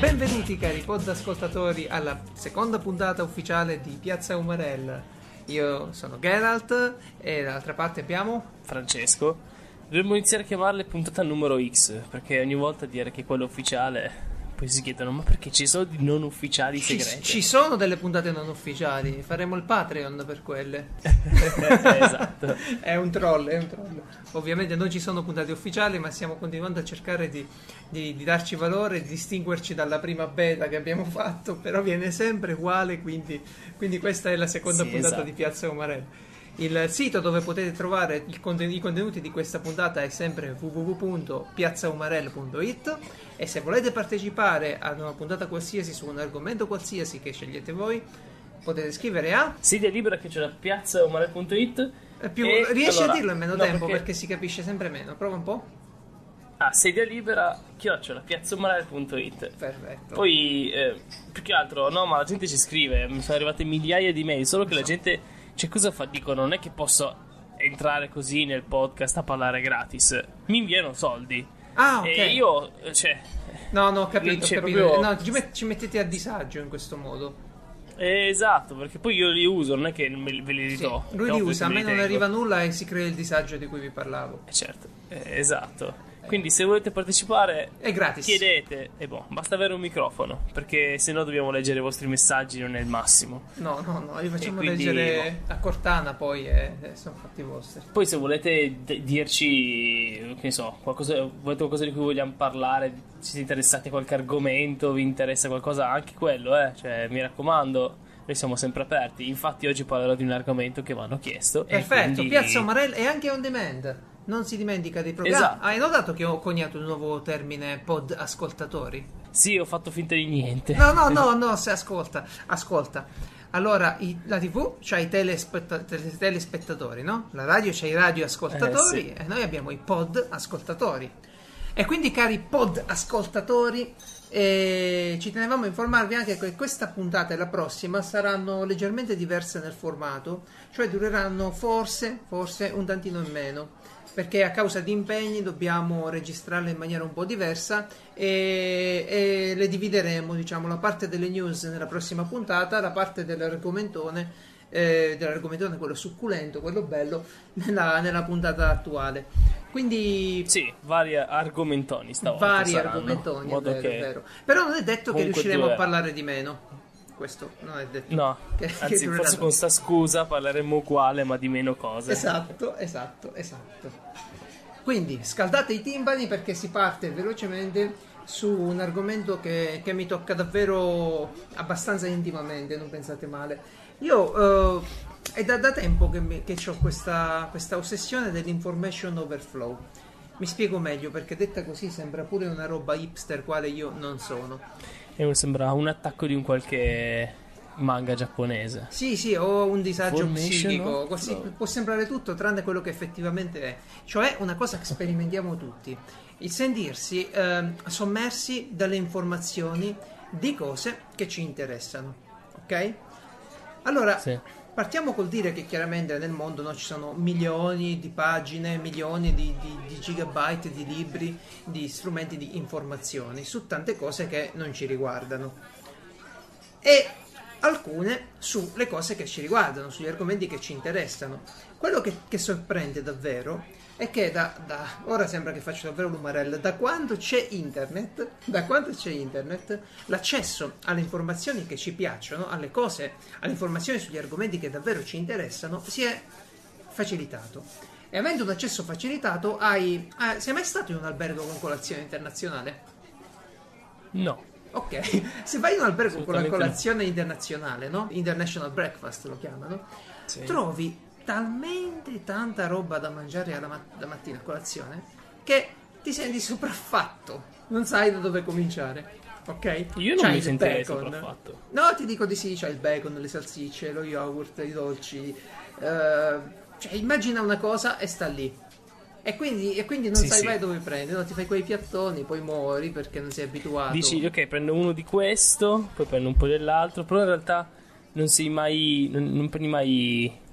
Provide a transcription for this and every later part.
Benvenuti cari pod ascoltatori alla seconda puntata ufficiale di Piazza Umarell. Io sono Geralt e dall'altra parte abbiamo Francesco. Dovremmo iniziare a chiamarle puntata numero X, perché ogni volta dire che è quella ufficiale poi si chiedono ma perché ci sono di non ufficiali ci, segreti? ci sono delle puntate non ufficiali, faremo il Patreon per quelle. esatto. è un troll, è un troll. Ovviamente non ci sono puntate ufficiali, ma stiamo continuando a cercare di, di, di darci valore, di distinguerci dalla prima beta che abbiamo fatto, però viene sempre uguale, quindi, quindi questa è la seconda Sì, puntata esatto. di Piazza Umarell. Il sito dove potete trovare conten- i contenuti di questa puntata è sempre www.piazzaumarell.it e se volete partecipare ad una puntata qualsiasi su un argomento qualsiasi che scegliete voi, potete scrivere a Sedia libera che c'è la piazza umarell.it Eh, più- E, riesci allora, a dirlo in meno no, tempo perché... perché- si capisce sempre meno. Prova un po'. Ah, sedia libera chiocciola piazzaumarell.it Perfetto. Poi, eh, più che altro, no, ma la gente ci scrive, mi sono arrivate migliaia di mail, solo che la gente, cioè cosa fa? Dicono, non è che posso entrare così nel podcast a parlare gratis, mi inviano soldi. ah, ok. E io, cioè, No, no, ho capito. Ho capito. proprio- No, ci, met- ci mettete a disagio in questo modo. eh, esatto, perché poi io li uso, non è che me- ve li Sì, ridò. lui è li usa, a me non arriva nulla e si crea il disagio di cui vi parlavo. Eh, certo, eh, esatto. Quindi se volete partecipare, È gratis. chiedete, e boh, basta avere un microfono, perché se no dobbiamo leggere i vostri messaggi, non è il massimo. No, no, no, li facciamo quindi, leggere a Cortana poi e, e sono fatti vostri. Poi se volete d- dirci, che ne so, qualcosa, volete qualcosa di cui vogliamo parlare, siete interessati a qualche argomento, vi interessa qualcosa, anche quello, eh, cioè mi raccomando, noi siamo sempre aperti. Infatti oggi parlerò di un argomento che mi hanno chiesto. Perfetto, quindi- Piazza Umarell è anche on demand. Non si dimentica dei programmi. Esatto. Hai notato che ho coniato il nuovo termine pod ascoltatori? Sì, ho fatto finta di niente. No, no, no, no, se ascolta, ascolta. Allora, i- la TV c'ha i telespetta- tele- telespettatori, no? La radio c'ha i radioascoltatori Eh, sì. e noi abbiamo i pod ascoltatori. E quindi, cari pod ascoltatori, eh, ci tenevamo a informarvi anche che questa puntata e la prossima saranno leggermente diverse nel formato, cioè dureranno forse, forse un tantino in meno perché a causa di impegni dobbiamo registrarle in maniera un po' diversa e, e le divideremo, diciamo, la parte delle news nella prossima puntata, la parte dell'argomentone, eh, dell'argomentone quello succulento, quello bello, nella, nella puntata attuale. Quindi Sì, vari argomentoni stavolta vari saranno, argomentoni, è vero, che... è vero. Però non è detto che comunque riusciremo a parlare di meno. Questo non è detto. No, Che- che anzi durerà forse con sta scusa parleremo uguale ma di meno cose. Esatto, esatto, esatto. Quindi scaldate i timpani perché si parte velocemente su un argomento che, che mi tocca davvero abbastanza intimamente, non pensate male. Io eh, è da, da tempo che, mi- che ho questa, questa ossessione dell'information overflow. Mi spiego meglio perché detta così sembra pure una roba hipster quale io non sono. E mi sembra un attacco di un qualche manga giapponese. Sì, sì, ho un disagio Formation psichico, così flow. può sembrare tutto tranne quello che effettivamente è. Cioè una cosa che sperimentiamo tutti, il sentirsi ehm, sommersi dalle informazioni di cose che ci interessano, ok? Allora, Sì. Partiamo col dire che chiaramente nel mondo no, ci sono milioni di pagine, milioni di, di- di gigabyte di libri, di strumenti di informazioni su tante cose che non ci riguardano e alcune sulle cose che ci riguardano, sugli argomenti che ci interessano. Quello che, che sorprende davvero è che da, da- ora sembra che faccio davvero l'umarella, da quando c'è internet, da quando c'è internet, l'accesso alle informazioni che ci piacciono, alle cose, alle informazioni sugli argomenti che davvero ci interessano, si è facilitato. E avendo un accesso facilitato, hai, ah, sei mai stato in un albergo con colazione internazionale? No. Ok, se vai in un albergo con la colazione internazionale, no? International Breakfast lo chiamano, Sì. trovi talmente tanta roba da mangiare alla ma- la mattina a colazione che ti senti sopraffatto, non sai da dove cominciare. Ok? Io non C'hai mi sentirei sopraffatto. No, ti dico di sì, c'hai il bacon, le salsicce, lo yogurt, i dolci. eh, cioè, immagina una cosa e sta lì. E quindi, e quindi non Sì, sai sì. mai dove prendere, no? ti fai quei piattoni, poi muori perché non sei abituato. Dici, ok, prendo uno di questo, poi prendo un po' dell'altro, però in realtà non sei mai. non, non prendi mai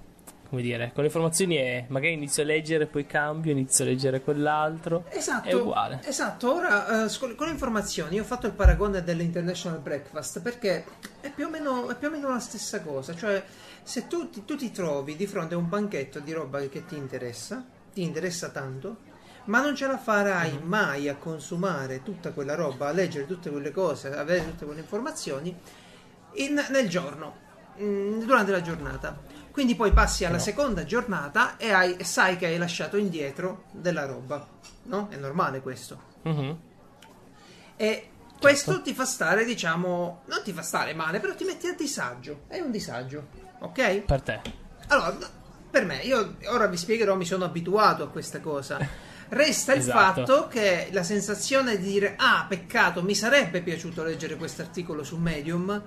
come dire, con le informazioni è magari inizio a leggere, poi cambio, inizio a leggere quell'altro. Esatto, è uguale. Esatto, ora uh, con le informazioni io ho fatto il paragone dell'International Breakfast perché è più o meno, più o meno la stessa cosa, cioè se tu ti, tu ti trovi di fronte a un banchetto di roba che ti interessa, ti interessa tanto, ma non ce la farai mm-hmm. mai a consumare tutta quella roba, a leggere tutte quelle cose, a avere tutte quelle informazioni in, nel giorno, mm, durante la giornata. Quindi poi passi alla no. seconda giornata e hai, sai che hai lasciato indietro della roba, no? È normale questo. Mm-hmm. E questo certo. ti fa stare, diciamo, non ti fa stare male, però ti metti a disagio. È un disagio, ok? Per te. Allora, per me, io ora vi spiegherò, mi sono abituato a questa cosa. Resta il esatto. fatto che la sensazione di dire, ah, peccato, mi sarebbe piaciuto leggere questo articolo su Medium,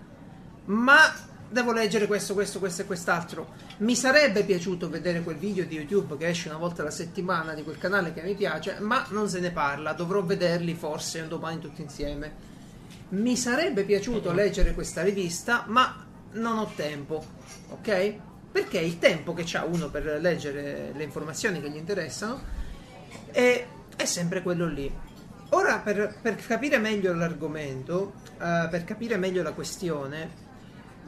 ma devo leggere questo, questo, questo e quest'altro. Mi sarebbe piaciuto vedere quel video di YouTube che esce una volta alla settimana di quel canale che mi piace, ma non se ne parla. Dovrò vederli forse un domani tutti insieme. Mi sarebbe piaciuto leggere questa rivista, ma non ho tempo, ok? Perché il tempo che ha uno per leggere le informazioni che gli interessano è, è sempre quello lì. Ora, per, per capire meglio l'argomento, uh, per capire meglio la questione,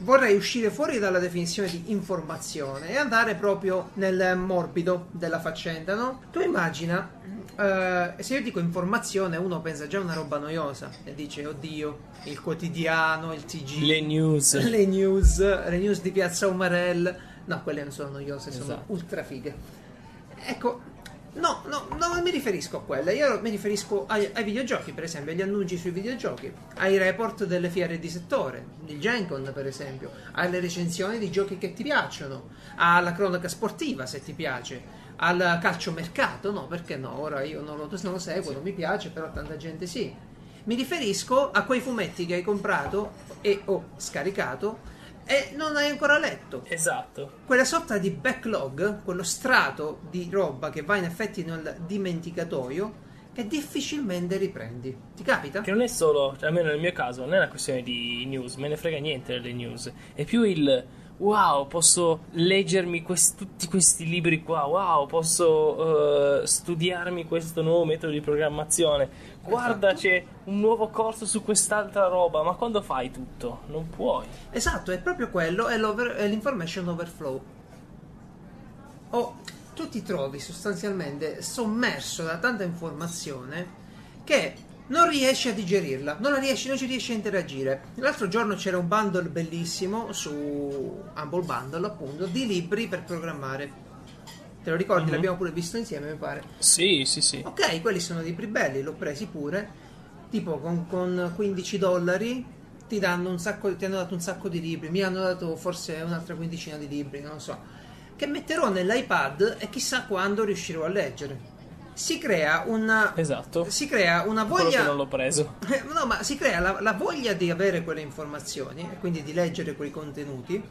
vorrei uscire fuori dalla definizione di informazione e andare proprio nel morbido della faccenda, no? Tu immagina, eh, se io dico informazione, uno pensa già a una roba noiosa e dice, oddio, il quotidiano, il TG, le news, le news, le news di Piazza Umarell. No, quelle non sono noiose, esatto. sono ultra fighe. Ecco, No, no, non mi riferisco a quelle, io mi riferisco ai, ai, videogiochi, per esempio, agli annunci sui videogiochi, ai report delle fiere di settore, il Gencon per esempio, alle recensioni di giochi che ti piacciono, alla cronaca sportiva se ti piace, al calciomercato, no, perché no, ora io non lo, non lo seguo, sì. non mi piace, però tanta gente sì. Mi riferisco a quei fumetti che hai comprato e o scaricato e non hai ancora letto. Esatto. Quella sorta di backlog, quello strato di roba che va in effetti nel dimenticatoio che difficilmente riprendi. Ti capita? Che non è solo, cioè, almeno nel mio caso, non è una questione di news, me ne frega niente delle news, è più il wow, posso leggermi quest- tutti questi libri qua, wow, posso uh, studiarmi questo nuovo metodo di programmazione, guarda esatto. c'è un nuovo corso su quest'altra roba, ma quando fai tutto? Non puoi. Esatto, è proprio quello, è, è l'information overflow. Oh, tu ti trovi sostanzialmente sommerso da tanta informazione che non riesci a digerirla, non, riesci, non ci riesci a interagire. L'altro giorno c'era un bundle bellissimo su Humble Bundle, appunto, di libri per programmare. Te lo ricordi? Mm-hmm. L'abbiamo pure visto insieme, mi pare. Sì, sì, sì. Ok, quelli sono libri belli, l'ho presi pure. Tipo con, con 15 dollari ti, danno un sacco, ti hanno dato un sacco di libri. Mi hanno dato forse un'altra quindicina di libri, non so. Che metterò nell'iPad e chissà quando riuscirò a leggere si crea una esatto si crea una voglia non l'ho preso no ma si crea la, la, voglia di avere quelle informazioni e quindi di leggere quei contenuti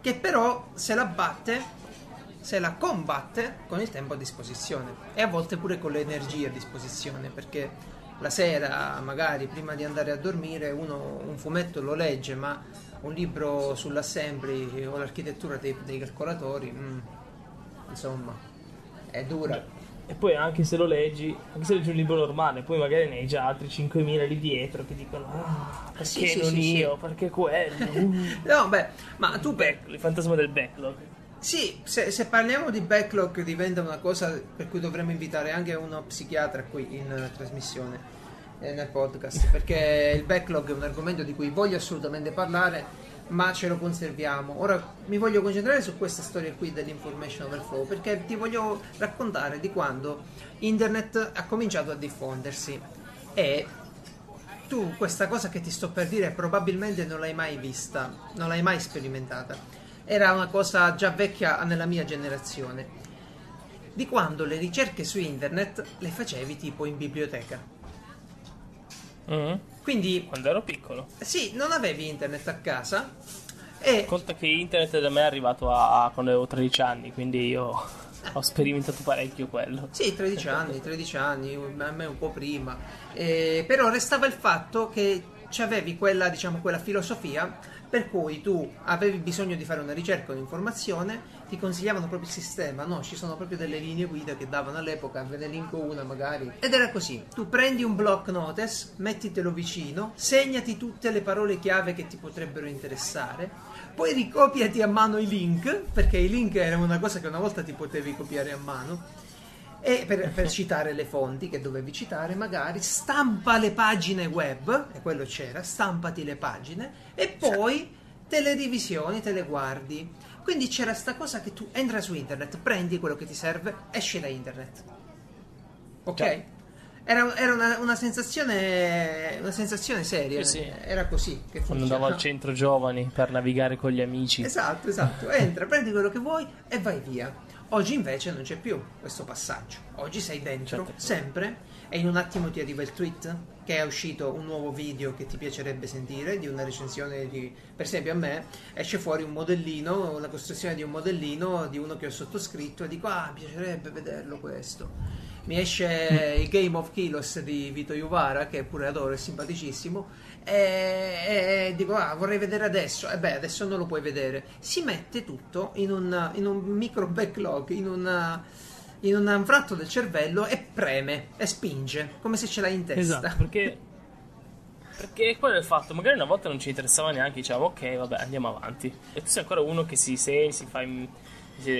che però se la batte se la combatte con il tempo a disposizione e a volte pure con le energie a disposizione perché la sera magari prima di andare a dormire uno un fumetto lo legge ma un libro sull'assembly o l'architettura dei, dei calcolatori mm, insomma è dura e poi anche se lo leggi, anche se leggi un libro normale, poi magari ne hai già altri 5.000 lì dietro che dicono ah, perché sì, sì, non sì, io, perché quello. no, beh, ma tu... Back, il fantasma del backlog. Sì, se, se, parliamo di backlog diventa una cosa per cui dovremmo invitare anche uno psichiatra qui in uh, trasmissione, eh, nel podcast, perché il backlog è un argomento di cui voglio assolutamente parlare ma ce lo conserviamo. Ora mi voglio concentrare su questa storia qui dell'information overflow perché ti voglio raccontare di quando internet ha cominciato a diffondersi e tu questa cosa che ti sto per dire probabilmente non l'hai mai vista, non l'hai mai sperimentata. Era una cosa già vecchia nella mia generazione. Di quando le ricerche su internet le facevi tipo in biblioteca. Mm-hmm. Quindi, quando ero piccolo. Sì, non avevi internet a casa. E... Conta che internet da me è arrivato a, a quando avevo 13 anni, quindi io ho sperimentato parecchio quello. Sì, 13 anni, 13 anni, a me un po' prima. Eh, però restava il fatto che avevi quella, diciamo, quella filosofia per cui tu avevi bisogno di fare una ricerca, un'informazione, ti consigliavano proprio il sistema, no? Ci sono proprio delle linee guida che davano all'epoca, ve ne linko una magari. Ed era così, tu prendi un block notice, mettitelo vicino, segnati tutte le parole chiave che ti potrebbero interessare, poi ricopiati a mano i link, perché i link erano una cosa che una volta ti potevi copiare a mano, e per, per, citare le fonti che dovevi citare, magari stampa le pagine web, e quello c'era, stampati le pagine, e poi te le revisioni, te le guardi. Quindi c'era sta cosa che tu entra su internet, prendi quello che ti serve, esci da internet. Ok? Ciao. Era, era una, una, sensazione, una sensazione seria, sì, sì. era così. Che Quando andavo al centro giovani per navigare con gli amici. Esatto, esatto. Entra, prendi quello che vuoi e vai via. Oggi invece non c'è più questo passaggio. Oggi sei dentro, certo. sempre, e in un attimo ti arriva il tweet che è uscito un nuovo video che ti piacerebbe sentire, di una recensione di... Per esempio a me esce fuori un modellino, la costruzione di un modellino di uno che ho sottoscritto e dico ah, mi piacerebbe vederlo questo. Mi esce il Game of Kilos di Vito Juvara, che pure adoro, è simpaticissimo e, e, dico ah, vorrei vedere adesso e beh adesso non lo puoi vedere si mette tutto in un, in un micro backlog in, una, in un anfratto del cervello e preme e spinge come se ce l'hai in testa esatto perché perché quello è il fatto, magari una volta non ci interessava neanche, diciamo ok, vabbè, andiamo avanti. E tu sei ancora uno che si segue, si fa in,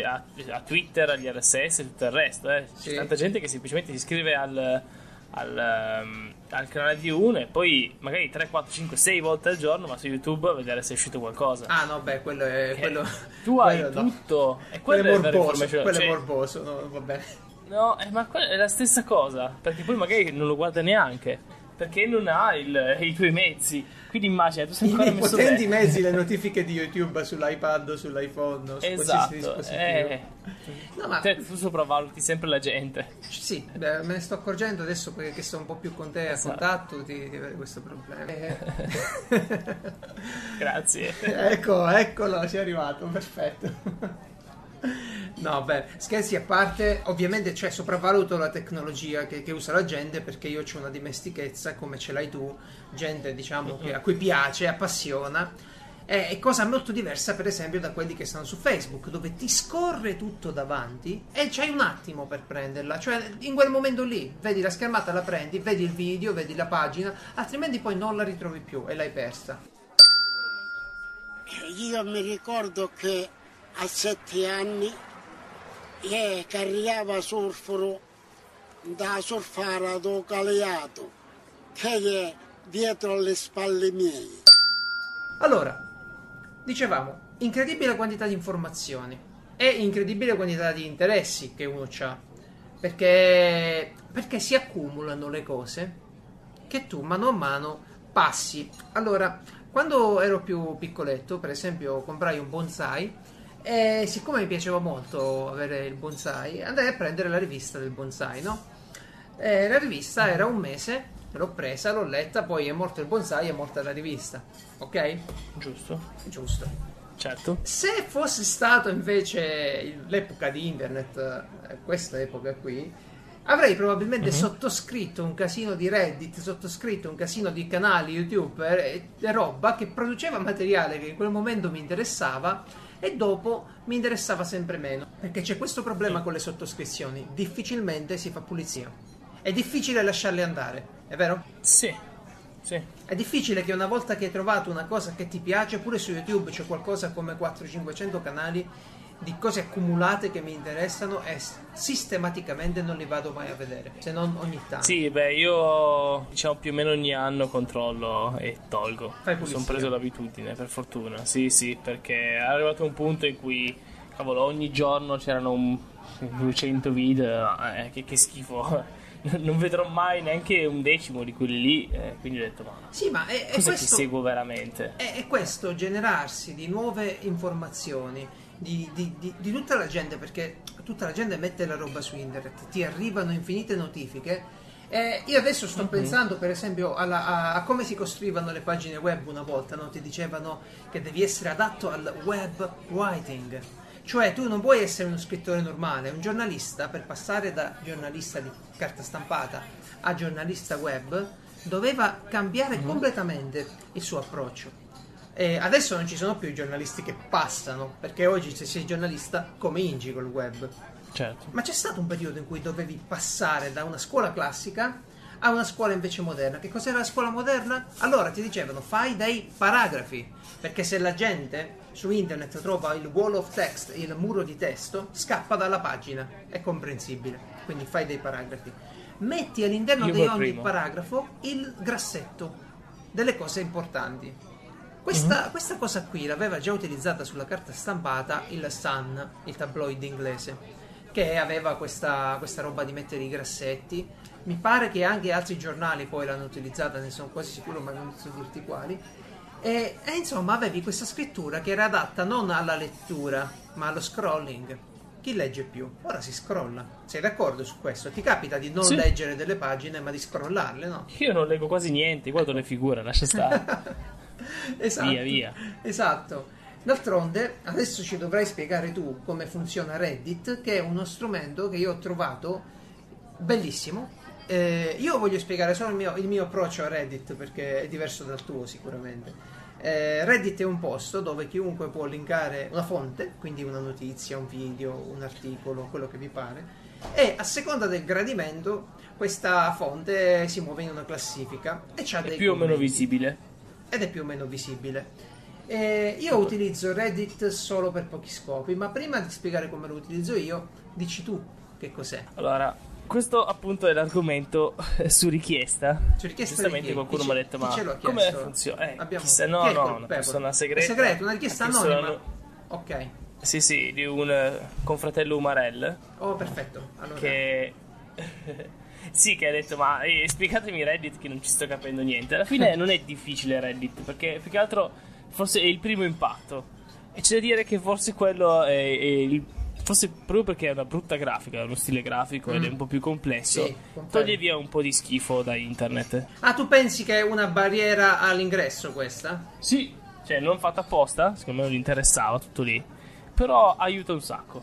a, a, Twitter, agli RSS e tutto il resto. Eh. C'è sì. tanta gente che semplicemente si iscrive al, al, um, al, canale di uno e poi magari 3, 4, 5, 6 volte al giorno va su YouTube a vedere se è uscito qualcosa. Ah no, beh, quello è... Quello, tu hai quello tutto... No. E quello, quello è morboso, quello cioè, è morboso, no, va bene. No, eh, ma è la stessa cosa, perché poi magari non lo guarda neanche perché non ha il, i tuoi mezzi. Quindi immagina, tu sei ancora I messo potenti bene. mezzi, le notifiche di YouTube sull'iPad o sull'iPhone o su esatto, eh, no, ma... Te, tu sopravvaluti sempre la gente. Sì, beh, me ne sto accorgendo adesso perché sto un po' più con te esatto. a contatto di, di avere questo problema. Eh. Grazie. ecco, eccolo, sei arrivato, perfetto. No, beh, scherzi a parte, ovviamente cioè, sopravvaluto la tecnologia che, che, usa la gente perché io ho una dimestichezza come ce l'hai tu, gente diciamo che, a cui piace, appassiona. È, è cosa molto diversa, per esempio, da quelli che stanno su Facebook, dove ti scorre tutto davanti e c'hai un attimo per prenderla. Cioè, in quel momento lì, vedi la schermata, la prendi, vedi il video, vedi la pagina, altrimenti poi non la ritrovi più e l'hai persa. Io mi ricordo che a sette anni e caricava surfero da surfare do caleato che è dietro alle spalle mie. Allora, dicevamo, incredibile quantità di informazioni e incredibile quantità di interessi che uno ha. Perché, perché si accumulano le cose che tu mano a mano passi. Allora, quando ero più piccoletto, per esempio, comprai un bonsai e siccome mi piaceva molto avere il bonsai, andai a prendere la rivista del bonsai, no? E la rivista era un mese, l'ho presa, l'ho letta, poi è morto il bonsai, è morta la rivista. Ok? Giusto. Giusto. Certo. Se fosse stato invece l'epoca di internet, eh, questa epoca qui, avrei probabilmente mm-hmm. sottoscritto un casino di Reddit, sottoscritto un casino di canali YouTube e, e roba che produceva materiale che in quel momento mi interessava e dopo mi interessava sempre meno, perché c'è questo problema con le sottoscrizioni, difficilmente si fa pulizia. È difficile lasciarle andare, è vero? Sì. Sì. È difficile che una volta che hai trovato una cosa che ti piace, pure su YouTube c'è qualcosa come 400-500 canali di cose accumulate che mi interessano e sistematicamente non li vado mai a vedere, se non ogni tanto. Sì, beh, io diciamo più o meno ogni anno controllo e tolgo. Sono preso l'abitudine, per fortuna. Sì, sì, perché è arrivato un punto in cui, cavolo, ogni giorno c'erano un 200 video, eh, che, che schifo non vedrò mai neanche un decimo di quelli lì. Eh, quindi ho detto: Ma, sì, ma è, è questo, seguo veramente? È, è, questo generarsi di nuove informazioni, di, di, di, di, tutta la gente, perché tutta la gente mette la roba su internet, ti arrivano infinite notifiche. Eh, io adesso sto mm-hmm. pensando, per esempio, alla, a, a, come si costruivano le pagine web una volta, no? ti dicevano che devi essere adatto al web writing. Cioè, tu non puoi essere uno scrittore normale, un giornalista per passare da giornalista di carta stampata a giornalista web doveva cambiare Mm-hmm. completamente il suo approccio. E adesso non ci sono più i giornalisti che passano, perché oggi se sei giornalista cominci col web. Certo. Ma c'è stato un periodo in cui dovevi passare da una scuola classica a una scuola invece moderna. Che cos'era la scuola moderna? Allora ti dicevano fai dei paragrafi, perché se la gente su internet trova il wall of text, il muro di testo, scappa dalla pagina, è comprensibile. Quindi fai dei paragrafi. Metti all'interno Io di ogni primo. paragrafo il grassetto delle cose importanti. Questa, questa cosa qui l'aveva già utilizzata sulla carta stampata il Sun, il tabloid inglese, che aveva questa, questa roba di mettere i grassetti. Mi pare che anche altri giornali poi l'hanno utilizzata, ne sono quasi sicuro, ma non so dirti quali. E, e insomma avevi questa scrittura che era adatta non alla lettura, ma allo scrolling. Chi legge più? Ora si scrolla. Sei d'accordo su questo? Ti capita di non Sì. leggere delle pagine, ma di scrollarle, no? Io non leggo quasi niente, guardo le figure, lascia stare. esatto. Via, via. Esatto. D'altronde, adesso ci dovrai spiegare tu come funziona Reddit, che è uno strumento che io ho trovato bellissimo. Eh, io voglio spiegare solo il mio, il mio approccio a Reddit perché è diverso dal tuo sicuramente. Eh, Reddit è un posto dove chiunque può linkare una fonte, quindi una notizia, un video, un articolo, quello che vi pare, e a seconda del gradimento questa fonte si muove in una classifica e c'ha È dei più o meno commenti visibile. Ed è più o meno visibile. Eh, io utilizzo Reddit solo per pochi scopi, ma prima di spiegare come lo utilizzo io, dici tu che cos'è. Allora, questo appunto è l'argomento su richiesta. Su richiesta Giustamente qualcuno mi ha detto, ma come funziona? Eh, Abbiamo- chissà, chi no, no, una persona segreta. Segreto, una richiesta anonima. sono- Ok. Sì, sì, di un eh, confratello Umarell Oh, perfetto. Allora, che... sì, che ha detto, ma eh, spiegatemi Reddit che non ci sto capendo niente. Alla fine non è difficile Reddit, perché più che altro forse è il primo impatto. E c'è da dire che forse quello è, è il... Forse proprio perché è una brutta grafica, è uno stile grafico ed è Mm. un po' più complesso, Sì, toglie via un po' di schifo da internet. Ah, tu pensi che è una barriera all'ingresso questa? Sì, cioè non fatta apposta, secondo me non interessava tutto lì, però aiuta un sacco.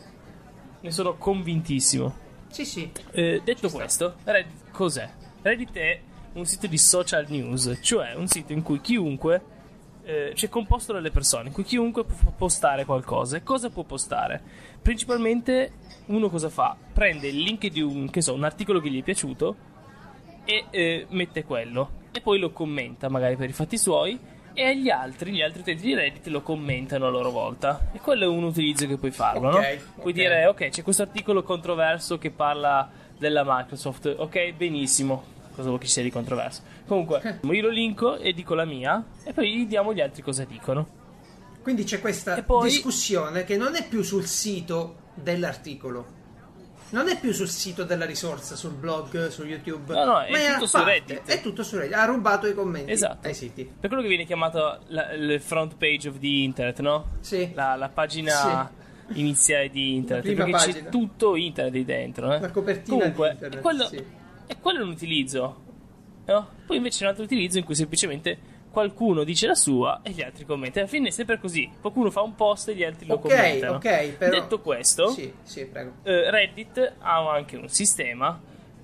Ne sono convintissimo. Sì, sì. Eh, detto questo, Reddit cos'è? Reddit è un sito di social news, cioè un sito in cui chiunque eh, c'è composto dalle persone, in cui chiunque può postare qualcosa. E cosa può postare? Principalmente uno cosa fa? Prende il link di un, che so, un articolo che gli è piaciuto e eh, mette quello e poi lo commenta magari per i fatti suoi e gli altri, gli altri utenti di Reddit lo commentano a loro volta e quello è un utilizzo che puoi farlo, Ok, no? Puoi dire ok c'è questo articolo controverso che parla della Microsoft, ok benissimo, cosa vuoi che sia di controverso? Comunque io lo linko e dico la mia e poi vediamo gli altri cosa dicono. Quindi c'è questa poi- discussione che non è più sul sito dell'articolo. Non è più sul sito della risorsa, sul blog, su YouTube. No, no, è ma tutto su Reddit. È tutto su Reddit. Ha rubato i commenti Esatto. ai siti. Per quello che viene chiamato la- il front page of the internet, no? Sì. La, la pagina iniziale di internet. prima Perché pagina. c'è tutto internet lì dentro, eh? La copertina Comunque, di internet, è quello, sì. è quello è un utilizzo. no? Poi invece c'è un altro utilizzo in cui semplicemente qualcuno dice la sua e gli altri commentano. Alla fine è sempre così. Qualcuno fa un post e gli altri lo Ok, commentano. ok, però... Detto questo, Sì, sì, eh, Reddit ha anche un sistema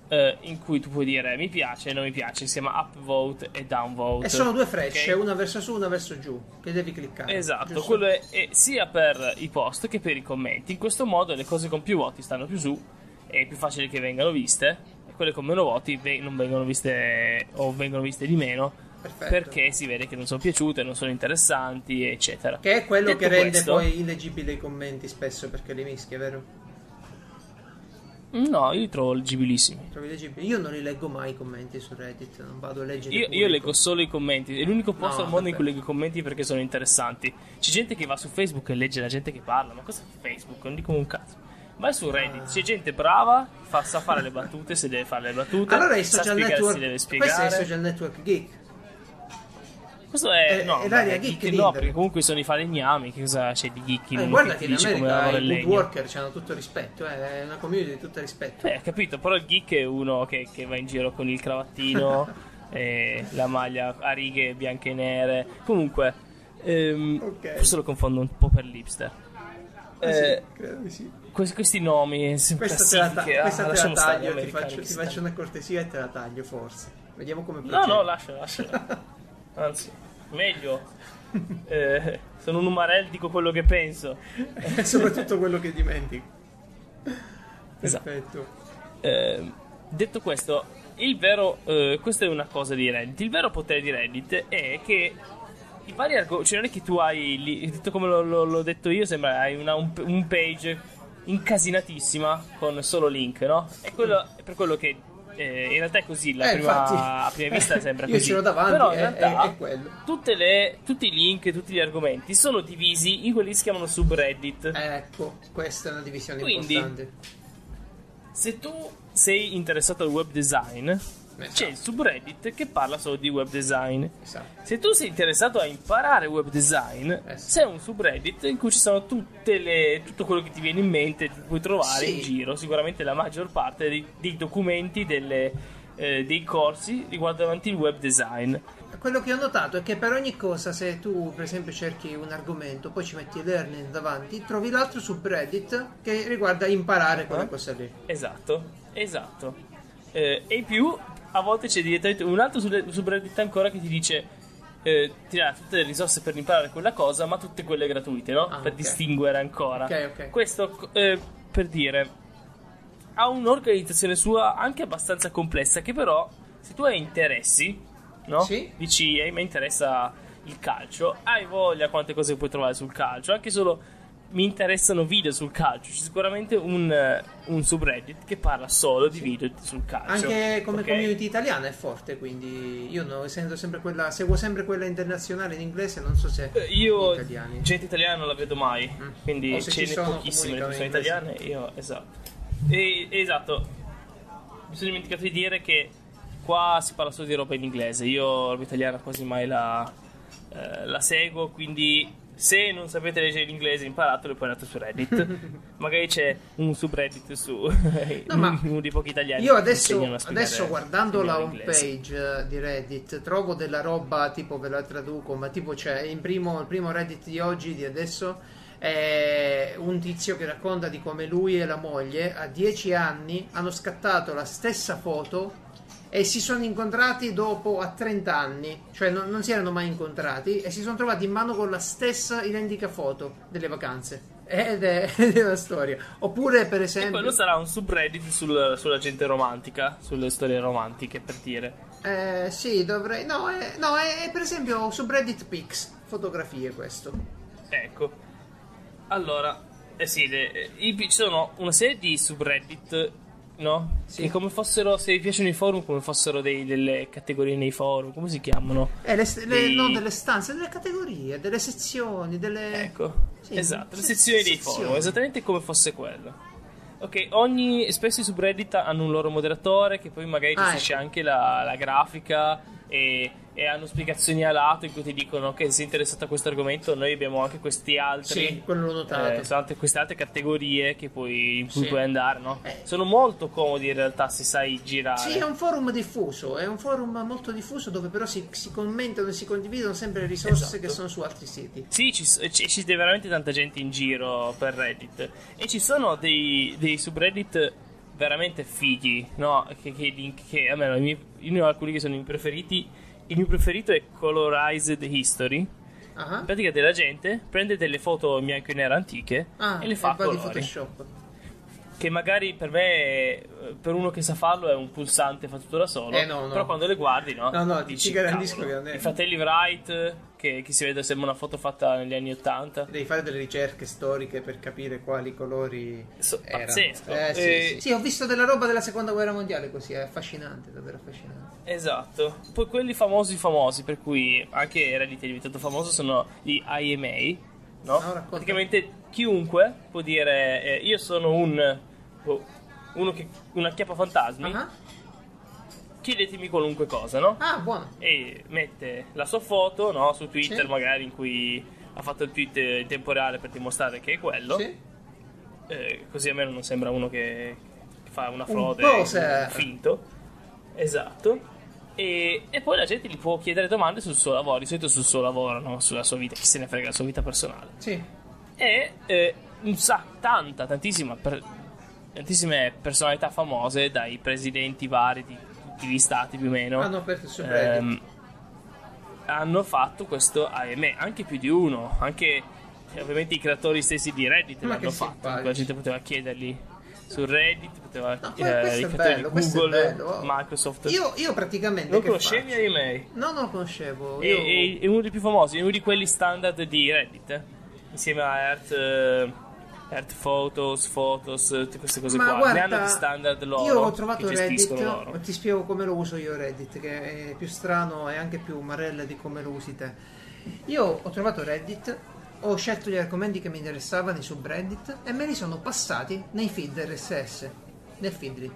eh, in cui tu puoi dire mi piace e non mi piace. Si chiama upvote e downvote. E sono due frecce, ok? una verso su, una verso giù, che devi cliccare. Esatto, giusto? quello è, è sia per i post che per i commenti. In questo modo le cose con più voti stanno più su, è più facile che vengano viste, e quelle con meno voti non vengono viste o vengono viste di meno Perfetto. perché si vede che non sono piaciute, non sono interessanti, eccetera. Che è quello Detto che rende questo- poi illeggibili i commenti spesso perché li mischia, vero? No, io li trovo leggibilissimi. Io non li leggo mai i commenti su Reddit, non vado a leggere. Io, io leggo solo i commenti, è l'unico posto No, al mondo in vabbè. cui leggo i commenti perché sono interessanti. C'è gente che va su Facebook e legge la gente che parla, ma cosa fa Facebook? Non dico un cazzo. Vai su Reddit, c'è gente brava, fa, sa fare le battute se deve fare le battute, Allora i social spiegare network. deve Questo è il spiegare. social network geek. Questo è, È- no, è l'area beh, geek geek di no, perché comunque sono i falegnami, che cosa c'è di geek in Eh, guarda che dice come America lavora il legno? worker hanno tutto rispetto, eh, è una community di tutto rispetto. Beh, capito, però il geek è uno che, che va in giro con il cravattino e la maglia a righe bianche e nere. Comunque, ehm, Ok. forse lo confondo un po' per l'ipster. Eh, sì, Eh, credo di sì. questi, questi nomi, Questa te la, ta- ah, questa te la taglio, gli ti faccio, ti faccio una cortesia e te la taglio forse. Vediamo come No, procede. no, lascia, lascia. Anzi, meglio. Eh, sono un umarell, dico quello che penso. Soprattutto quello che dimentico. Esatto. Perfetto. Eh, detto questo, il vero, eh, questa è una cosa di Reddit. Il vero potere di Reddit è che i vari argomenti, cioè non è che tu hai, lì, detto come l'ho, l'ho- detto io, sembra hai una- un, un page incasinatissima con solo link, no? E quello, è per quello che eh, in realtà è così, la Eh, prima, infatti. a prima vista sembra Io così. ce l'ho davanti, Però in è- realtà è- è quello. tutte le- tutti i link, tutti gli argomenti sono divisi in quelli che si chiamano subreddit. Ecco, questa è una divisione Quindi, importante. Se tu sei interessato al web design, c'è il subreddit che parla solo di web design. Esatto. Se tu sei interessato a imparare web design, sì. c'è un subreddit in cui ci sono tutte le, tutto quello che ti viene in mente, ti puoi trovare Sì. in giro. Sicuramente la maggior parte dei, dei documenti, delle, eh, dei corsi riguardanti il web design. Quello che ho notato è che per ogni cosa, se tu per esempio cerchi un argomento, poi ci metti learning davanti, trovi l'altro subreddit che riguarda imparare quella Eh? cosa lì. Esatto, esatto. Eh, e in più, a volte c'è direttamente un altro sub- subreddit ancora che ti dice eh, ti dà tutte le risorse per imparare quella cosa, ma tutte quelle gratuite, no? Ah, per ok. distinguere ancora. Ok, ok. Questo eh, per dire ha un'organizzazione sua anche abbastanza complessa che però se tu hai interessi, no? Sì. Dici, "Ehi, mi interessa il calcio, hai voglia quante cose puoi trovare sul calcio, anche solo mi interessano video sul calcio, c'è sicuramente un, eh, un subreddit che parla solo di video sul calcio. Anche come ok? community italiana è forte, quindi io no, essendo sempre quella, seguo sempre quella internazionale in inglese, non so se Eh, Io gente italiana non la vedo mai, quindi O se ce ne sono, pochissime persone italiane. Io, esatto. E, esatto. Mi sono dimenticato di dire che qua si parla solo di roba in inglese. Io roba italiana quasi mai la, eh, la seguo, quindi se non sapete leggere l'inglese imparatelo e poi andate su Reddit. Magari c'è un subreddit su ma uno dei pochi italiani. Io che adesso, adesso guardando la home page eh, di Reddit trovo della roba tipo ve la traduco ma tipo c'è in primo, il primo Reddit di oggi di adesso è un tizio che racconta di come lui e la moglie a 10 anni hanno scattato la stessa foto e si sono incontrati dopo a 30 anni cioè non, non si erano mai incontrati e si sono trovati in mano con la stessa identica foto delle vacanze ed è, ed è una storia oppure per E esempio quello sarà un subreddit sul- sulla gente romantica, sulle storie romantiche, per dire. Eh, sì, dovrei. No, è, no, è, per esempio su Reddit Pics. Fotografie questo. Ecco. Allora, eh sì, le- eh, i- ci sono una serie di subreddit, no? Sì. Che come fossero, se vi piacciono i forum, come fossero dei- delle categorie nei forum, come si chiamano? Eh, le, le- Dei- non delle stanze, delle categorie, delle sezioni, delle. Ecco, Sì, esatto, le se- sezioni dei forum, esattamente come fosse quello. Ok, ogni, spesso i subreddit hanno un loro moderatore che poi magari Ah, gestisce anche la, la grafica e, e hanno spiegazioni a lato in cui ti dicono che se sei interessato a questo argomento noi abbiamo anche questi altri Sì, quello l'ho notato. eh, queste altre categorie che puoi, in cui Sì. puoi andare, no? Eh. Sono molto comodi in realtà se sai girare. Sì, è un forum diffuso, è un forum molto diffuso dove però si, si commentano e si condividono sempre le risorse Esatto. che sono su altri siti. Sì, ci, ci, ci c'è veramente tanta gente in giro per Reddit. E ci sono dei, dei subreddit veramente fighi, no? Che, che, che almeno i miei, io ne ho alcuni che sono i miei preferiti. Il mio preferito è Colorized History. Ah, In pratica della gente prende delle foto in bianco e nero antiche ah e le fa a colori. Photoshop. Che magari per me, eh, per uno che sa farlo, è un pulsante fa tutto da solo. Eh, no, no. Però quando le guardi, no? No, no, ti- dici, ti garantisco "Cavolo". che non è- I fratelli Wright, che, che si vede sembra una foto fatta negli anni 80. Devi fare delle ricerche storiche per capire quali colori So- erano. pazzesco. Eh, sì, Eh, sì. Sì, ho visto della roba della seconda guerra mondiale così, è affascinante, davvero affascinante. Esatto. Poi quelli famosi famosi, per cui anche Reddit è diventato famoso, sono gli IMA, no? No. Praticamente chiunque può dire eh, io sono un oh, uno che una chiappa fantasmi, Ah, chiedetemi qualunque cosa, no? ah, buono. E mette la sua foto, no, su Twitter Sì. magari in cui ha fatto il tweet in tempo reale per dimostrare che è quello. Sì. Eh, così almeno non sembra uno che, che fa una Un frode poser. un finto esatto e, e poi la gente gli può chiedere domande sul suo lavoro di solito sul suo lavoro no? sulla sua vita chi se ne frega la sua vita personale Sì. e eh, un sa tanta tantissima per- tantissime personalità famose dai presidenti vari di tutti gli stati più o meno Hanno aperto il subreddit. ehm, hanno fatto questo ahimè anche più di uno anche eh, ovviamente i creatori stessi di Reddit Ma l'hanno fatto la gente poteva chiedergli su Reddit poteva No, eh, bello, Google bello, oh. Microsoft Io, io praticamente. non conoscevi? Email No, non lo conoscevo. è, Io... è- è uno dei più famosi è uno di quelli standard di Reddit eh, insieme a Earth eh, Earth Photos, Photos, tutte queste cose Ma qua. guarda, ne hanno di standard loro. io ho trovato Reddit, loro. ti spiego come lo uso io Reddit, che è più strano e anche più marella di come lo usi te. Io ho trovato Reddit, ho scelto gli argomenti che mi interessavano, i subreddit, e me li sono passati nei feed RSS, nel feed lì.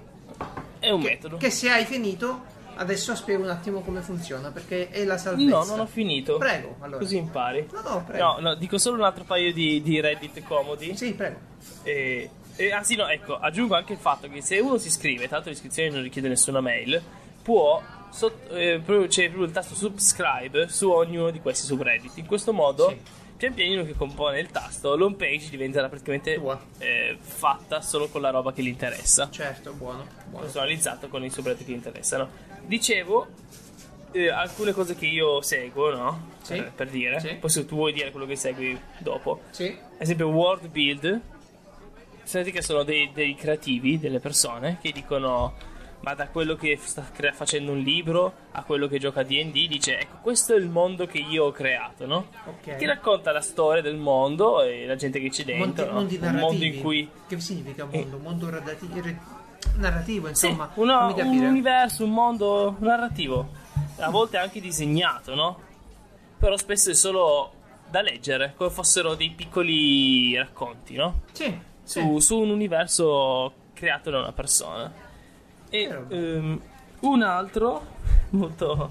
È un Che, metodo. che se hai finito, adesso spiego un attimo come funziona, perché è la salvezza. No, non ho finito. Prego, allora. Così impari. No, no, prego. No, no, dico solo un altro paio di, di Reddit comodi. Sì, prego. E, e- ah sì, no, ecco, aggiungo anche il fatto che se uno si iscrive, tanto l'iscrizione non richiede nessuna mail, può, sott- eh, c'è proprio il tasto subscribe su ognuno di questi subreddit. In questo modo, Sì. Pian pianino che compone il tasto, l'home page diventerà praticamente eh, fatta solo con la roba che gli interessa. Certo, buono. buono. personalizzato con i subredditi che interessano. Dicevo eh, alcune cose che io seguo, no? Sì. Per, per dire. Sì. Poi se tu vuoi dire quello che segui dopo. Sì. Ad esempio World Build. Senti che sono dei, dei creativi, delle persone che dicono ma da quello che sta crea- facendo un libro a quello che gioca a D&D dice ecco questo è il mondo che io ho creato, no? Ok. Che racconta la storia del mondo e la gente che c'è dentro, Mondi, no? un mondo in cui Che significa mondo? Mondo radati- re- narrativo, insomma. Sì, uno- un capire. universo, un mondo narrativo. A volte anche disegnato, no? Però spesso è solo da leggere, come fossero dei piccoli racconti, no? Sì, Su, sì. su un universo creato da una persona. E ehm, un altro, molto.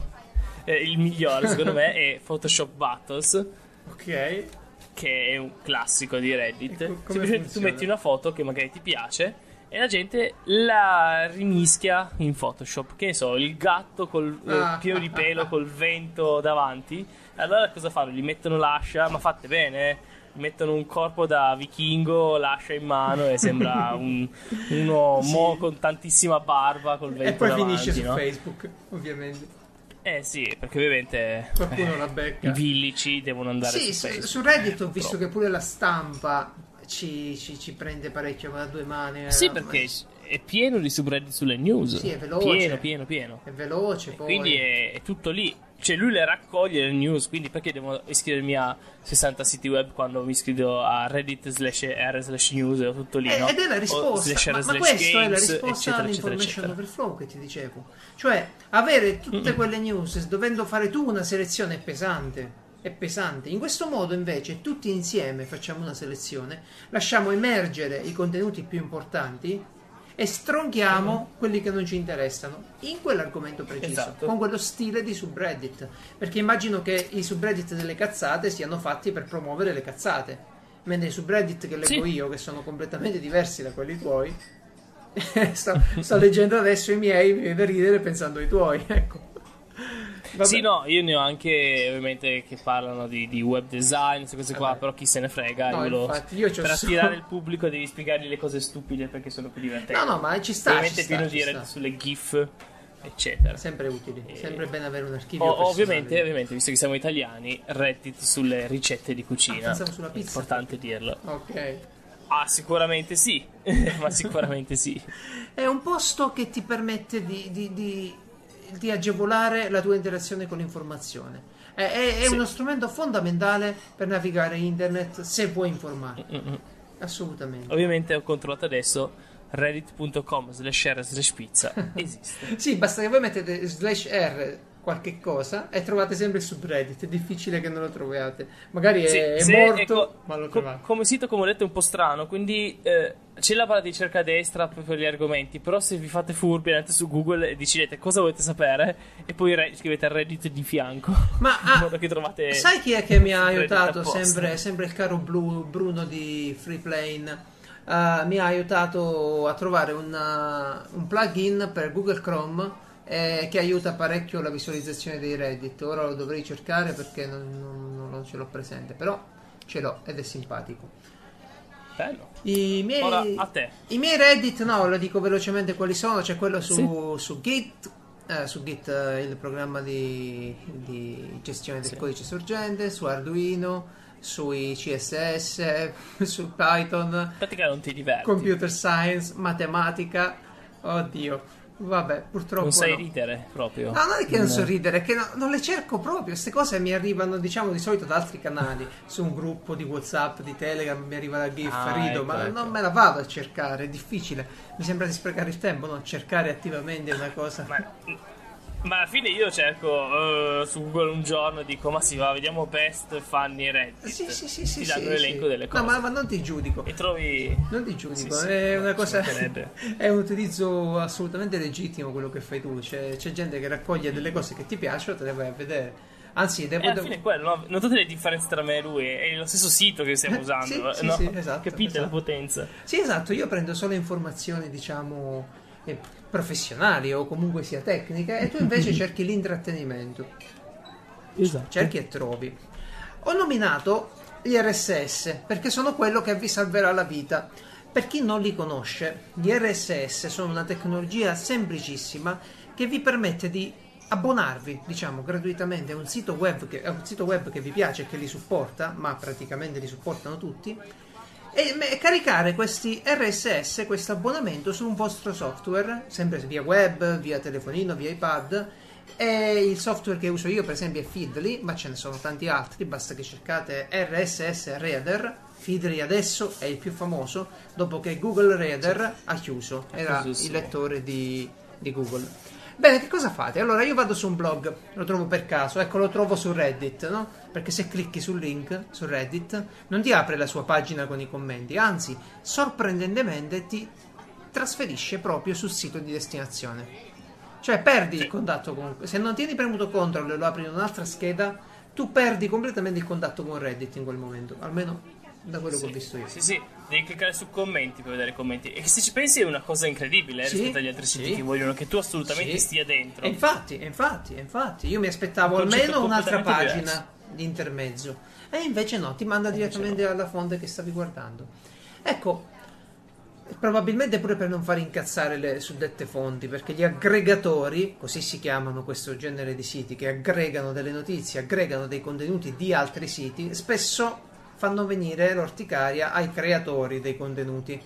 eh, il migliore secondo me è Photoshop Battles Ok. che è un classico di Reddit. Co- Semplicemente tu metti una foto che magari ti piace e la gente la rimischia in Photoshop. Che ne so, il gatto col eh, Ah. pieno di pelo col vento davanti. Allora cosa fanno? Gli mettono l'ascia, ma fatte bene. Eh. Mettono un corpo da vichingo, l'ascia in mano e sembra un, uno Sì. mo con tantissima barba col vento E poi davanti, finisce su no? Facebook, ovviamente. Eh sì, perché ovviamente Qualcuno eh, la becca. i villici devono andare Sì, su su, Facebook. su Reddit ho visto che pure la stampa ci, ci- ci prende parecchio da due mani. eh, Sì, ma- perché è pieno di subreddit sulle news. Sì, è veloce. Pieno, pieno, pieno. È veloce, poi. Quindi è, è tutto lì. Cioè, lui le raccoglie le news. Quindi perché devo iscrivermi a 60 siti web quando mi iscrivo a Reddit slash r slash news? Ho tutto lì, Eh, no? Ed è la O risposta, slash ma, ma slash questa è la games, risposta all'information overflow che ti dicevo. Cioè, avere tutte quelle news dovendo fare tu una selezione è pesante. È pesante. In questo modo, invece, tutti insieme facciamo una selezione, lasciamo emergere i contenuti più importanti e stronchiamo quelli che non ci interessano in quell'argomento preciso, Esatto. con quello stile di subreddit. Perché immagino che i subreddit delle cazzate siano fatti per promuovere le cazzate. Mentre i subreddit che leggo Sì. io, che sono completamente diversi da quelli tuoi, sto, sto leggendo adesso i miei, mi viene da ridere pensando ai tuoi, ecco. Vabbè. Sì, no, io ne ho anche ovviamente che parlano di, di web design, queste cose qua, Vabbè. però chi se ne frega. No, lo- infatti, io per attirare il pubblico devi spiegargli le cose stupide perché sono più divertenti. No, no, ma ci sta, Ovviamente pieno di sta. sulle GIF, eccetera. Sempre utili, Eh, sempre bene avere un archivio. O- personale. ovviamente, ovviamente, visto che siamo italiani, Reddit sulle ricette di cucina. Ah, sulla È pizza. importante dirlo. Ok. Ah, sicuramente sì. Ma sicuramente sì. È un posto che ti permette di, di- di- di agevolare la tua interazione con l'informazione. È, è- è Sì. uno strumento fondamentale per navigare internet se vuoi informare. Mm-mm. Assolutamente. Ovviamente ho controllato adesso reddit.com slash r slash pizza esiste. Sì, basta che voi mettete slash r qualche cosa e trovate sempre il subreddit. È difficile che non lo troviate. Magari Sì, è, è morto, ecco, ma lo co- trovate. come sito, come ho detto, è un po' strano. Quindi eh, c'è la barra di ricerca a destra per gli argomenti. Però se vi fate furbi, andate su Google e decidete cosa volete sapere. E poi re- scrivete Reddit di fianco. Ma in ah, modo che trovate. sai chi è che mi ha aiutato? Sempre, sempre il caro Blu- Bruno di Freeplane. Uh, mi ha aiutato a trovare una- un plugin per Google Chrome eh, che aiuta parecchio la visualizzazione dei Reddit. Ora lo dovrei cercare perché non, non- non ce l'ho presente, però ce l'ho ed è simpatico. Bello. I miei, Ora a te. I miei Reddit, no, lo dico velocemente quali sono. C'è quello su, su Git, eh, su Git eh, il programma di, di gestione del Sì. codice sorgente, su Arduino, sui CSS, su Python, In pratica non ti diverti. computer science, matematica. Oddio, vabbè, purtroppo non sai no. ridere proprio. No, non è che non No. so ridere, è che no- non le cerco proprio. Queste cose mi arrivano, diciamo, di solito da altri canali. Su un gruppo di WhatsApp, di Telegram, mi arriva la GIF, Ah, rido, ecco, ma ecco. non me la vado a cercare, è difficile. Mi sembra di sprecare il tempo, no? Cercare attivamente una cosa. Ma, ma alla fine io cerco eh, su Google un giorno e dico ma sì va vediamo Pest, Fanny e Reddit Sì, sì, sì, ti sì. danno sì, l'elenco sì. delle cose No, ma, ma non ti giudico. e trovi Non ti giudico, Sì, è una cosa. È un utilizzo assolutamente legittimo quello che fai tu. C'è, c'è gente che raccoglie delle cose che ti piacciono, te le vai a vedere. Anzi, devo. alla fine è quello no? notate le differenze tra me e lui è lo stesso sito che stiamo Eh, usando sì, sì, no? sì, esatto, capite la esatto. potenza Sì, esatto, io prendo solo informazioni, diciamo, eh, professionali o comunque sia tecniche e tu invece cerchi l'intrattenimento. esatto Cerchi e trovi. Ho nominato gli RSS perché sono quello che vi salverà la vita. Per chi non li conosce, gli RSS sono una tecnologia semplicissima che vi permette di abbonarvi, diciamo, gratuitamente a un sito web che, a un sito web che vi piace e che li supporta, ma praticamente li supportano tutti, e caricare questi RSS, questo abbonamento su un vostro software, sempre via web, via telefonino, via iPad. E il software che uso io, per esempio, è Feedly, ma ce ne sono tanti altri. Basta che cercate RSS Reader. Feedly adesso è il più famoso, dopo che Google Reader ha chiuso, era il lettore di, di Google. Bene, che cosa fate? Allora io vado su un blog, lo trovo per caso, ecco lo trovo su Reddit, no? Perché se clicchi sul link su Reddit non ti apre la sua pagina con i commenti, anzi, sorprendentemente ti trasferisce proprio sul sito di destinazione. Cioè perdi il contatto con... Se non tieni premuto control e lo apri in un'altra scheda, tu perdi completamente il contatto con Reddit in quel momento, almeno da quello che ho visto io. Sì, sì, devi cliccare su commenti per vedere i commenti. E che se ci pensi è una cosa incredibile eh, Sì, rispetto agli altri siti sì. che vogliono che tu assolutamente Sì. stia dentro. E infatti, infatti, infatti, io mi aspettavo Un almeno un'altra pagina di intermezzo. E invece no, ti manda direttamente alla fonte che stavi guardando. Ecco, probabilmente pure per non far incazzare le suddette fonti, perché gli aggregatori, così si chiamano questo genere di siti, che aggregano delle notizie, aggregano dei contenuti di altri siti, spesso fanno venire l'orticaria ai creatori dei contenuti.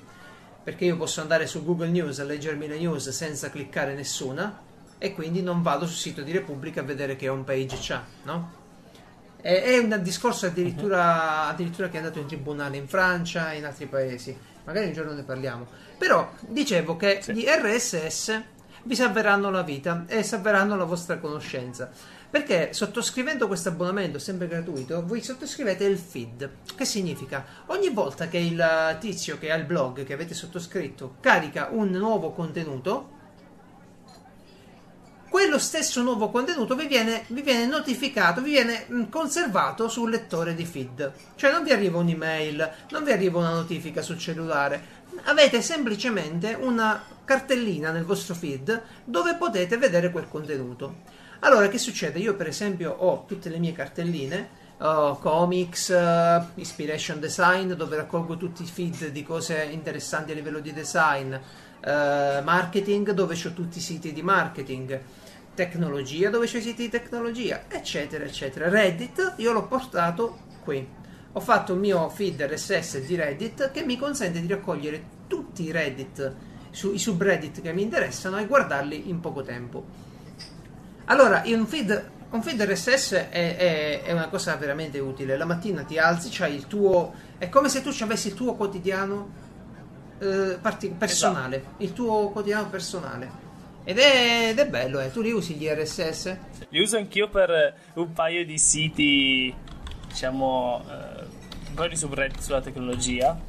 Perché io posso andare su Google News a leggermi le news senza cliccare nessuna e quindi non vado sul sito di Repubblica a vedere che home page c'ha, no? È, è un discorso addirittura, addirittura che è andato in tribunale in Francia e in altri paesi. Magari un giorno ne parliamo. Però dicevo che Sì. gli RSS vi salveranno la vita e salveranno la vostra conoscenza. Perché sottoscrivendo questo abbonamento sempre gratuito, voi sottoscrivete il feed. Che significa? Ogni volta che il tizio che ha il blog che avete sottoscritto carica un nuovo contenuto, quello stesso nuovo contenuto vi viene, vi viene notificato, vi viene mh, conservato sul lettore di feed. Cioè non vi arriva un'email, non vi arriva una notifica sul cellulare. Avete semplicemente una cartellina nel vostro feed dove potete vedere quel contenuto. Allora, che succede? Io, per esempio, ho tutte le mie cartelline, ho comics, eh, inspiration design, dove raccolgo tutti i feed di cose interessanti a livello di design, eh, marketing, dove ho tutti i siti di marketing, tecnologia, dove c'ho i siti di tecnologia, eccetera, eccetera. Reddit, io l'ho portato qui. Ho fatto il mio feed RSS di Reddit che mi consente di raccogliere tutti i Reddit, su, i subreddit che mi interessano e guardarli in poco tempo. Allora, un feed, un feed RSS è, è- è una cosa veramente utile. La mattina ti alzi, c'hai il tuo. È come se tu ci avessi il tuo quotidiano eh, parti- personale. Il tuo quotidiano personale. Ed è, ed è bello, eh. Tu li usi gli RSS? Li uso anch'io per eh, un paio di siti, diciamo, eh, un paio di subreddit sulla tecnologia.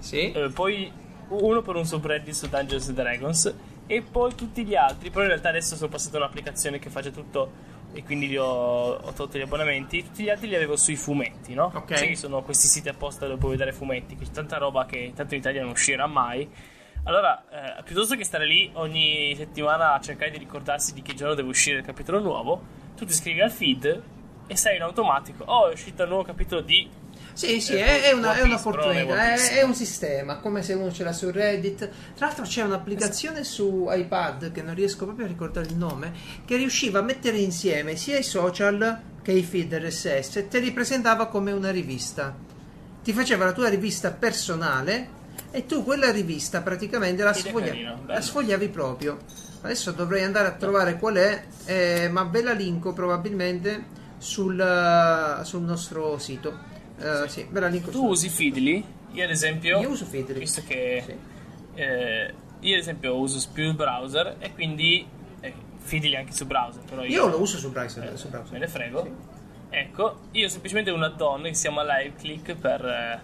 Sì. Eh, poi uno per un subreddit su Dungeons Dragons e poi tutti gli altri. Però in realtà adesso sono passato a un'applicazione che faccia tutto e quindi li ho, ho tolto gli abbonamenti. Tutti gli altri li avevo sui fumetti, no? Ok. Sì, sono questi siti apposta dove puoi vedere fumetti, che c'è tanta roba che tanto in Italia non uscirà mai. Allora, eh, piuttosto che stare lì ogni settimana a cercare di ricordarsi di che giorno deve uscire il capitolo nuovo, tu ti iscrivi al feed e sai in automatico, oh è uscito il nuovo capitolo di Sì, sì, Eh, è, è una- è però non è è un sistema, come se uno ce l'ha su Reddit. Tra l'altro c'è un'applicazione su iPad, che non riesco proprio a ricordare il nome, che riusciva a mettere insieme sia i social che i feed RSS e te li presentava come una rivista. Ti faceva la tua rivista personale e tu quella rivista praticamente la, sfoglia- carino, la sfogliavi proprio. Adesso dovrei andare a trovare qual è, eh, ma ve la linko probabilmente sul, eh, sul nostro sito. Eh, sì, ve la linko Tu sul- usi Feedly? Io ad esempio, Io uso Feedly. visto che Sì. eh, io ad esempio uso più il browser e quindi eh, Feedly anche su browser, però io, Io lo uso su browser. eh, su browser. me ne frego. Sì. Ecco, io ho semplicemente un add-on che si chiama LiveClick per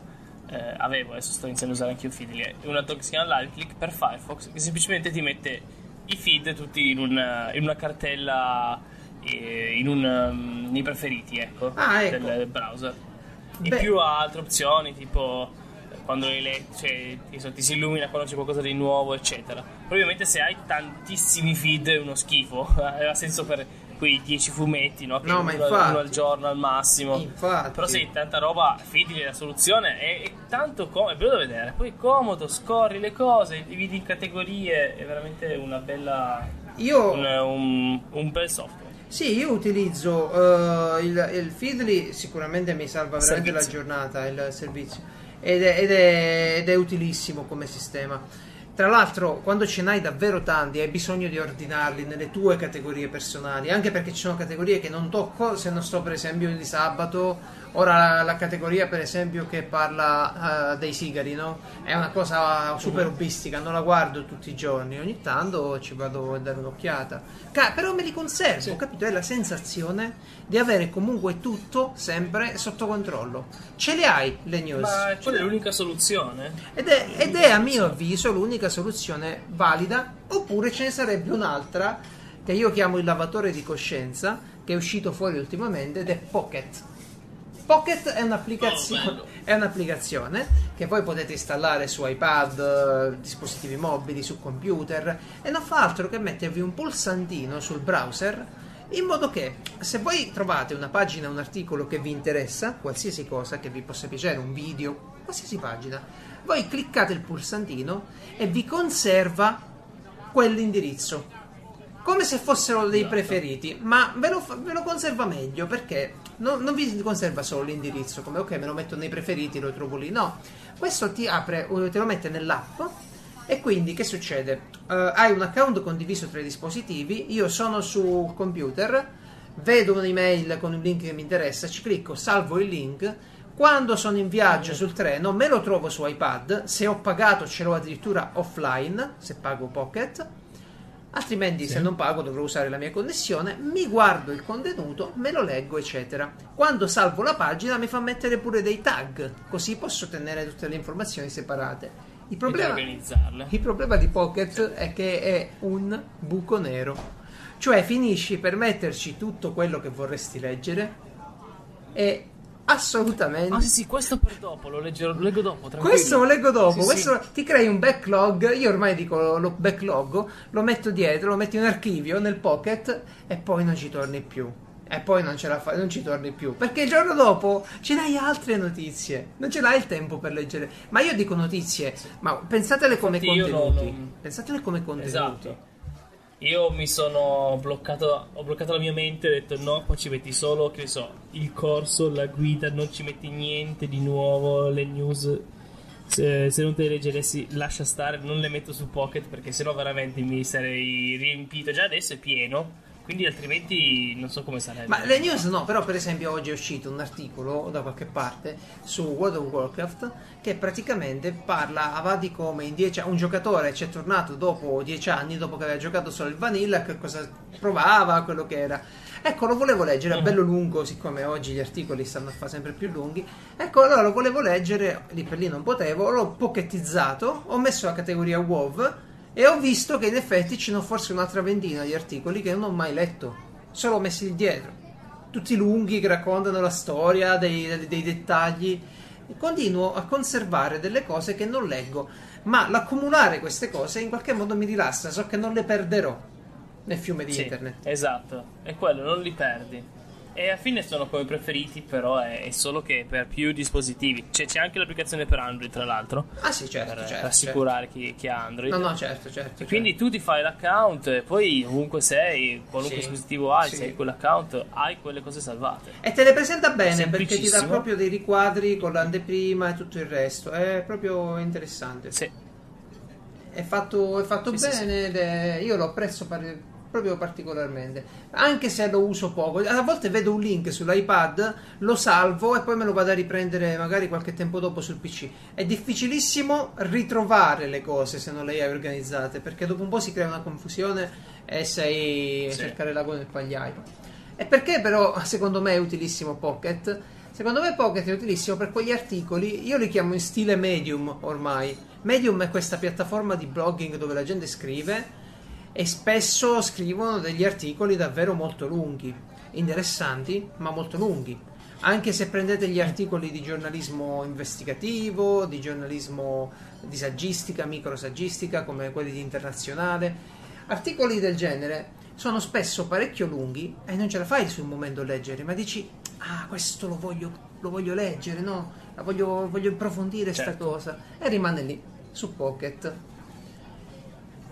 eh, eh, avevo, adesso sto iniziando a usare anche io Feedly, è un add-on che si chiama LiveClick per Firefox che semplicemente ti mette i feed tutti in, un- in una cartella eh, in un, um, nei preferiti, ecco, Ah, ecco. del browser. In Beh. più ha altre opzioni, tipo eh, quando le le- cioè, ti, so- ti si illumina quando c'è qualcosa di nuovo, eccetera. Poi ovviamente se hai tantissimi feed è uno schifo, aveva senso per quei 10 fumetti, no? Che No, ma uno, infatti. uno al giorno al massimo. Infatti. Però hai tanta roba, fidili la soluzione è, è tanto comodo, è bello da vedere. Poi è comodo, scorri le cose, dividi in categorie, è veramente una bella. Io, un, un, un bel software. sì, io utilizzo eh, il, il Feedly, sicuramente mi salva veramente Servizio. la giornata, il servizio, ed è, ed è- ed è utilissimo come sistema. Tra l'altro, quando ce n'hai davvero tanti, hai bisogno di ordinarli nelle tue categorie personali, anche perché ci sono categorie che non tocco se non sto per esempio di sabato. Ora la, la categoria per esempio che parla eh, dei sigari, no? È una cosa super hobbistica, non la guardo tutti i giorni, ogni tanto ci vado a dare un'occhiata. Ca- però me li conservo, capito? È la sensazione di avere comunque tutto sempre sotto controllo. Ce le hai le news? Ma quella è l'unica soluzione. Ed è, ed è a mio avviso l'unica soluzione valida, oppure ce ne sarebbe un'altra che io chiamo il lavatore di coscienza, che è uscito fuori ultimamente ed è Pocket. Pocket è un'applicazione, Oh, è un'applicazione che poi potete installare su iPad, dispositivi mobili, su computer e non fa altro che mettervi un pulsantino sul browser in modo che se voi trovate una pagina, un articolo che vi interessa, qualsiasi cosa che vi possa piacere, un video, qualsiasi pagina, voi cliccate il pulsantino e vi conserva quell'indirizzo. Come se fossero dei Esatto. preferiti, ma ve lo, ve lo conserva meglio perché non, non vi conserva solo l'indirizzo, come ok me lo metto nei preferiti, lo trovo lì. No, questo ti apre, te lo mette nell'app e quindi che succede? Eh, hai un account condiviso tra i dispositivi, io sono sul computer, vedo un'email con un link che mi interessa, ci clicco, salvo il link. Quando sono in viaggio sul treno me lo trovo su iPad, se ho pagato ce l'ho addirittura offline, se pago Pocket. Altrimenti, se non pago, dovrò usare la mia connessione. Mi guardo il contenuto, me lo leggo, eccetera. Quando salvo la pagina, mi fa mettere pure dei tag, così posso tenere tutte le informazioni separate. Il problema, il problema di Pocket è che è un buco nero. Cioè, finisci per metterci tutto quello che vorresti leggere e assolutamente Ah sì sì, questo per dopo, lo, leggerò, lo leggo dopo, tranquillo. questo lo leggo dopo, Sì, questo ti crei un backlog, io ormai dico lo backlog, lo metto dietro, lo metti in archivio nel pocket e poi non ci torni più. E poi non ce la fai, non ci torni più. Perché il giorno dopo ce l'hai altre notizie. Non ce l'hai il tempo per leggere. Ma io dico notizie, ma pensatele come Infatti contenuti. non- Pensatele come contenuti. Esatto. Io mi sono bloccato, ho bloccato la mia mente ho detto no, qua ci metti solo, che ne so, il corso, la guida, non ci metti niente di nuovo, le news. Se, se non te le leggeressi, lascia stare, non le metto su Pocket perché sennò veramente mi sarei riempito. Già adesso è pieno, quindi altrimenti non so come sarebbe. Ma le news no, però per esempio oggi è uscito un articolo da qualche parte su World of Warcraft che praticamente parlava di come in dieci un giocatore ci è tornato dopo dieci anni, dopo che aveva giocato solo il vanilla, che cosa provava, quello che era. Ecco, lo volevo leggere, è Mhm. bello lungo, siccome oggi gli articoli stanno a fare sempre più lunghi. Ecco, allora lo volevo leggere, lì per lì non potevo, l'ho pockettizzato, ho messo la categoria WoW e ho visto che in effetti ci sono forse un'altra ventina di articoli che non ho mai letto, solo messi lì dietro. Tutti lunghi che raccontano la storia, dei, dei- dettagli. E continuo a conservare delle cose che non leggo, ma l'accumulare queste cose in qualche modo mi rilassa, so che non le perderò nel fiume di Sì, internet. Esatto, è quello, non li perdi. E alla fine sono come preferiti, però è, solo che per più dispositivi. C'è, c'è anche l'applicazione per Android, tra l'altro. Ah sì, certo, per certo. rassicurare Chi, chi ha Android. No, no, certo, certo. E quindi tu ti fai l'account e poi ovunque sei, qualunque Sì, dispositivo hai, sì. se hai quell'account, hai quelle cose salvate. E te le presenta bene perché ti dà proprio dei riquadri con l'anteprima e tutto il resto. È proprio interessante. Sì. È fatto, è fatto Sì, bene ed è- io lo apprezzo par- proprio particolarmente. Anche se lo uso poco. A volte vedo un link sull'iPad, lo salvo e poi me lo vado a riprendere magari qualche tempo dopo sul PC. È difficilissimo ritrovare le cose se non le hai organizzate perché dopo un po' si crea una confusione e sei a Sì. cercare l'ago nel pagliaio. E perché però secondo me è utilissimo Pocket? Secondo me Pocket è utilissimo per quegli articoli, io li chiamo in stile Medium ormai. Medium è questa piattaforma di blogging dove la gente scrive e spesso scrivono degli articoli davvero molto lunghi, interessanti ma molto lunghi. Anche se prendete gli articoli di giornalismo investigativo, di giornalismo di saggistica, microsaggistica, come quelli di internazionale, articoli del genere sono spesso parecchio lunghi e non ce la fai sul momento a leggere, ma dici, ah, questo lo voglio, lo voglio leggere, no? La voglio, voglio approfondire sta Certo. cosa. E rimane lì, su Pocket.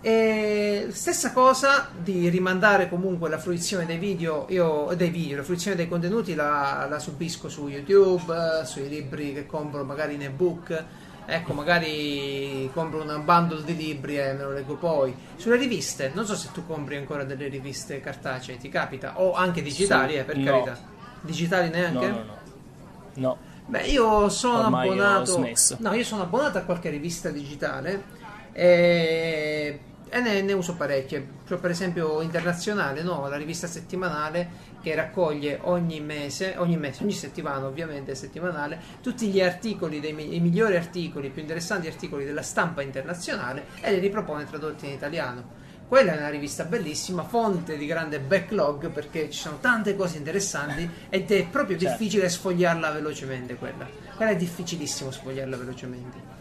E stessa cosa di rimandare comunque la fruizione dei video, io dei video, la fruizione dei contenuti la, la subisco su YouTube, eh, sui libri che compro magari in ebook. Ecco, magari compro un bundle di libri e me lo leggo poi. Sulle riviste, non so se tu compri ancora delle riviste cartacee, ti capita? O anche digitali, Sì, eh, per no. carità. Digitali neanche? No, no, no. No. Beh, io sono Ormai abbonato. No, io sono abbonato a qualche rivista digitale e, e ne, ne uso parecchie. Cioè, per esempio, Internazionale, no? la rivista settimanale che raccoglie ogni mese, ogni mese, ogni settimana, ovviamente settimanale, tutti gli articoli, dei, i migliori articoli, i più interessanti articoli della stampa internazionale e li ripropone tradotti in italiano. Quella è una rivista bellissima, fonte di grande backlog perché ci sono tante cose interessanti ed è proprio Certo. difficile sfogliarla velocemente quella. Quella è difficilissimo sfogliarla velocemente.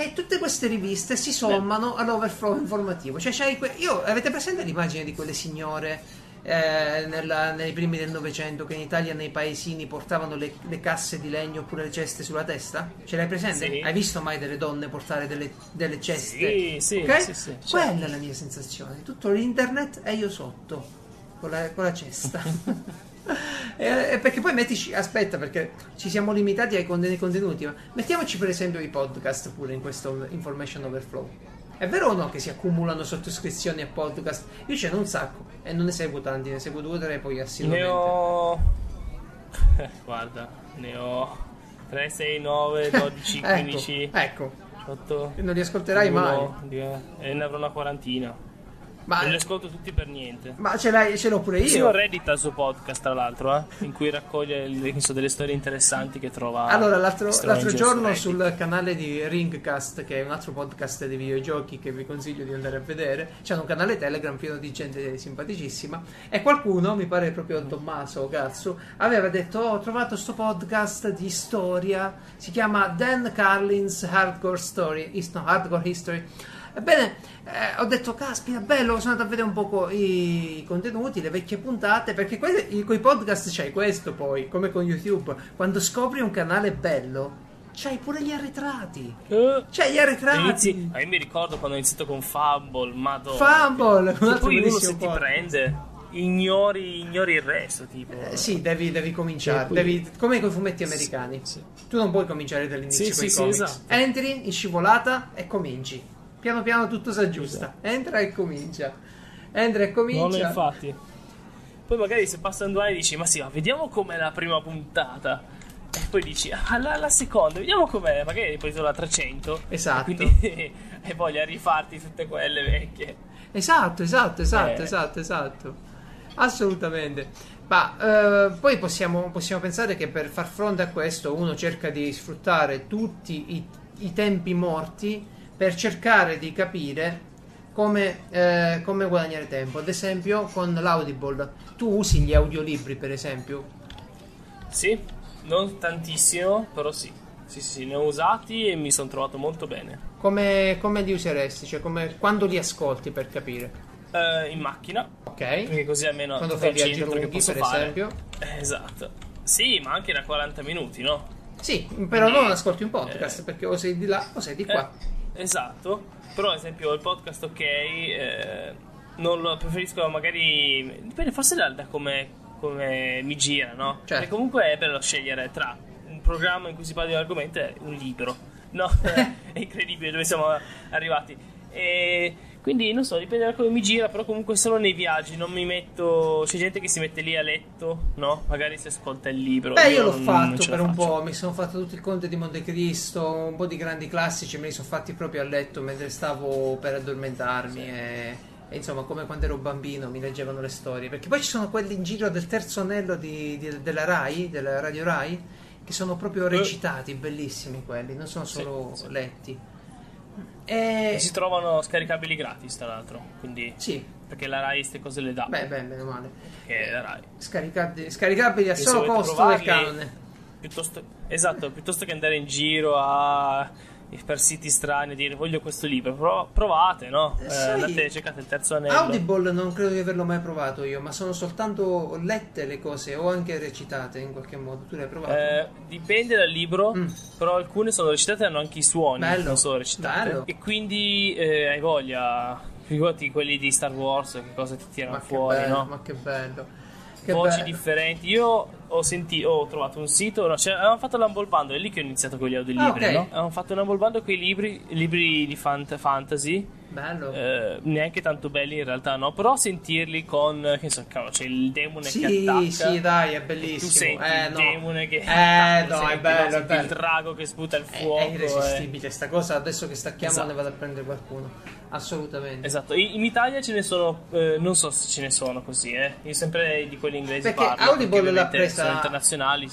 E tutte queste riviste si sommano all'overflow informativo. Cioè, c'hai que- io, avete presente l'immagine di quelle signore eh, nella- nei primi del Novecento che in Italia nei paesini portavano le, le casse di legno oppure le ceste sulla testa? Ce l'hai presente? Sì. Hai visto mai delle donne portare delle, delle ceste? Sì, sì, Ok? sì, sì, certo. Quella è la mia sensazione. Tutto l'internet e io sotto con la, con la cesta. E- e perché poi mettici, aspetta, perché ci siamo limitati ai conten- ai contenuti, ma mettiamoci per esempio i podcast pure in questo information overflow. È vero o no che si accumulano sottoscrizioni a podcast? Io ce n'ho un sacco e non ne seguo tanti, ne seguo due o tre poi Ne assiduamente. ho. Eh, Guarda, ne ho 3, 6, 9, 12, 15, ecco, ecco, 18. non li ascolterai mai. E ne avrò una quarantina. Ma, Non li ascolto tutti per niente. ma ce, l'hai, ce l'ho pure Sì, io. ho Reddit al suo podcast, tra l'altro, eh, in cui raccoglie che so, delle storie interessanti che trova. Allora, l'altro, l'altro su giorno Reddit. sul canale di Ringcast, che è un altro podcast di videogiochi che vi consiglio di andare a vedere, c'è un canale Telegram pieno di gente simpaticissima. E qualcuno, mi pare proprio Tommaso o Cazzo, aveva detto: "Oh, Ho trovato sto podcast di storia. Si chiama Dan Carlin's Hardcore Story. Is- no, Hardcore History. Ebbene, eh, ho detto, caspita, bello, sono andato a vedere un po' i contenuti, le vecchie puntate, perché con i podcast c'hai questo poi, come con YouTube, quando scopri un canale bello, c'hai pure gli arretrati. Eh, C'hai gli arretrati. inizi- ah, io mi ricordo quando ho iniziato con Fumble, madonna. Fumble, Che altro poi uno se ti prende, ignori, ignori il resto, tipo. Eh, sì, devi, devi cominciare, Sì, devi, come con i fumetti americani. Sì. Tu non puoi cominciare dall'inizio Sì, sì, sì, esatto. Entri in scivolata e cominci. Piano piano tutto si aggiusta. Entra e comincia. Entra e Esatto. No, comincia. infatti. Poi magari se passano due anni dici, ma sì, ma vediamo com'è la prima puntata. E poi dici, ah, la, la seconda, vediamo com'è. Magari hai preso la 300. Esatto. E quindi e voglia rifarti tutte quelle vecchie. Esatto, esatto, esatto, Eh. esatto, esatto. Assolutamente. Ma eh, poi possiamo, possiamo pensare che per far fronte a questo uno cerca di sfruttare tutti i, i tempi morti per cercare di capire come, eh, come guadagnare tempo. Ad esempio con l'Audible. Tu usi gli audiolibri, per esempio? Sì, non tantissimo, però sì. Sì, sì, ne ho usati e mi sono trovato molto bene. Come, come li useresti? Cioè, come, quando li ascolti per capire? Eh, in macchina, Ok. perché così almeno Quando fai viaggi lunghi, per fare. esempio. Eh, Esatto. Sì, ma anche da 40 minuti, no? Sì, però non ascolti un podcast eh, perché o sei di là o sei di qua. Esatto. Però, ad esempio, il podcast, ok, eh, non lo preferisco magari. Dipende forse da, da come, come mi gira, no? Certo. Perché comunque è bello scegliere tra un programma in cui si parla di un argomento e un libro. No? è incredibile dove siamo arrivati. E quindi non so, dipende da come mi gira, però comunque solo nei viaggi non mi metto. C'è gente che si mette lì a letto, no? Magari si ascolta il libro. Beh, io l'ho non- non fatto la per un po', mi sono fatto tutto il Conte di Montecristo, un po' di grandi classici, me li sono fatti proprio a letto mentre stavo per addormentarmi e, e insomma come quando ero bambino mi leggevano le storie, perché poi ci sono quelli in giro del terzo anello di- di- della RAI, della Radio RAI, che sono proprio recitati, bellissimi quelli, non sono Eh. Sì, solo sì. letti. E... E si trovano scaricabili gratis, tra l'altro. Quindi. Sì, Perché la Rai queste cose le dà. beh, beh, meno male. Che è la Rai. Scaricabili, scaricabili a solo costo del canone. Piuttosto, esatto, piuttosto che andare in giro a, per siti strani e dire voglio questo libro, pro- provate, no? Eh, Eh, andate, cercate il terzo anello. Audible non credo di averlo mai provato io, ma sono soltanto lette le cose o anche recitate in qualche modo. Tu le hai provato? Eh, dipende dal libro, Mm. però alcune sono recitate e hanno anche i suoni, Bello, non solo recitate. bello. E quindi eh, hai voglia, figurati quelli di Star Wars, che cosa ti tirano ma, fuori, bello, no? ma che bello. Che voci bello. differenti. Io ho sentito, ho trovato un sito, no, cioè, avevamo fatto l'Humble Bundle, è lì che ho iniziato con gli audiolibri, Ah, ok. no? Avevamo fatto un Humble Bundle con i libri, libri di fant- fantasy, Bello. eh, neanche tanto belli in realtà, no? Però sentirli con, che so, cavolo, c'è il demone che sì, attacca. sì, dai, è Tu bellissimo. senti eh, il no. demone che Eh, attacca, no, è senti, bello, è senti bello. il drago che sputa il È, fuoco. è eh. irresistibile sta cosa. Adesso che stacchiamo Esatto. ne vado a prendere qualcuno. Assolutamente. Esatto, in Italia ce ne sono, eh, non so se ce ne sono così, eh. Io sempre di quelli inglesi Perché parlo. Audible perché l'ha presa- sono internazionali.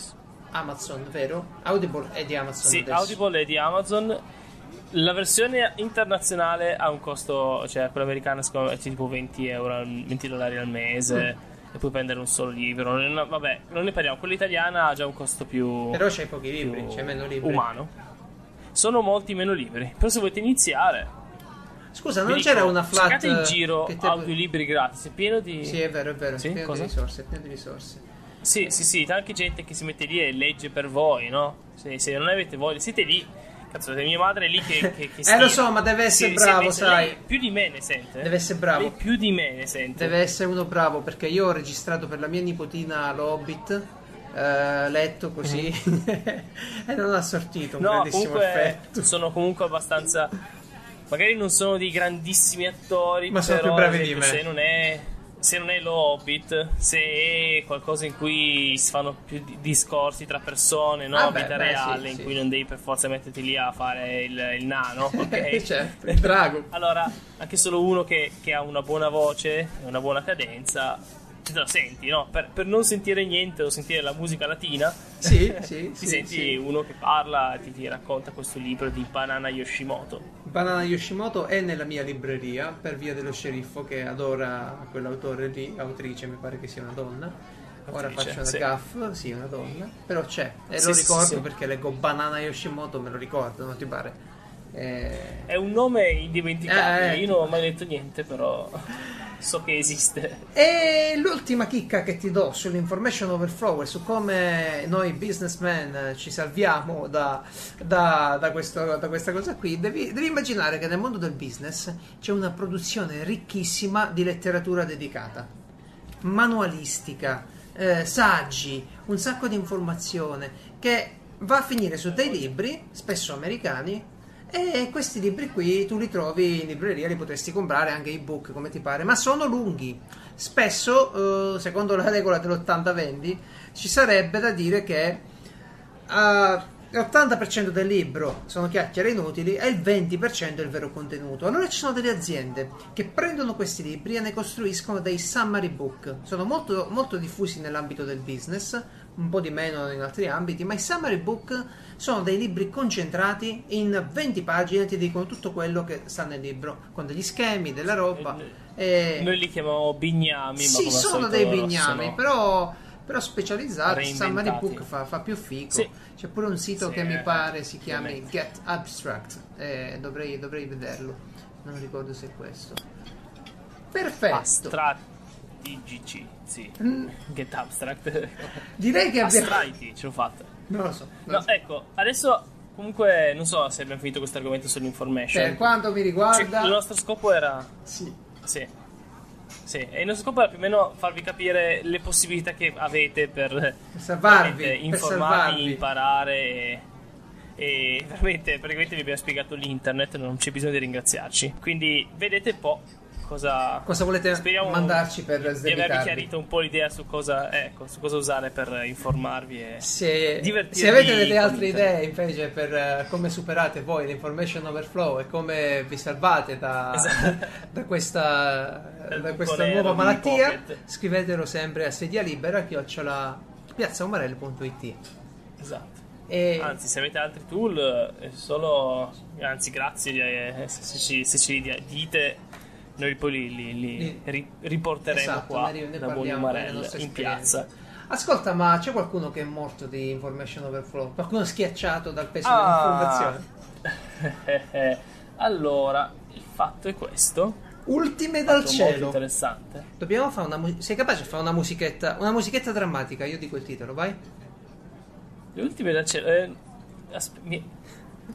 Amazon, vero? Audible è di Amazon. Sì, adesso. Audible è di Amazon. La versione internazionale ha un costo, cioè quella americana secondo me è tipo 20 euro, al- 20 dollari al mese Mm. e puoi prendere un solo libro. Non- vabbè, non ne parliamo. Quella italiana ha già un costo più, Però c'hai pochi libri, c'hai meno libri. umano. Sono molti meno libri. Però se volete iniziare, Scusa, non dico, c'era una flat cercate in giro te- audiolibri gratis, è pieno di Sì, è vero, è vero, Sì, è pieno cosa? di risorse, è pieno di risorse. Sì, sì, sì, c'è anche gente che si mette lì e legge per voi, no? Se, se non avete voglia, siete lì. Cazzo, mia madre è lì che, che, che Eh, lo so, ma deve essere Si- si bravo, messa- sai. più di me ne sente. Deve essere bravo. Lei più di me ne sente. Deve essere uno bravo perché io ho registrato per la mia nipotina l'Hobbit, eh, letto così e non ha sortito un no, grandissimo comunque effetto. sono comunque abbastanza. Magari non sono dei grandissimi attori, Ma sono più bravi di me. Se non è. Se non è lo Hobbit, se è qualcosa in cui si fanno più di- discorsi tra persone, no? Ah, beh, Vita beh, reale, sì, in sì. cui non devi per forza metterti lì a fare il, il nano, ok? certo, il drago. Allora, anche solo uno che, che ha una buona voce e una buona cadenza, te la senti, no? Per, per non sentire niente o sentire la musica latina, Sì, sì, ti sì, senti sì. uno che parla e ti, ti racconta questo libro di Banana Yoshimoto. Banana Yoshimoto è nella mia libreria per via dello sceriffo che adora quell'autore lì, autrice mi pare che sia una donna. Ora Autrice, faccio una sì. gaff, sì, una donna, però c'è e lo ricordo perché leggo Banana Yoshimoto, me lo ricordo, non ti pare? Eh, È un nome indimenticabile, Eh, eh. io non ho mai detto niente, però so che esiste. E l'ultima chicca che ti do sull'information overflow e su come noi businessmen ci salviamo da, da- da questo- da questa cosa qui, devi, devi immaginare che nel mondo del business c'è una produzione ricchissima di letteratura dedicata, manualistica, eh, saggi, un sacco di informazione che va a finire su dei libri, spesso americani, e questi libri qui tu li trovi in libreria, li potresti comprare anche ebook come ti pare, ma sono lunghi. Spesso, eh, secondo la regola dell'80-20, ci sarebbe da dire che eh, l'80% del libro sono chiacchiere inutili e il 20% è il vero contenuto. Allora ci sono delle aziende che prendono questi libri e ne costruiscono dei summary book. Sono molto, molto diffusi nell'ambito del business, un po' di meno in altri ambiti, ma i summary book sono dei libri concentrati in 20 pagine, ti dicono tutto quello che sta nel libro, con degli schemi, della roba. E... Noi li chiamiamo bignami, ma Sì, sono dei bignami, sono- però, però specializzati. Summary Book fa, fa più fico. Sì. C'è pure un sito Sì, che mi eh, pare si chiami. Get Abstract. eh, dovrei, dovrei vederlo. Non ricordo se è questo. Perfetto. Astratigici, sì. Mm. Get abstract. Direi che abbiamo... Astraiti, ce l'ho fatta. Non lo so. non No, so. ecco, adesso comunque non so se abbiamo finito questo argomento sull'information. Per quanto mi Cioè, riguarda... il nostro scopo era Sì. Sì. Sì, e il nostro scopo era più o meno farvi capire le possibilità che avete per Per salvarvi, per informarvi, salvarvi. imparare e, e veramente praticamente vi abbiamo spiegato l'internet, non c'è bisogno di ringraziarci. Quindi vedete un po' cosa Cosa volete speriamo mandarci per di avervi sdebitarvi? chiarito un po' l'idea su cosa, ecco, su cosa usare per informarvi e Se, se avete delle altre idee invece per eh, come superate voi l'information overflow e come vi salvate da, Esatto. da questa, da questa nuova malattia, scrivetelo sempre a sedia libera chiocciola piazzaumarelli.it esatto. e Anzi, se avete altri tool, eh, solo anzi, grazie eh, se, ci, se ci di- dite, noi poi li, li- li Li- ri- riporteremo esatto, qua da Buoni nostre in piazza. Ascolta, ma c'è qualcuno che è morto di information overflow? Qualcuno schiacciato dal peso Ah. dell'informazione? allora, il fatto è questo. Ultime dal molto cielo. interessante. Dobbiamo fare una musica. Sei capace di fare una musichetta? Una musichetta drammatica, io dico il titolo, vai. Le ultime dal cielo. Eh, aspe- mi-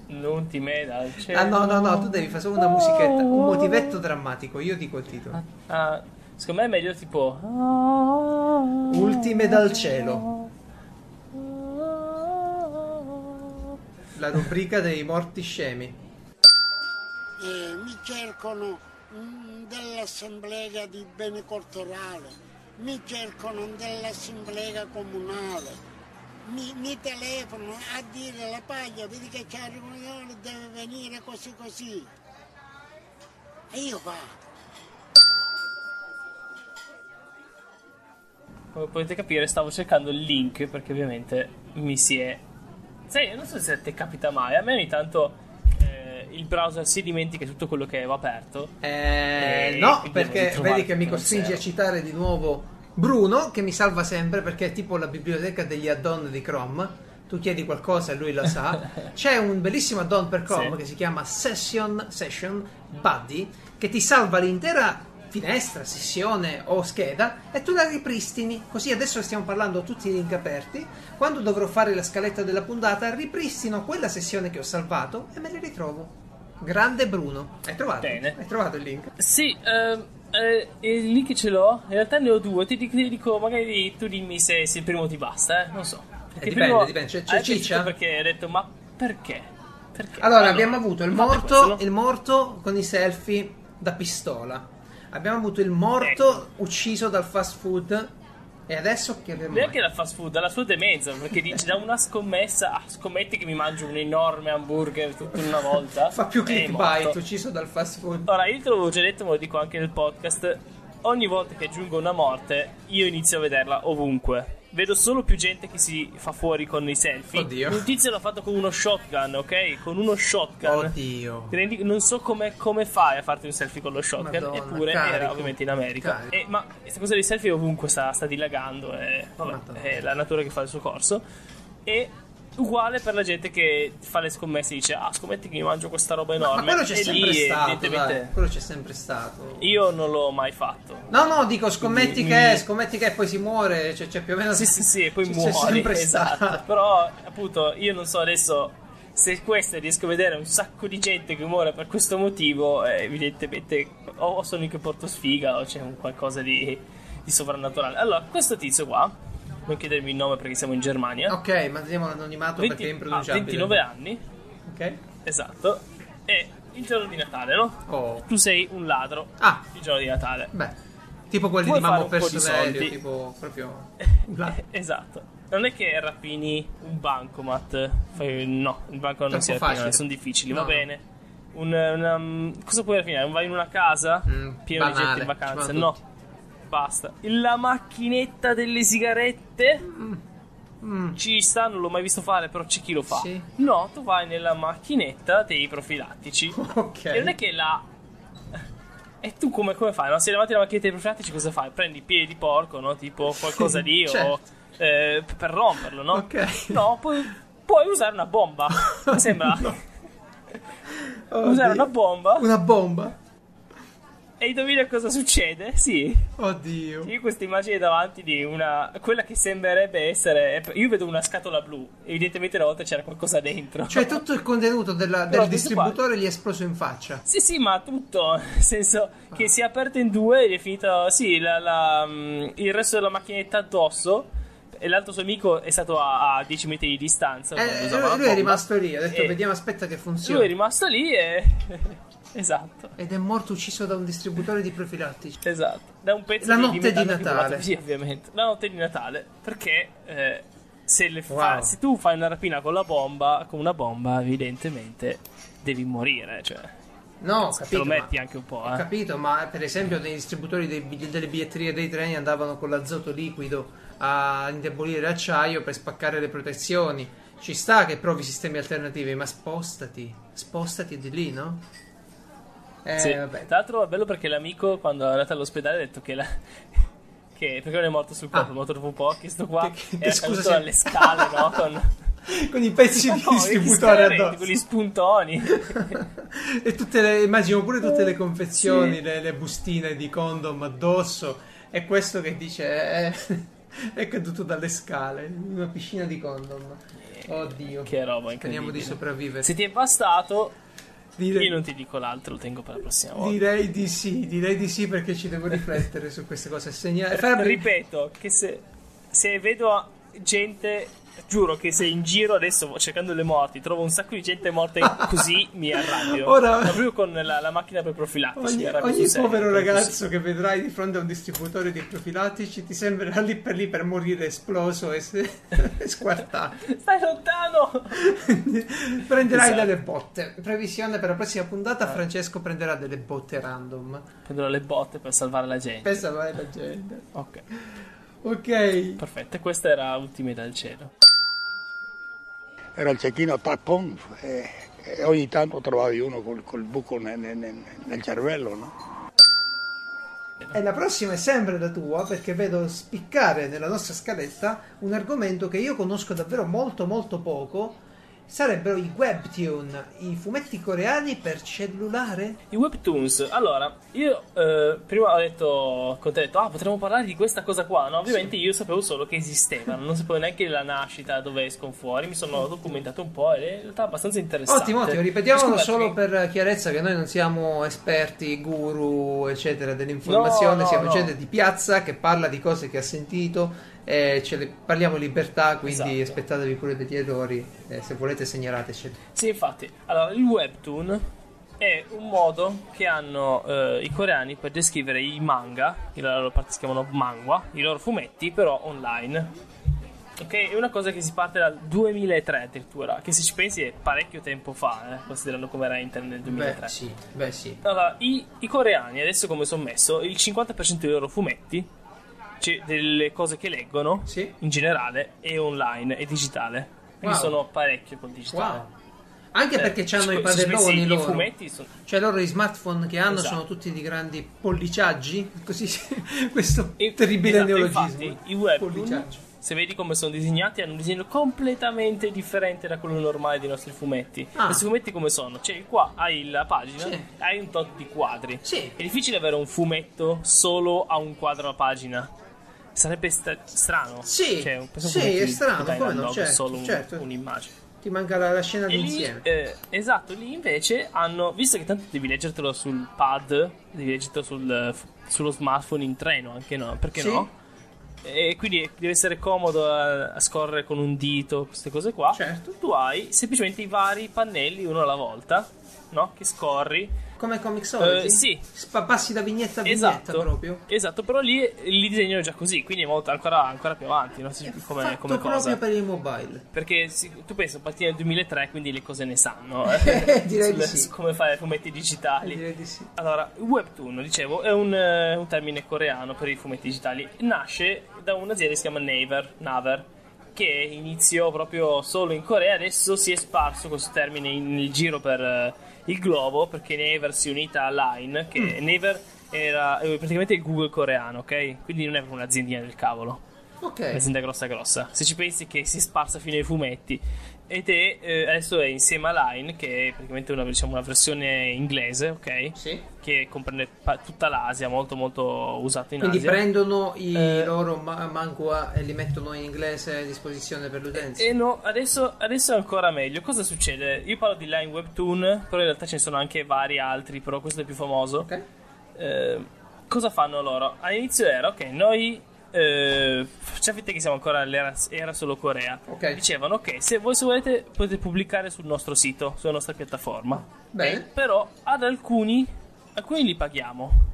le ultime dal cielo. Ah no, no, no, tu devi fare solo una musichetta, un motivetto drammatico, io dico il titolo. Ah, secondo me è meglio tipo. Ultime dal cielo. La rubrica dei morti scemi. Eh, mi cercano mm, dell'assemblea di beni culturali, mi cercano dell'assemblea comunale, mi, mi telefonano a dire la paglia, vedi che c'è la riunione, deve venire così così. E io vado. Come potete capire, stavo cercando il link perché ovviamente mi si è. Sai, non so se ti capita mai, a me ogni tanto eh, il browser si dimentica tutto quello che avevo aperto. Eh, no, perché vedi che mi costringi a citare di nuovo Bruno, che mi salva sempre perché è tipo la biblioteca degli add-on di Chrome. Tu chiedi qualcosa e lui lo sa. C'è un bellissimo add-on per Chrome Sì. che si chiama Session, Session Buddy, che ti salva l'intera finestra, sessione o scheda e tu la ripristini. Così adesso stiamo parlando tutti i link aperti. Quando dovrò fare la scaletta della puntata, ripristino quella sessione che ho salvato e me le ritrovo. Grande Bruno. Hai trovato? Bene. Hai trovato il link? Sì, ehm, eh, il link ce l'ho. In realtà ne ho due. Ti dico, ti dico, magari tu dimmi se, se il primo ti basta, eh? Non so. Perché dipende, primo- dipende. C'è- c'è pensato ciccia? Perché hai detto, ma perché? Perché? Allora, abbiamo avuto il morto, questo, no? il morto con i selfie da pistola. Abbiamo avuto il morto Ecco. ucciso dal fast food. E adesso che abbiamo. Neanche la fast food, la sua demenza, perché dice da una scommessa, ah, scommetti che mi mangio un enorme hamburger tutto in una volta. Fa più clickbait, ucciso dal fast food. Ora, io te l'avevo già detto, me lo dico anche nel podcast. Ogni volta che aggiungo una morte, io inizio a vederla ovunque. Vedo solo più gente che si fa fuori con i selfie. Oddio. Un tizio l'ha fatto con uno shotgun, ok? Con uno shotgun. Oddio. Rendi- non so come, come fai a farti un selfie con lo shotgun, Madonna, eppure carico. era ovviamente in America. E- ma questa cosa dei selfie ovunque sta, sta dilagando, è, vabbè, Madonna. è la natura che fa il suo corso. E uguale per la gente che fa le scommesse e dice, ah, scommetti che mi mangio questa roba Ma, enorme. ma quello c'è e sempre lì, stato. evidentemente, Dai, quello c'è sempre stato. io non l'ho mai fatto. No, no, dico scommetti Mi- che, mi- scommetti che poi si muore. C'è, c'è più o meno. Sì, sì, sì, e poi c'è- muori. C'è sempre esatto. stato. Però, appunto, io non so adesso se queste riesco a vedere un sacco di gente che muore per questo motivo, eh, evidentemente o sono io che porto sfiga o c'è un qualcosa di, di sovrannaturale. Allora, questo tizio qua, non chiedermi il nome perché siamo in Germania, Ok, manteniamo l'anonimato 20 perché è ha impronunciabile. 29 anni, Ok. esatto, e il giorno di Natale, no? Oh. Tu sei un ladro Ah, il giorno di Natale. beh. Tipo quelli Vuoi di Personerio, soldi? tipo proprio. Esatto. Non è che rapini un bancomat. Fai- no, il banco non Troppo si rapina, facile. sono difficili, No, va no. bene. Un, una- cosa puoi rapinare? Vai in una casa Mm, piena di gente in vacanza? No, basta. La macchinetta delle sigarette Mm. ci sta, non l'ho mai visto fare, però c'è chi lo fa. Sì. No, tu vai nella macchinetta dei profilattici. Ok. E non è che la. E tu come, come fai? No? Se davanti alla macchinetta dei profilattici cosa fai? Prendi i piedi di porco, no? Tipo qualcosa lì certo. o eh, per romperlo, no? Ok. No, puoi, puoi usare una bomba. Mi sembra. Oddio. Usare una bomba. Una bomba. E indovina cosa succede? Sì. Oddio. Io questa immagine davanti di una. quella che sembrerebbe essere. Io vedo una scatola blu. Evidentemente una volta c'era qualcosa dentro. Cioè, tutto il contenuto della- del distributore gli è esploso in faccia. Sì, sì, ma tutto. Nel senso che si è aperto in due ed è finito. Sì, la- la, mm, il resto della macchinetta addosso. E l'altro suo amico è stato a, a 10 metri di distanza. Eh, la lui è rimasto lì. Ha detto, E vediamo, aspetta che Lui funziona. è rimasto lì e. esatto. Ed è morto ucciso da un distributore di profilattici. Esatto, da un pezzo La di, notte di Natale. Sì, ovviamente. La notte di Natale. Perché eh, se, le fa- Wow. se tu fai una rapina con la bomba, con una bomba, evidentemente devi morire. Cioè, No, ho te capito. lo ma- metti anche un po', Ho eh. capito, ma per esempio dei distributori dei delle biglietterie dei treni andavano con l'azoto liquido a indebolire l'acciaio per spaccare le protezioni. Ci sta che provi sistemi alternativi, ma spostati. Spostati di lì, no? Eh, Sì. Tra l'altro è bello perché l'amico quando è andato all'ospedale ha detto che la... Che perché non è morto sul colpo, Ah. è morto dopo un po', che sto qua Che- che- era scusa se- dalle scale, no? Con... Con i pezzi di No, distributore gli scaleretti, addosso. con gli spuntoni. e tutte le, immagino pure tutte le confezioni, Sì. le, le bustine di condom addosso. E questo che dice è, è caduto dalle scale in una piscina di condom. Oddio. che roba Speriamo incredibile. di sopravvivere. Se ti è bastato, Direi, io non ti dico l'altro, lo tengo per la prossima volta. direi di sì, direi di sì perché ci devo riflettere su queste cose. Segna- Ripeto che se, se vedo gente, giuro che se in giro adesso cercando le morti trovo un sacco di gente morta così mi arrabbio. Ora- Ma proprio con la, la macchina per profilattici. Ogni, ogni serio, povero ragazzo che vedrai di fronte a un distributore di profilattici ti sembrerà lì per lì per morire esploso e, se- e squartato. Stai lontano! Prenderai Esatto. delle botte. Previsione per la prossima puntata: Francesco prenderà delle botte random. Prenderò le botte per salvare la gente. Per salvare la gente. Ok, Ok. perfetto. Questa era Ultime dal cielo. Era il cecchino tappon e, e ogni tanto trovavi uno col, col buco nel, nel- nel- cervello, no? E la prossima è sempre la tua perché vedo spiccare nella nostra scaletta un argomento che io conosco davvero molto molto poco. Sarebbero i webtoon, i fumetti coreani per cellulare? I webtoons, allora, io eh, prima ho detto, con te ho detto, ah, potremmo parlare di questa cosa qua, no? Ovviamente io sapevo solo che esistevano, non sapevo neanche la nascita, dove escono fuori, mi sono documentato un po' ed è in realtà abbastanza interessante. Ottimo, ottimo, ripetiamolo solo che- per chiarezza che noi non siamo esperti, guru, eccetera, dell'informazione, No, no, siamo no. gente di piazza che parla di cose che ha sentito, e ce le- parliamo in libertà, quindi Esatto. aspettatevi pure degli errori, eh, se volete segnalateci. Sì, infatti, allora, il webtoon è un modo che hanno eh, i coreani per descrivere i manga, che la loro parte si chiamano manga, i loro fumetti, però online. Ok, è una cosa che si parte dal 2003 addirittura, che se ci pensi è parecchio tempo fa, eh, considerando come era internet nel 2003. Beh, sì, beh sì. Allora, i, i coreani, adesso come sono messo, il 50% dei loro fumetti, cioè delle cose che leggono, Sì. in generale, è online, è digitale. Quindi Wow. sono parecchio col digitale. Wow. Anche Eh, perché hanno i padelloni loro. I fumetti sono... Cioè loro i smartphone che hanno Esatto. sono tutti di grandi polliciaggi, così questo E- terribile esatto, neologismo. infatti, i webtoon, Polliciaggio. se vedi come sono disegnati, hanno un disegno completamente differente da quello normale dei nostri fumetti. Ah. Questi fumetti come sono? Cioè, qua hai la pagina, Sì. hai un tot di quadri. Sì. È difficile avere un fumetto solo a un quadro a pagina. Sarebbe sta- strano. Sì, Cioè, sì, è strano, come no, certo, solo un- certo. un'immagine. Ti manca la, la scena E lì, d'insieme. eh, esatto, lì invece hanno, visto che tanto devi leggertelo sul pad, devi leggertelo sul- sullo smartphone in treno, anche no, perché Sì. no? E quindi deve essere comodo a, a scorrere con un dito, queste cose qua. Certo. Tu hai semplicemente i vari pannelli uno alla volta, no? Che scorri. Come Comixology? Eh, sì. Spa- passi da vignetta a vignetta Esatto, proprio. esatto, però lì li disegnano già così, quindi è molto, ancora, ancora più avanti, no? È come, fatto come cosa. proprio per il mobile. Perché si- tu pensi a partire nel 2003, quindi le cose ne sanno. Eh, direi di Sulle- sì. su come fare fumetti digitali. Direi di sì. Allora, webtoon, dicevo, è un, eh, un termine coreano per i fumetti digitali. Nasce da un'azienda che si chiama Naver, Naver che iniziò proprio solo in Corea, adesso si è sparso questo termine in- nel giro per eh, il globo, perché Naver si è unita a Line, che Mm. Naver era eh, praticamente il Google coreano, ok? Quindi non è proprio un'aziendina del cavolo. Ok. L'azienda grossa grossa. Se ci pensi che si è sparsa fino ai fumetti. Ed è eh, adesso è insieme a Line, che è praticamente una, diciamo, una versione inglese, ok? Sì. Che comprende pa- tutta l'Asia, molto molto usato in Quindi Asia. prendono i Eh. loro ma- mangua e li mettono in inglese a disposizione per l'utenza. E no, adesso, adesso è ancora meglio. Cosa succede? Io parlo di Line Webtoon, però in realtà ce ne sono anche vari altri, però questo è il più famoso. Ok? Eh, cosa fanno loro? All'inizio era, ok, noi eh, finta che siamo ancora nell'era era solo Corea. Ok. Dicevano, ok, se voi se volete potete pubblicare sul nostro sito, sulla nostra piattaforma. Bene. Eh, però ad alcuni, alcuni li paghiamo,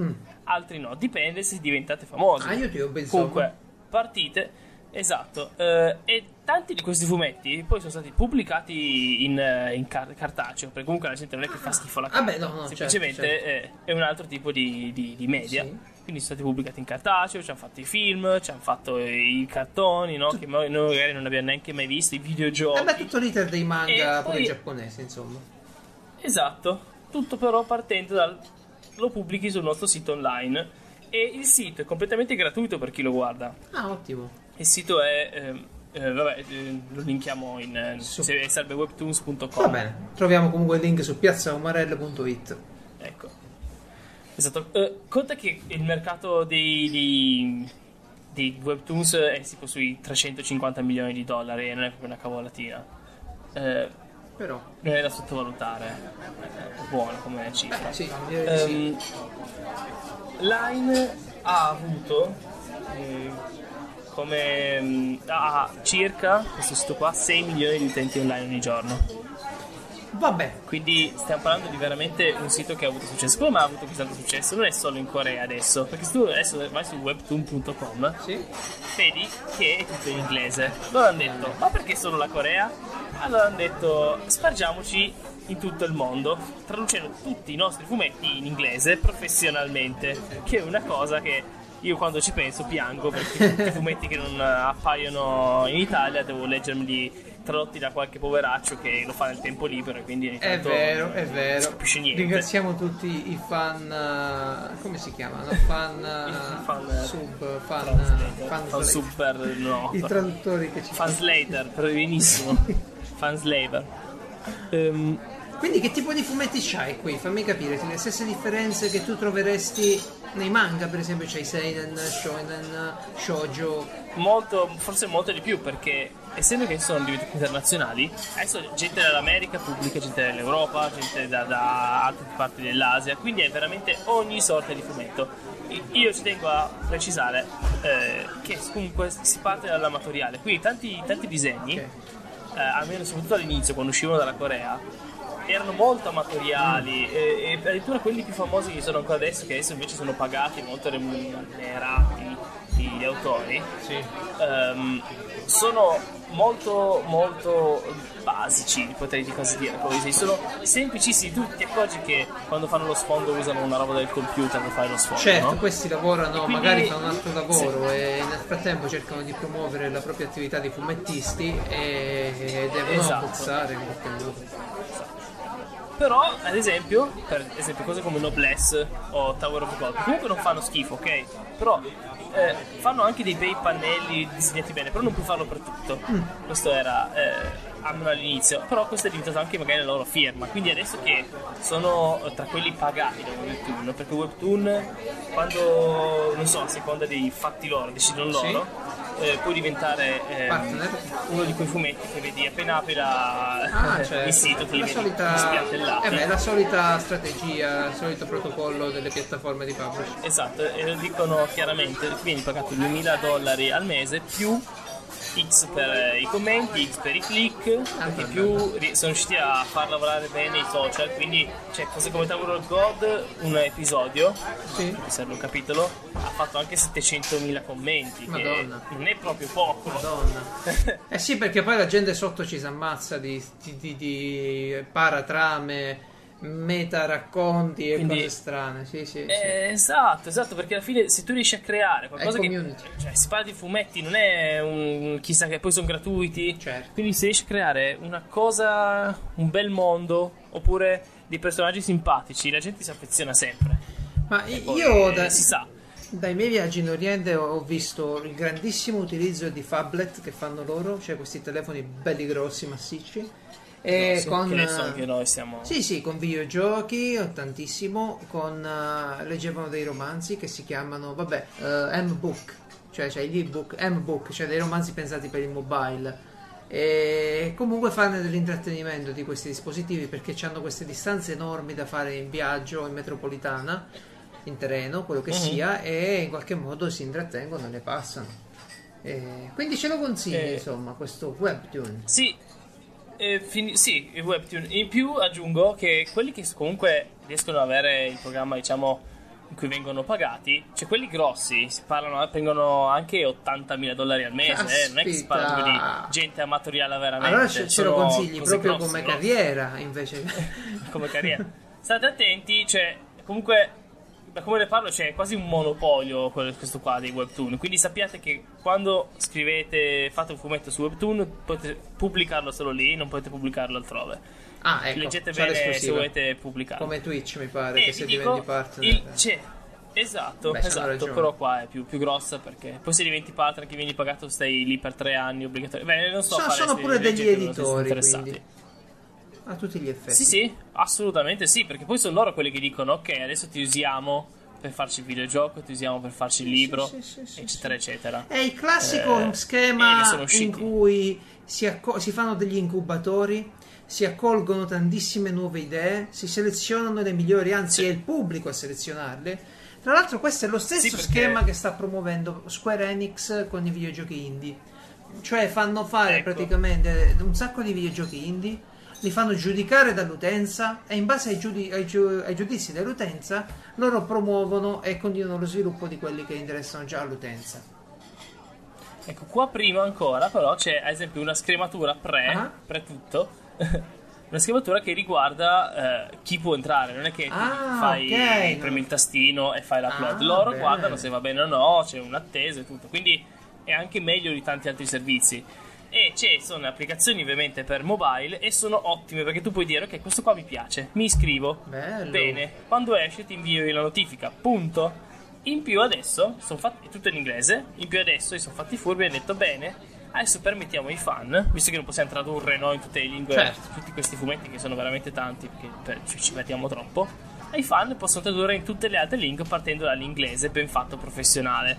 Mm. altri no, dipende se diventate famosi. Ah, YouTube, insomma. Comunque, partite, esatto, eh, e tanti di questi fumetti poi sono stati pubblicati in, eh, in car- cartaceo, perché comunque la gente non è che fa schifo la Ah, carta, beh, no, no, semplicemente certo, eh, è un altro tipo di, di- di media. Sì. Quindi sono stati pubblicati in cartaceo, ci hanno fatto i film, ci hanno fatto i cartoni, no? che noi magari non abbiamo neanche mai visto, i videogiochi. Eh beh, tutto l'iter dei manga, E pure poi- giapponesi, insomma. Esatto, tutto però partendo dal... lo pubblichi sul nostro sito online e il sito è completamente gratuito per chi lo guarda. Ah, ottimo. Il sito è... ehm, eh, vabbè, eh, lo linkiamo in... eh, Su- se serve webtoons.com. Va bene. Troviamo comunque il link su piazzaumarello.it. Ecco. Esatto. Eh, conta che il mercato dei, dei, dei webtoons è tipo sui 350 milioni di dollari e non è proprio una cavolatina. Eh, Però, non è da sottovalutare. È buono come cifra. sì, direi di sì. Ehm, Line ha avuto eh, come mm, ha circa questo sito qua 6 milioni di utenti online ogni giorno. Vabbè, Quindi stiamo parlando di veramente un sito che ha avuto successo. Come ha avuto così tanto successo? Non è solo in Corea adesso, perché se tu adesso vai su webtoon.com sì. vedi che è tutto in inglese. Loro hanno detto, ma perché solo la Corea? Allora hanno detto, spargiamoci in tutto il mondo, traducendo tutti i nostri fumetti in inglese professionalmente, che è una cosa che io quando ci penso piango perché tutti i fumetti che non appaiono in Italia devo leggermeli tradotti da qualche poveraccio che lo fa nel tempo libero e quindi È vero, è non vero. si capisce niente. Ringraziamo tutti i fan. eh, come si chiamano? Fan. eh, fan, eh, sub, fan. Fan Fan slave. super no I traduttori che ci Fanslater, però benissimo. Fanslaver. Ehm, Quindi che tipo di fumetti c'hai qui? Fammi capire, le stesse differenze che tu troveresti nei manga, per esempio c'hai Seinen, Shonen, Shoujo. molto, forse molto di più perché essendo che sono diventati internazionali, adesso gente dall'America pubblica, gente dall'Europa, gente da, da altre parti dell'Asia, quindi è veramente ogni sorta di fumetto. Io ci tengo a precisare eh, che comunque si parte dall'amatoriale, quindi tanti, tanti disegni, Ok. eh, almeno soprattutto all'inizio quando uscivano dalla Corea, erano molto amatoriali e, e addirittura quelli più famosi che sono ancora adesso, che adesso invece sono pagati, molto remunerati gli autori, ehm, sono molto molto basici, potrei così dire, così. sono semplicissimi, tu ti accorgi che quando fanno lo sfondo usano una roba del computer per fare lo sfondo, Certo, no? questi lavorano, quindi- magari fanno un altro lavoro e nel frattempo cercano di promuovere la propria attività di fumettisti e, e devono Esatto. abbozzare in qualche modo. Però, ad esempio, per esempio, cose come Noblesse o Tower of God, comunque non fanno schifo, ok? Però eh, fanno anche dei bei pannelli disegnati bene, però non puoi farlo per tutto. Questo era eh, all'inizio, però questo è diventato anche magari la loro firma. Quindi adesso che sono tra quelli pagati da Webtoon, perché Webtoon, quando non so, a seconda dei fatti loro, decidono Sì. Eh, puoi diventare ehm, uno di quei fumetti che vedi appena apri la, Ah, certo. il sito ti la solita, eh beh, la solita strategia, il solito protocollo delle piattaforme di publishing. Esatto, e lo dicono chiaramente, vieni pagato 2000 dollari al mese più X per i commenti, X per i click, vabbè. più sono riusciti a far lavorare bene i social, quindi c'è cose come Tower of God, un episodio, Sì. che serve un capitolo, ha fatto anche 700.000 commenti, Madonna. che non è proprio poco. Madonna. Eh sì, perché poi la gente sotto ci si ammazza di, di, di, di paratrame, meta racconti e Quindi- cose strane. Sì, sì, sì. Eh, esatto, esatto, perché alla fine se tu riesci a creare qualcosa È che community. cioè, si parla di fumetti, non è un chissà che poi sono gratuiti. Certo. Quindi se riesci a creare una cosa, un bel mondo, oppure dei personaggi simpatici, la gente si affeziona sempre. Ma Poi, io da, si sa. Dai miei viaggi in Oriente ho visto il grandissimo utilizzo di phablet che fanno loro, cioè questi telefoni belli grossi, massicci. E Sì, con, che adesso eh, anche noi siamo. Sì, sì, con videogiochi, tantissimo, con, eh, leggevano dei romanzi che si chiamano, vabbè, eh, M-Book, cioè c'è gli ebook, M-Book, cioè dei romanzi pensati per il mobile. E comunque fanno dell'intrattenimento di questi dispositivi perché hanno queste distanze enormi da fare in viaggio, in metropolitana, in treno, quello che Mhm. sia, e in qualche modo si intrattengono e ne passano. E quindi ce lo consigli, Eh. insomma, questo webtune. Sì, eh, fini- sì, il webtoon. In più aggiungo che quelli che comunque riescono ad avere il programma, diciamo, in cui vengono pagati, cioè quelli grossi si parlano, prendono anche 80.000 dollari al mese, eh, non è che si parla di gente amatoriale veramente. Allora ce, ce lo consigli proprio grosse, come grosse. carriera invece. come carriera. State attenti, cioè, comunque, da come ne parlo, c'è quasi un monopolio questo qua dei webtoon. Quindi sappiate che quando scrivete, fate un fumetto su webtoon, potete pubblicarlo solo lì, non potete pubblicarlo altrove. Ah, ecco, Leggete bene se volete pubblicarlo. Come Twitch mi pare E che vi se dico, diventi partner. il- c'è. Esatto, Beh, esatto, però qua è più, più grossa perché poi se diventi partner che vieni pagato stai lì per tre anni obbligatori. Beh, non so Sono- fare sono pure degli editori, interessati. quindi. A tutti gli effetti. Sì, sì, assolutamente sì, perché poi sono loro quelli che dicono ok, adesso ti usiamo per farci il videogioco, ti usiamo per farci il libro, sì, sì, sì, eccetera, eccetera. È il classico Eh, schema in cui si, acco- si fanno degli incubatori, si accolgono tantissime nuove idee, si selezionano le migliori, anzi è il pubblico a selezionarle. Tra l'altro questo è lo stesso perché- schema che sta promuovendo Square Enix con i videogiochi indie. Cioè fanno fare Ecco. praticamente un sacco di videogiochi indie, li fanno giudicare dall'utenza e in base ai, giudi- ai giu- ai giudizi dell'utenza loro promuovono e continuano lo sviluppo di quelli che interessano già all'utenza. Ecco, qua prima ancora però c'è ad esempio una scrematura pre, Ah. pre tutto, una scrematura che riguarda eh, chi può entrare, non è che Ah, fai, ok, premi no. il tastino e fai l'upload, Ah, loro bene. guardano se va bene o no, c'è un'attesa e tutto, quindi è anche meglio di tanti altri servizi. E ci sono applicazioni ovviamente per mobile e sono ottime perché tu puoi dire ok questo qua mi piace, mi iscrivo, Bello. bene, quando esce ti invio io la notifica, punto. In più adesso, sono fatti, è tutto in inglese, in più adesso sono fatti furbi e hanno detto bene, adesso permettiamo ai fan, visto che non possiamo tradurre no, in tutte le lingue Certo. tutti questi fumetti che sono veramente tanti, perché per- ci, ci mettiamo troppo, ai fan possono tradurre in tutte le altre lingue partendo dall'inglese ben fatto professionale,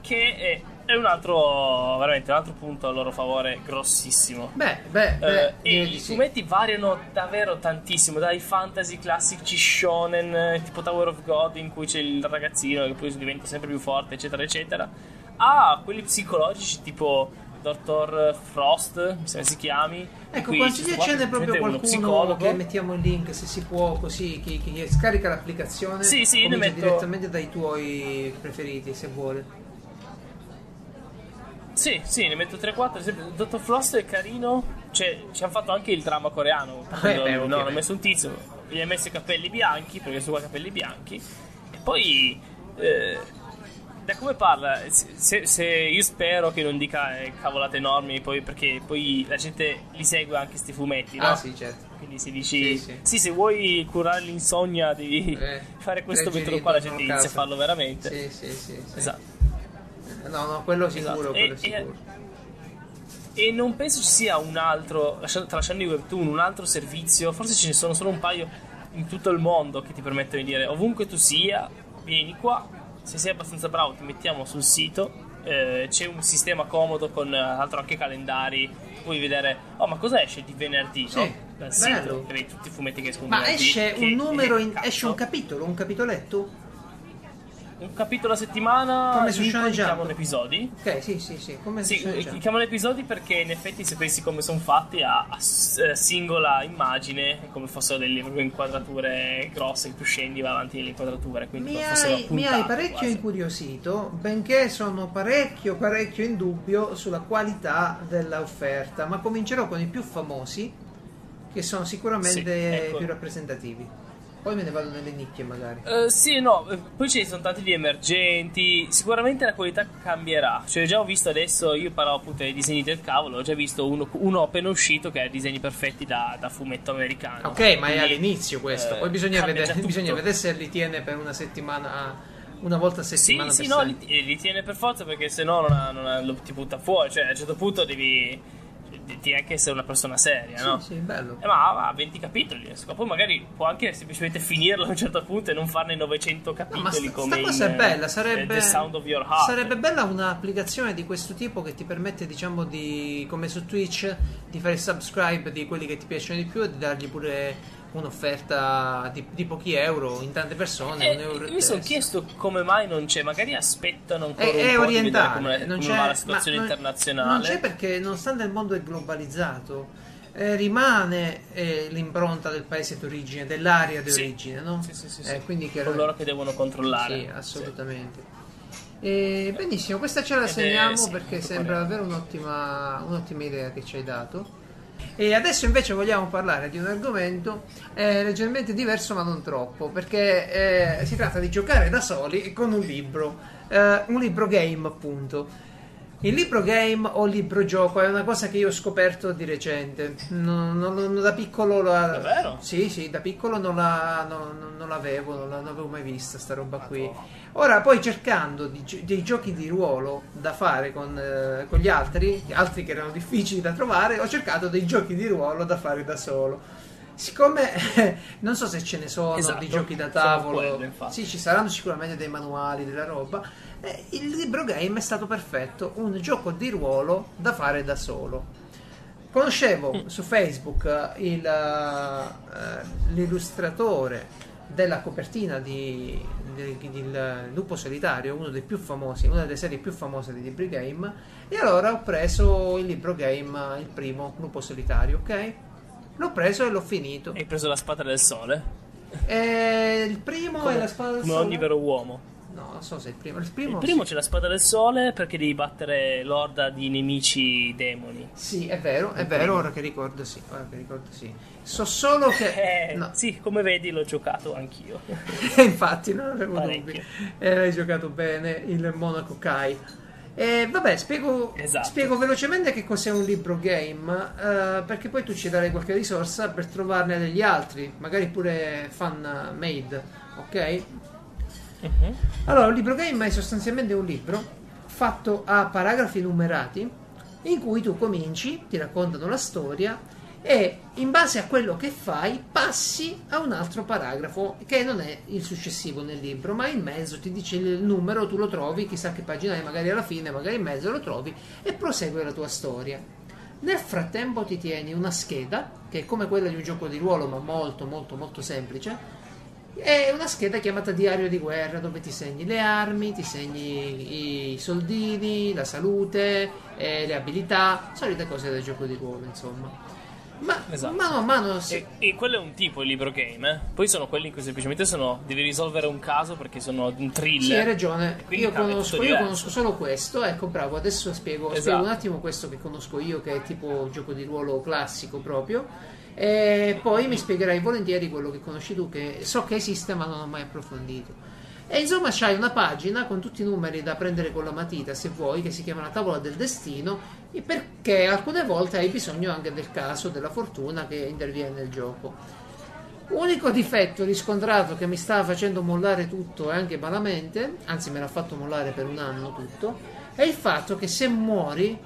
che è, è un altro, veramente un altro punto a loro favore grossissimo. Beh, beh, Eh, beh, e direi i sì. fumetti variano davvero tantissimo, dai fantasy classici shonen, eh, tipo Tower of God, in cui c'è il ragazzino che poi diventa sempre più forte, eccetera, eccetera, a quelli psicologici tipo Dr. Frost, mi sembra si chiami. Ecco, cui consiglia questo qua ce n'è proprio qualcuno psicologo. che mettiamo il link se si può, così chi, chi scarica l'applicazione Sì, sì, metto- direttamente dai tuoi preferiti se vuole. Sì, sì, ne metto 3-4. Ad esempio, Dr. Frost è carino. Cioè, ci hanno fatto anche il dramma coreano. Quando- Eh, beh, no, hanno messo un tizio, gli ha messo i capelli bianchi, perché sono qua capelli bianchi. E poi, eh, da come parla, se, se- io spero che non dica eh, cavolate enormi, poi, perché poi la gente li segue anche sti fumetti, no? Ah, sì, certo. Quindi se dici, Sì, sì, sì. se vuoi curare l'insonnia di Eh, fare questo metodo qua, la gente inizia a farlo veramente. Sì, sì, sì. sì. Esatto. No, no, quello sicuro, Esatto. quello E- sicuro. E non penso ci sia un altro, lasciando- tralasciando i webtoon, un altro servizio, forse ce ne sono solo un paio in tutto il mondo che ti permettono di dire ovunque tu sia, vieni qua, se sei abbastanza bravo ti mettiamo sul sito, eh, c'è un sistema comodo con eh, tra l'altro anche calendari, puoi vedere, oh ma cosa esce di venerdì, Sì, no? Dal sito, vedi tutti i fumetti che escono Ma esce un numero, in- esce un capitolo, un capitoletto? Un capitolo a settimana, Come su Shonen Jump. chiamano episodi. Ok, sì, sì, sì, come Sì, li chiamano episodi perché in effetti se pensi come sono fatti a, a s- eh, singola immagine, come fossero delle proprio inquadrature grosse, che tu scendi vai avanti nelle inquadrature, quindi Mi hai, mi hai parecchio quasi. incuriosito, benché sono parecchio, parecchio in dubbio sulla qualità dell'offerta, ma comincerò con i più famosi, che sono sicuramente Sì, ecco. più rappresentativi. Poi me ne vado nelle nicchie magari. Eh, sì no, eh, poi ne sono tanti di emergenti. Sicuramente la qualità cambierà. Cioè, già ho visto adesso, io parlo appunto dei disegni del cavolo. Ho già visto uno, uno appena uscito che ha disegni perfetti da, da fumetto americano. Ok, ma è Quindi, all'inizio questo. eh, Poi bisogna vedere, bisogna vedere se li tiene per una settimana una volta a Sì, settimana sì, per no, li, li tiene per forza perché se no non, ha- non ha- lo, ti butta fuori. Cioè, a un certo punto devi. Devi anche essere una persona seria, no? Sì, sì, bello. Eh, ma ha 20 capitoli. Poi magari può anche semplicemente finirlo a un certo punto e non farne 900 No, capitoli ma sta, sta come cosa in, è bella, eh, sarebbe, The Sound of Your Heart. sarebbe bella un'applicazione di questo tipo che ti permette, diciamo, di, come su Twitch, di fare subscribe di quelli che ti piacciono di più e di dargli pure un'offerta di, di pochi euro in tante persone. Eh, mi sono chiesto come mai non c'è, magari aspettano ancora È, un è po' orientale, come, non come la situazione non- internazionale. Non c'è perché, nonostante il mondo è globalizzato, eh, rimane eh, l'impronta del paese d'origine, dell'area di Sì. origine, no? Sì, sì, sì, Eh, sì. quindi Con chiaramente- loro che devono controllare. Sì, assolutamente. E, benissimo, questa ce la è- segniamo perché sembra davvero un'ottima, un'ottima idea che ci hai dato. E adesso invece vogliamo parlare di un argomento eh, leggermente diverso ma non troppo, perché eh, si tratta di giocare da soli con un libro, eh, un libro game appunto. Il libro game o libro gioco è una cosa che io ho scoperto di recente. Non, non- non- da piccolo la... Davvero? Sì, sì, da piccolo non, la, non- l'avevo, non, la- non l'avevo mai vista sta roba qui. Ora, poi cercando di dei giochi di ruolo da fare con, eh, con gli altri, altri che erano difficili da trovare, ho cercato dei giochi di ruolo da fare da solo. Siccome non so se ce ne sono Esatto, di giochi da tavolo, quello, sì, ci saranno sicuramente dei manuali, della roba. Eh, il libro game è stato perfetto, un gioco di ruolo da fare da solo. Conoscevo su Facebook eh, il, eh, l'illustratore della copertina di, di- di- del Lupo Solitario, uno dei più famosi, una delle serie più famose di libri game, e allora ho preso il libro game, il primo, Lupo Solitario, ok? L'ho preso e l'ho finito. Hai preso la spada del sole? E il primo è la spada del Come sole. ogni vero uomo. No, non so se il primo. Il primo, Il primo sì. c'è la spada del sole perché devi battere l'orda di nemici demoni. Sì, è vero, è vero, ora che ricordo sì, ora che ricordo sì. So solo che... Eh, no. Sì, come vedi l'ho giocato anch'io. Infatti, non avevo Parecchio. dubbi. E hai giocato bene il Monaco Kai. E vabbè, spiego, Esatto. spiego velocemente che cos'è un libro game, eh, perché poi tu ci darai qualche risorsa per trovarne degli altri, magari pure fan made, ok? Mhm. Allora, un libro game è sostanzialmente un libro fatto a paragrafi numerati in cui tu cominci, ti raccontano la storia e in base a quello che fai passi a un altro paragrafo che non è il successivo nel libro, ma in mezzo ti dice il numero, tu lo trovi, chissà che pagina è, magari alla fine, magari in mezzo lo trovi e prosegue la tua storia. Nel frattempo ti tieni una scheda, che è come quella di un gioco di ruolo, ma molto molto molto semplice, è una scheda chiamata diario di guerra dove ti segni le armi, ti segni i soldini, la salute, eh, le abilità, solite cose del gioco di ruolo, insomma. Ma Esatto. mano a mano si- E, e quello è un tipo il libro game, eh. Poi sono quelli in cui semplicemente sono. Devi risolvere un caso perché sono un thriller. Sì, hai ragione. Io, conosco, io conosco solo questo. Ecco, bravo. Adesso spiego, Esatto. spiego un attimo questo che conosco io, che è tipo gioco di ruolo classico proprio. E poi mi spiegherai volentieri quello che conosci tu, che so che esiste, ma non ho mai approfondito. E insomma, c'hai una pagina con tutti i numeri da prendere con la matita, se vuoi, che si chiama la tavola del destino, perché alcune volte hai bisogno anche del caso, della fortuna che interviene nel gioco. Unico difetto riscontrato che mi stava facendo mollare tutto e anche malamente, anzi me l'ha fatto mollare per un anno tutto, è il fatto che se muori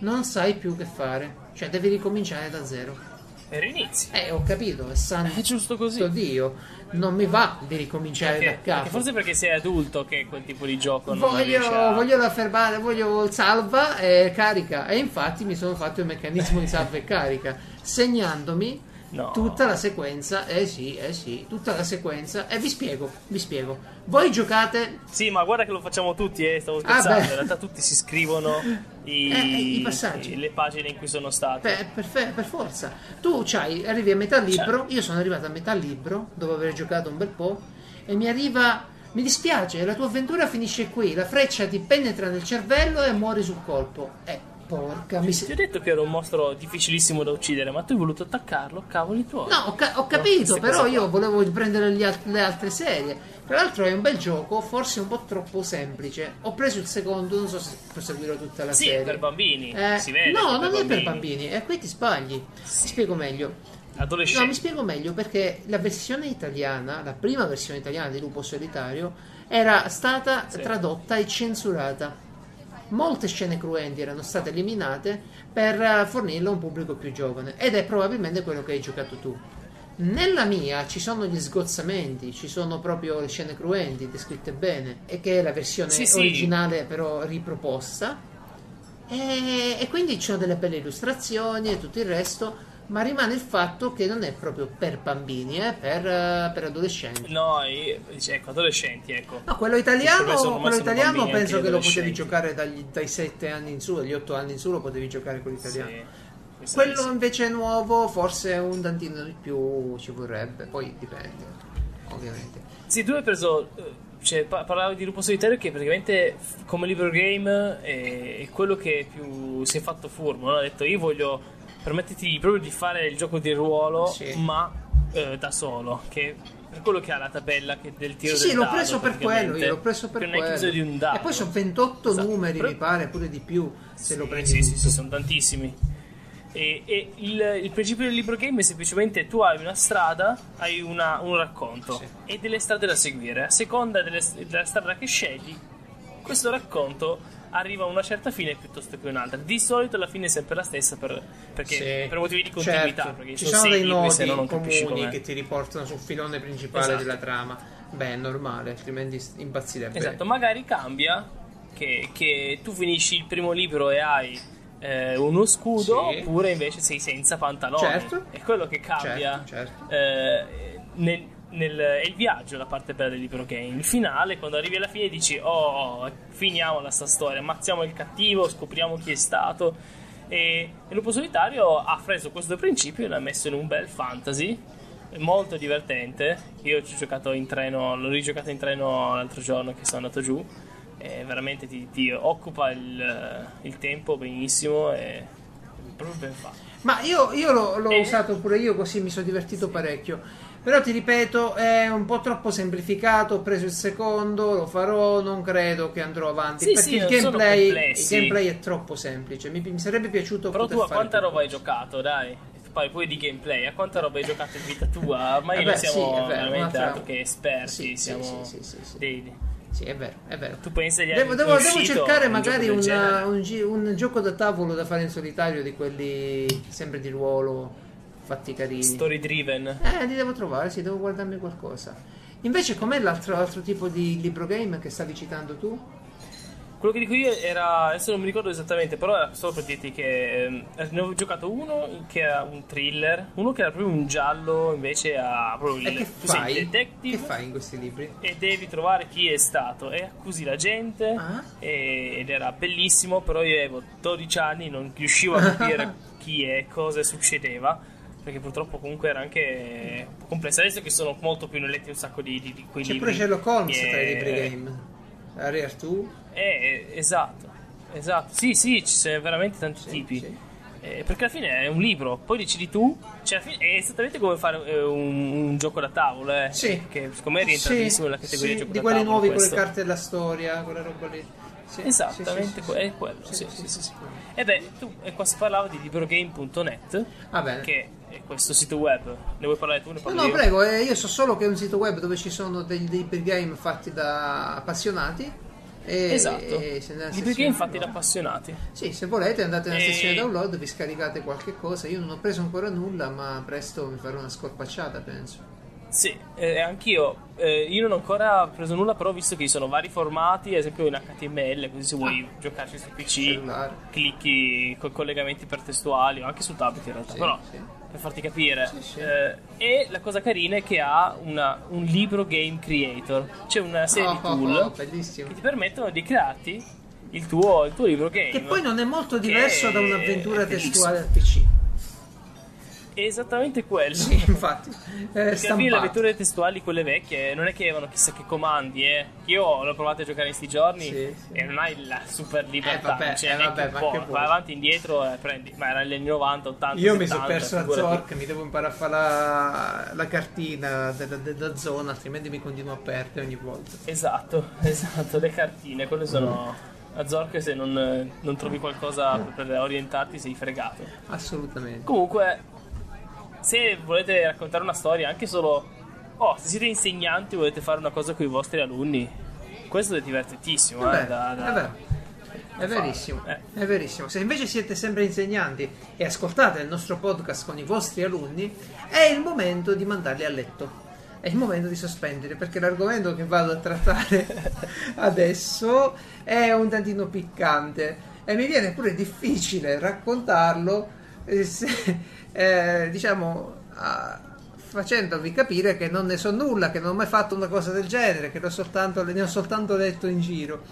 non sai più che fare, cioè devi ricominciare da zero. E rinizi. Eh, ho capito, è santo È giusto così. Dio, non mi va di ricominciare Perché, da capo. forse perché sei adulto che quel tipo di gioco non Voglio, a... voglio la fermare, voglio il salva e carica. E infatti mi sono fatto il meccanismo di salva e carica, segnandomi No. tutta la sequenza. Eh sì, eh sì, tutta la sequenza. E vi spiego, vi spiego. Voi giocate. Sì, ma guarda che lo facciamo tutti, eh, stavo Ah, scherzando. beh. In realtà tutti si scrivono i, Eh, i passaggi. le pagine in cui sono stati. Per, per, fe- per forza, tu c'hai, arrivi a metà libro. Io sono arrivato a metà libro, dopo aver giocato un bel po', e mi arriva. Mi dispiace, la tua avventura finisce qui. La freccia ti penetra nel cervello e muori sul colpo. Eh, porca Ti ho detto che era un mostro difficilissimo da uccidere, ma tu hai voluto attaccarlo, cavoli tuoi. No, ho, ca- ho capito, queste però io volevo prendere gli al- le altre serie. Tra l'altro è un bel gioco, forse un po' troppo semplice. Ho preso il secondo, non so se proseguirò tutta la Sì, serie. per bambini. Eh, si vede. no, non è per bambini, e qui ti sbagli. Ti spiego meglio. No, Adolescenti. mi spiego meglio perché la versione italiana, la prima versione italiana di Lupo Solitario, era stata Sì. tradotta e censurata. Molte scene cruenti erano state eliminate per eh, fornirlo a un pubblico più giovane ed è probabilmente quello che hai giocato tu. Nella mia ci sono gli sgozzamenti, ci sono proprio le scene cruenti descritte bene e che è la versione Sì, sì. originale però riproposta e, e quindi ci sono delle belle illustrazioni e tutto il resto, ma rimane il fatto che non è proprio per bambini, è per, eh, per adolescenti. No, ecco, adolescenti, ecco. No, quello italiano, quello italiano penso che lo potevi giocare dagli- dai 7 anni in su, dagli 8 anni in su lo potevi giocare con l'italiano. Sì, Quello sì. invece nuovo forse un tantino di più ci vorrebbe, poi dipende, ovviamente. Sì, tu hai preso. eh, Cioè, pa- parlavi di Lupo Solitario che praticamente come libro game è, è quello che più si è fatto furbo. no? Ha detto io voglio permetterti proprio di fare il gioco di ruolo, Sì. ma eh, da solo. Che per quello che ha la tabella che del tiro Sì, del sì, l'ho preso per quello, io l'ho preso per quello. E poi sono 28 Esatto. numeri, Però- mi pare, pure di più, se lo Sì, prendi sì, sì, sì, sono tantissimi. E, e il, il principio del libro game è semplicemente tu hai una strada, hai una- un racconto Sì. e delle strade da seguire. A seconda delle- della strada che scegli, questo racconto arriva a una certa fine piuttosto che un'altra. Di solito la fine è sempre la stessa per, perché, Sì, per motivi di continuità. certo. Perché Ci sono sono dei nodi no non comuni com'è. che ti riportano sul filone principale Esatto. della trama. Beh, è normale, altrimenti impazzirebbe. Esatto, magari cambia che, che tu finisci il primo libro e hai eh, uno scudo, Sì. oppure invece sei senza pantaloni. Certo. È quello che cambia. Certo, certo. eh, nel, nel- è il viaggio la parte bella del libro game. Il finale, quando arrivi alla fine, dici: Oh, finiamo la sta storia, ammazziamo il cattivo, scopriamo chi è stato. E, e Lupo Solitario ha preso questo principio e l'ha messo in un bel fantasy. Molto divertente. Io ci ho giocato in treno, l'ho rigiocato in treno l'altro giorno che sono andato giù. E veramente ti, ti occupa il, il tempo benissimo e è proprio ben fatto. Ma io, io l'ho, l'ho Eh. usato pure io, così mi sono divertito parecchio. Però ti ripeto, è un po' troppo semplificato. Ho preso il secondo, lo farò. Non credo che andrò avanti. Sì, perché sì, il, gameplay, il gameplay è troppo semplice. Mi, mi sarebbe piaciuto Però tu a quanta roba hai giocato, dai? Poi, poi di gameplay, a quanta roba hai giocato in vita tua? Ormai Eh noi siamo sì, veramente altro che esperti, siamo sì, sì, sì, sì. dei... Sì, è vero, è vero. Tu pensi agli Devo, devo- devo cercare un magari una- un, un gioco da tavolo da fare in solitario di quelli sempre di ruolo fatti carini. Story driven. Eh, li devo trovare, sì, devo guardarmi qualcosa. Invece, com'è l'altro, l'altro tipo di libro game che stavi citando tu? Quello che dico io era, adesso non mi ricordo esattamente, però era solo per dirti che ehm, ne ho giocato uno che era un thriller, uno che era proprio un giallo, invece ha proprio E il che sei fai? il detective Che fai in questi libri? e devi trovare chi è stato e accusi la gente Ah. e- ed era bellissimo, però io avevo 12 anni, non riuscivo a capire chi è, cosa succedeva. Perché purtroppo comunque era anche complesso. Adesso che sono molto più ne ho letti un sacco di, di, di quei C'è libri. pure Sherlock Holmes che- tra i libri game. Rare 2? eh, esatto, esatto. Sì, sì, ci sono veramente tanti tipi. sì. Eh, perché alla fine è un libro, poi decidi tu. Cioè, fine è esattamente come fare eh, un, un gioco da tavolo, eh. Sì. Che secondo me rientra benissimo nella categoria sì, gioco di quelli nuovi questo. con le carte della storia, quella roba lì. Sì, Esattamente, sì, sì, que- sì, è quello. Sì, Sì, sì, sì, sì, sì. sì. E beh, tu e qua si parlava di librogame.net, bene. che questo sito web. Ne vuoi parlare tu? Ne No, parlo no, io? prego, eh, io so solo che è un sito web dove ci sono dei, dei game fatti da appassionati. E, Esatto. e nella Librogame sessione fatti da appassionati. Sì, se volete andate nella E- sessione download, vi scaricate qualche cosa. Io non ho preso ancora nulla, ma presto mi farò una scorpacciata, penso. Sì, eh, anch'io. Eh, io non ho ancora preso nulla, però ho visto che ci sono vari formati, ad esempio in HTML, così se vuoi giocarci su PC, Cellulare. clicchi con collegamenti ipertestuali o anche su tablet in realtà, Sì, però sì. Per farti capire. Sì, sì. Eh, e la cosa carina è che ha una- un libro game creator, c'è una serie Oh, di oh, tool oh, bellissimo. che ti permettono di crearti il tuo, il tuo libro game. Che poi non è molto diverso da un'avventura testuale al PC. È esattamente quello. Sì, infatti. È Perché le avventure testuali, quelle vecchie, non è che avevano chissà che comandi, eh. Io l'ho provato a giocare in sti giorni Sì, sì. e non hai la super libertà. Eh, vabbè, c'è eh, vabbè, un ma po'. che? Vai avanti e indietro e prendi. Ma era negli anni 90, 80. Io mi 70, sono perso la. Zork, mi devo imparare a fare la, la cartina della, della zona, altrimenti mi continuo a perdere ogni volta. Esatto, esatto, le cartine, quelle sono. A Zork se non, non trovi qualcosa per orientarti sei fregato. Assolutamente. Comunque, se volete raccontare una storia, anche solo. Oh, se siete insegnanti e volete fare una cosa con i vostri alunni, Questo è divertentissimo, Vabbè, eh, da- da- è vero. È da verissimo, Eh. è verissimo. Se invece siete sempre insegnanti e ascoltate il nostro podcast con i vostri alunni, è il momento di mandarli a letto. È il momento di sospendere perché l'argomento che vado a trattare adesso è un tantino piccante e mi viene pure difficile raccontarlo, eh, se- eh, diciamo, ah, facendovi capire che non ne so nulla, che non ho mai fatto una cosa del genere, che l'ho soltanto- ne ho soltanto letto in giro.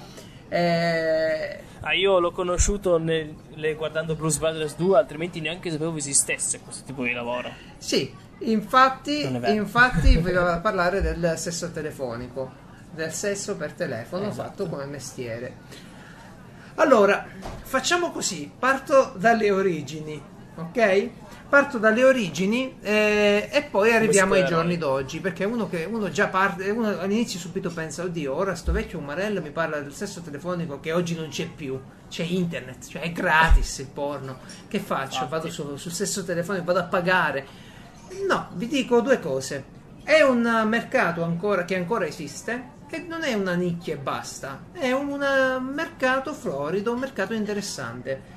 Eh, Ah, io l'ho conosciuto nel- le- guardando Blues Brothers 2, altrimenti neanche sapevo esistesse questo tipo di lavoro. Sì, infatti, infatti voleva parlare del sesso telefonico, del sesso per telefono Esatto. fatto come mestiere. Allora, facciamo così, parto dalle origini, ok? Parto dalle origini eh, e poi arriviamo ai giorni d'oggi, perché uno che uno già parte, uno all'inizio subito pensa, oddio, ora sto vecchio umarello mi parla del sesso telefonico che oggi non c'è più, c'è internet, cioè è gratis il porno. Che faccio? Infatti. Vado su- sul sesso telefonico, vado a pagare. No, vi dico due cose. È un mercato ancora, che ancora esiste e non è una nicchia e basta. È un mercato florido, un mercato interessante.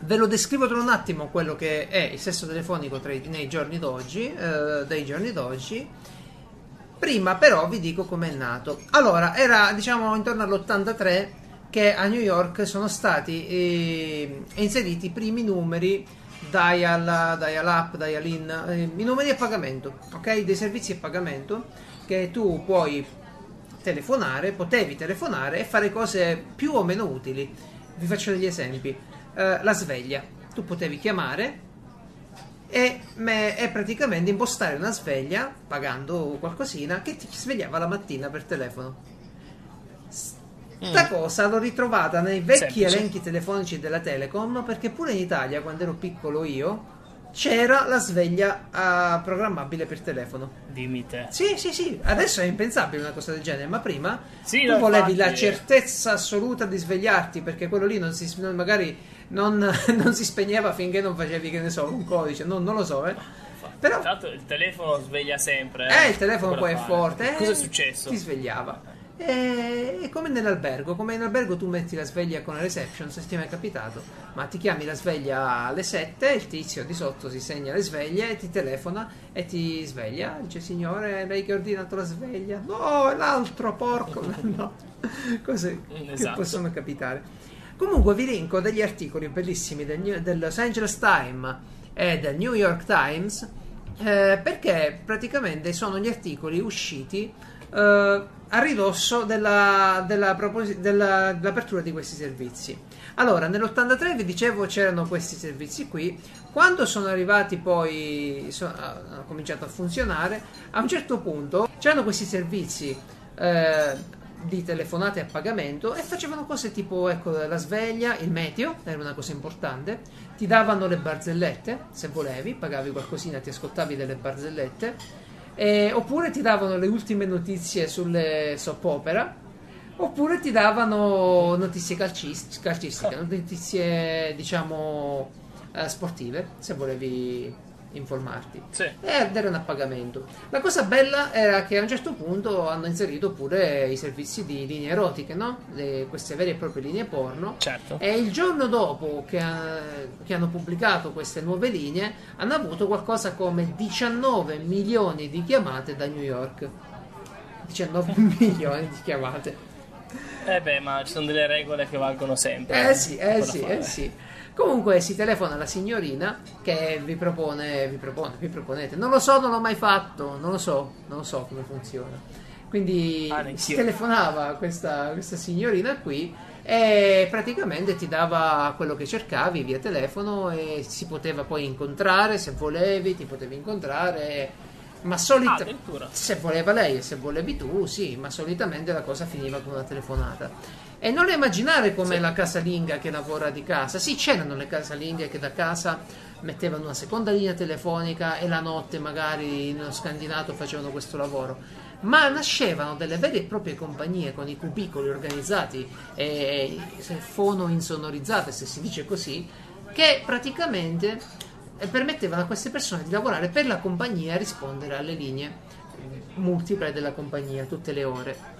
Ve lo descrivo tra un attimo quello che è il sesso telefonico tra i- nei giorni d'oggi, eh, dai giorni d'oggi. Prima però vi dico com'è nato. Allora, era diciamo intorno all'83 che a New York sono stati eh, inseriti i primi numeri dial, dial up, dial in, eh, i numeri a pagamento, ok? Dei servizi a pagamento che tu puoi telefonare, potevi telefonare e fare cose più o meno utili. Vi faccio degli esempi. Eh, la sveglia. Tu potevi chiamare e, me- e praticamente impostare una sveglia pagando qualcosina che ti svegliava la mattina per telefono. Sta cosa l'ho ritrovata nei vecchi Semplice. elenchi telefonici della Telecom perché pure in Italia, quando ero piccolo io, c'era la sveglia ah, programmabile per telefono. Dimmi te. Sì, sì, sì, adesso è impensabile una cosa del genere, ma prima Sì, tu volevi infatti, la certezza assoluta di svegliarti perché quello lì non si, non- magari non, non si spegneva finché non facevi, che ne so, un codice, non, non lo so, eh. Però Tanto il telefono sveglia sempre. eh, il telefono poi è fare? forte. eh, Cosa è successo? Ti svegliava. E, è come nell'albergo, come in albergo tu metti la sveglia con la reception, se ti è mai capitato, ma ti chiami la sveglia alle 7, il tizio di sotto si segna le sveglie e ti telefona e ti sveglia, dice signore lei che ha ordinato la sveglia, no è l'altro porco, no, cose che Esatto. possono capitare. Comunque vi linko degli articoli bellissimi del, New- del Los Angeles Times e del New York Times eh, perché praticamente sono gli articoli usciti eh, a ridosso della, della proposi- della- dell'apertura di questi servizi. Allora, nell'83 vi dicevo c'erano questi servizi qui, quando sono arrivati poi, so- hanno cominciato a funzionare, a un certo punto c'erano questi servizi eh, di telefonate a pagamento e facevano cose tipo ecco, la sveglia, il meteo, era una cosa importante, ti davano le barzellette se volevi, pagavi qualcosina, ti ascoltavi delle barzellette, e- oppure ti davano le ultime notizie sulle soap opera, oppure ti davano notizie calcis- calcistiche, notizie diciamo eh, sportive se volevi informarti Sì. ed erano a pagamento. La cosa bella era che a un certo punto hanno inserito pure i servizi di linee erotiche, no? Le- queste vere e proprie linee porno. Certo. E il giorno dopo che, ha- che hanno pubblicato queste nuove linee, hanno avuto qualcosa come 19 milioni di chiamate da New York. 19 milioni di chiamate. Eh beh, ma ci sono delle regole che valgono sempre. Eh sì, eh sì, eh sì. Comunque si telefona alla signorina che vi propone, vi propone, vi proponete. Non lo so, non l'ho mai fatto, non lo so, non lo so come funziona. Quindi Ah, si telefonava questa, questa signorina qui e praticamente ti dava quello che cercavi via telefono e si poteva poi incontrare se volevi, ti potevi incontrare. Ma Ah, solita, addirittura. se voleva lei e se volevi tu, sì, ma solitamente la cosa finiva con una telefonata. E non le immaginare come Sì. la casalinga che lavora di casa. Sì, c'erano le casalinghe che da casa mettevano una seconda linea telefonica e la notte magari in uno scandinato facevano questo lavoro. Ma nascevano delle vere e proprie compagnie con i cubicoli organizzati e fono insonorizzate, se si dice così, che praticamente eh, permettevano a queste persone di lavorare per la compagnia e rispondere alle linee multiple della compagnia tutte le ore.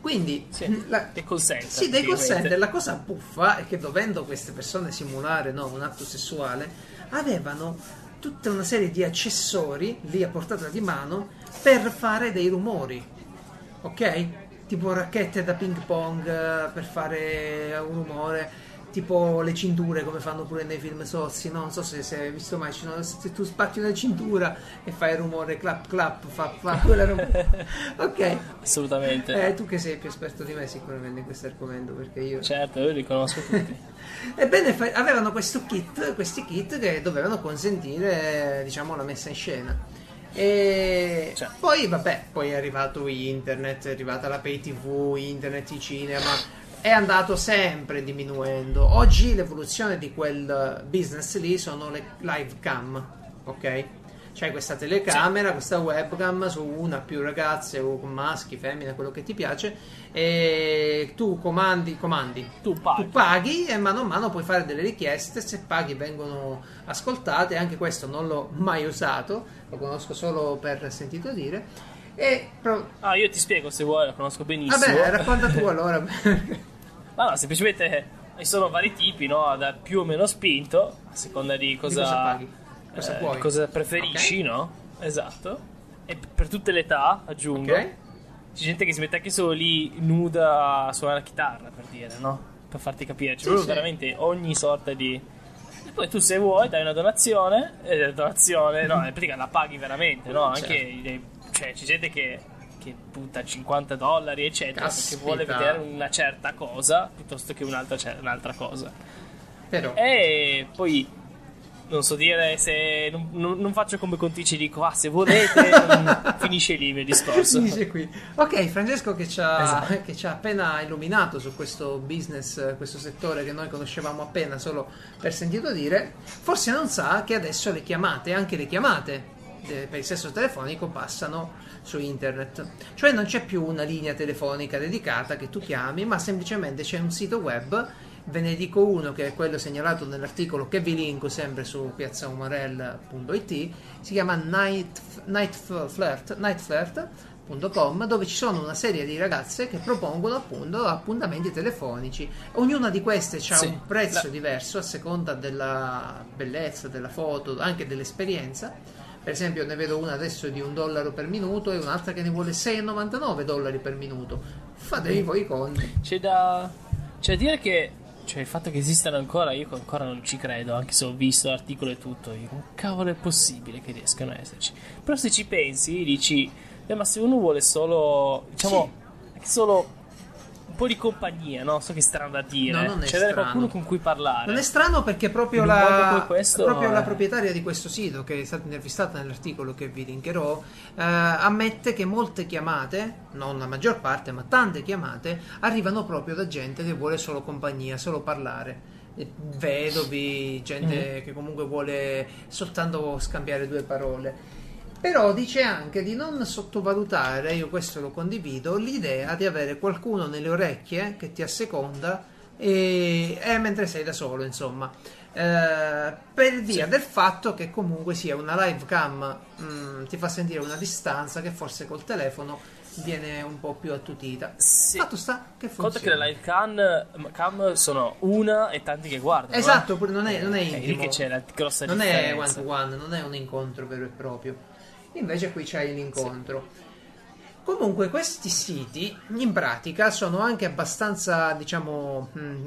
Quindi, Sì, la- dei call center, Sì, dei call center. La cosa buffa è che dovendo queste persone simulare no, un atto sessuale, avevano tutta una serie di accessori lì a portata di mano per fare dei rumori. Ok? Tipo racchette da ping pong eh, per fare un rumore. Tipo le cinture come fanno pure nei film sozzi, no? non so se, se hai visto mai, se tu spacchi una cintura e fai il rumore clap clap, fa, fa quella rumore. ok, Assolutamente. eh, tu che sei più esperto di me sicuramente in questo argomento perché io... Certo, io li conosco tutti. Ebbene, fa- avevano questo kit, questi kit che dovevano consentire, diciamo, la messa in scena. E Cioè. poi, vabbè, poi è arrivato internet, è arrivata la pay tv, internet, i cinema. È andato sempre diminuendo. Oggi l'evoluzione di quel business lì sono le live cam, ok? C'hai questa telecamera, questa webcam su una più ragazze o con maschi, femmine, quello che ti piace, e tu comandi, comandi Tu paghi. tu paghi e mano a mano puoi fare delle richieste, se paghi vengono ascoltate, anche questo non l'ho mai usato, lo conosco solo per sentito dire. E pro- Ah, io ti spiego se vuoi, lo conosco benissimo. vabbè, racconta tu allora. Ma no, semplicemente ci sono vari tipi, no? Da più o meno spinto, a seconda di cosa, cosa paghi, cosa eh, di cosa preferisci, no? Esatto. E per tutte le età, aggiungo. ok? C'è gente che si mette anche solo lì nuda a suonare la chitarra, per dire, no? Per farti capire. C'è Sì, proprio sì. veramente ogni sorta di... E poi tu se vuoi dai una donazione, e la donazione, no, in pratica la paghi veramente, no? Anche, Certo. i- cioè, c'è gente che, che butta 50 dollari, eccetera, Caspita. perché vuole vedere una certa cosa piuttosto che un'altra, un'altra cosa. Però E poi non so dire se non, non- non faccio come contici dico ah se volete finisce lì il discorso finisce qui. Ok, Francesco che ci, ha, Esatto. che ci ha appena illuminato su questo business, questo settore che noi conoscevamo appena solo per sentito dire, forse non sa che adesso le chiamate, anche le chiamate per il sesso telefonico passano su internet. Cioè non c'è più una linea telefonica dedicata che tu chiami, ma semplicemente c'è un sito web. Ve ne dico uno che è quello segnalato nell'articolo che vi linko sempre su piazzaumarell.it. Si chiama Night, Night Flirt, nightflirt.com dove ci sono una serie di ragazze che propongono appunto appuntamenti telefonici. Ognuna di queste ha Sì, un prezzo la- diverso a seconda della bellezza, della foto, anche dell'esperienza. Per esempio, ne vedo una adesso di un dollaro per minuto e un'altra che ne vuole 6,99 dollari per minuto. Fatevi voi i conti. c'è da c'è da dire che cioè il fatto che esistano ancora io ancora non ci credo anche se ho visto l'articolo e tutto io, come cavolo è possibile che riescano a esserci però se ci pensi dici "Eh, ma se uno vuole solo diciamo anche solo un po' di compagnia no so che è strano da dire No, non è c'è avere strano. qualcuno con cui parlare Non è strano perché proprio, la, questo, proprio la eh. proprietaria di questo sito, che è stata intervistata nell'articolo che vi linkerò, eh, ammette che molte chiamate, non la maggior parte, ma tante chiamate, arrivano proprio da gente che vuole solo compagnia, solo parlare. Eh, Vedovi, gente che comunque vuole soltanto scambiare due parole. Però dice anche di non sottovalutare, io questo lo condivido, l'idea di avere qualcuno nelle orecchie che ti asseconda e, e mentre sei da solo, insomma. Eh, per via del fatto che comunque sia una live cam mm, ti fa sentire una distanza che forse col telefono viene un po' più attutita. Sì. Fatto sta che Conta che funziona. le live cam, cam sono una e tanti che guardano. eh. Esatto, pure non è, non è È lì intimo. che c'è la grossa non è one differenza. to one, non è un incontro vero e proprio. Invece qui c'hai l'incontro. Comunque questi siti in pratica sono anche abbastanza, diciamo, mh,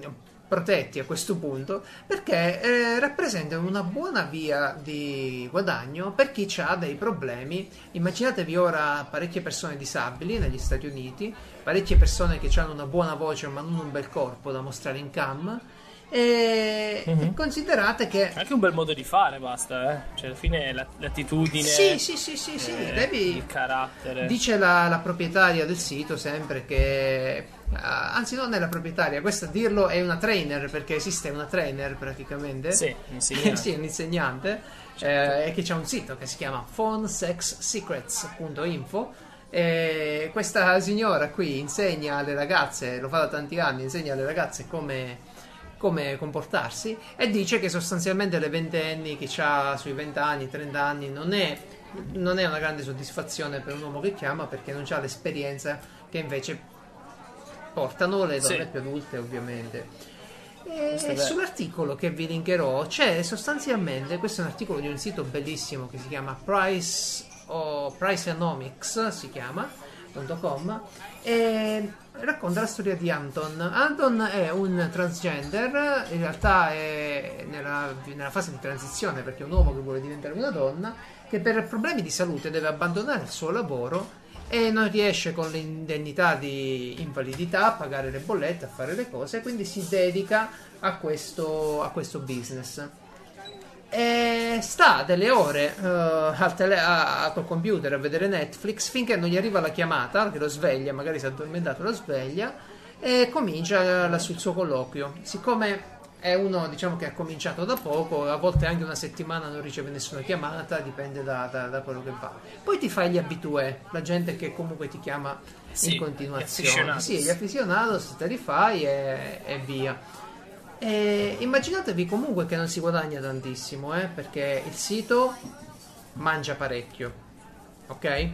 protetti a questo punto perché eh, rappresentano una buona via di guadagno per chi ha dei problemi. Immaginatevi ora parecchie persone disabili negli Stati Uniti, parecchie persone che hanno una buona voce ma non un bel corpo da mostrare in cam. E Mhm. considerate che Anche un bel modo di fare, basta, eh. Cioè, alla fine la- l'attitudine. Sì, sì, sì, sì, sì, eh, devi- Il carattere. Dice la, la proprietaria del sito sempre che. ah, anzi, non è la proprietaria, questo a dirlo è una trainer perché esiste una trainer praticamente. Sì, insegnante. sì, un insegnante. eh, e che c'è un sito che si chiama phonesexsecrets.info. E questa signora qui insegna alle ragazze, lo fa da tanti anni, insegna alle ragazze come come comportarsi e dice che sostanzialmente le ventenni che ha sui 20 anni, 30 anni non è, non è una grande soddisfazione per un uomo che chiama perché non ha l'esperienza che invece portano le donne Sì. più adulte ovviamente. E sull'articolo che vi linkerò c'è sostanzialmente, questo è un articolo di un sito bellissimo che si chiama Price o Priceanomics, si chiama, .com, e racconta la storia di Anton. Anton è un transgender, in realtà è nella, nella fase di transizione perché è un uomo che vuole diventare una donna, che per problemi di salute deve abbandonare il suo lavoro e non riesce con l'indennità di invalidità a pagare le bollette, a fare le cose, quindi si dedica a questo, a questo business. E sta delle ore al tele- a- a- col computer a vedere Netflix finché non gli arriva la chiamata, che lo sveglia, magari si è addormentato, lo sveglia e comincia la- sul suo colloquio. Siccome è uno diciamo che ha cominciato da poco, a volte anche una settimana non riceve nessuna chiamata, dipende da, da- da quello che va. Poi ti fai gli abitué, la gente che comunque ti chiama Sì, in continuazione. gli. Sì, gli aficionados te li fai e, e via. E immaginatevi comunque che non si guadagna tantissimo, eh, perché il sito mangia parecchio, ok?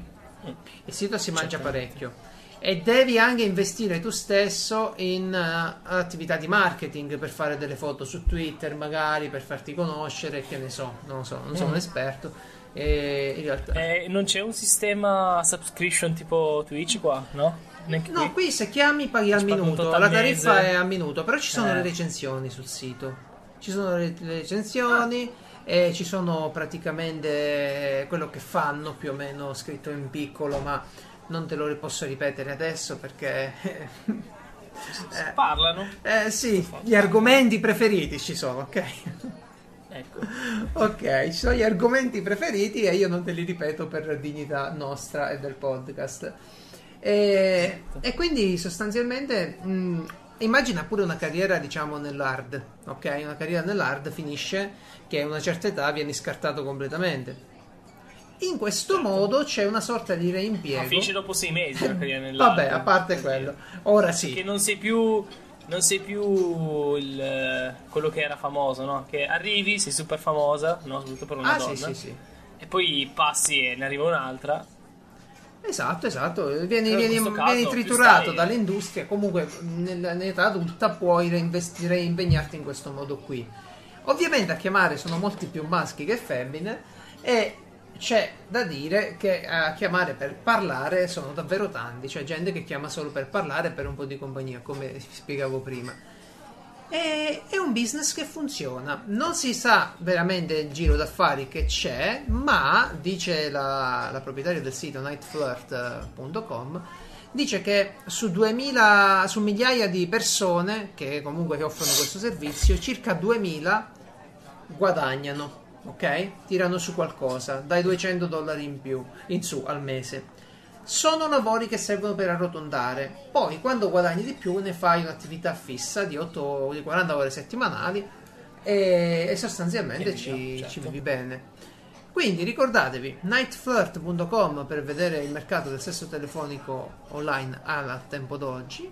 Il sito si mangia parecchio e devi anche investire tu stesso in eh, attività di marketing per fare delle foto su Twitter, magari per farti conoscere, che ne so, non so, non sono un esperto. E in realtà Eh, non c'è un sistema subscription tipo Twitch qua, no? Neanche No, qui? qui se chiami paghi al minuto, la tariffa mese. è a minuto, però ci sono Eh. le recensioni sul sito. Ci sono le, le recensioni e ci sono praticamente quello che fanno più o meno scritto in piccolo, ma non te lo posso ripetere adesso perché eh, Parlano. eh, sì, gli argomenti preferiti ci sono, ok? Ecco. Ok, ci sono gli argomenti preferiti e io non te li ripeto per dignità nostra e del podcast. E, e quindi sostanzialmente mh, immagina pure una carriera diciamo nell'hard, ok? Una carriera nell'hard finisce che a una certa età vieni scartato completamente. In questo modo c'è una sorta di Ma reimpiego. finisce dopo sei mesi la carriera nell'altro. Vabbè, a parte quello. Ora sì. Che non sei più. Non sei più il, quello che era famoso, no? Che arrivi, sei super famosa, no? Soprattutto per una Ah, donna. sì, sì, sì. E poi passi e ne arriva un'altra. Esatto, esatto, vieni, vieni- caso vieni triturato stai- dall'industria, comunque nel- nell'età adulta puoi reinvestire e impegnarti in questo modo qui. Ovviamente a chiamare sono molti più maschi che femmine e c'è da dire che a chiamare per parlare sono davvero tanti, c'è gente che chiama solo per parlare per un po' di compagnia, come spiegavo prima. E- È un business che funziona. Non si sa veramente il giro d'affari che c'è, ma dice la, la proprietaria del sito nightflirt.com dice che su 2000 su migliaia di persone che comunque che offrono questo servizio, circa 2000 guadagnano, ok? Tirano su qualcosa, dai 200 dollari in più, in su al mese. Sono lavori che servono per arrotondare. Poi, quando guadagni di più, ne fai un'attività fissa di, 8, o di 40 ore settimanali e, e sostanzialmente ci, certo. ci vivi bene. Quindi ricordatevi nightflirt.com per vedere il mercato del sesso telefonico online al tempo d'oggi,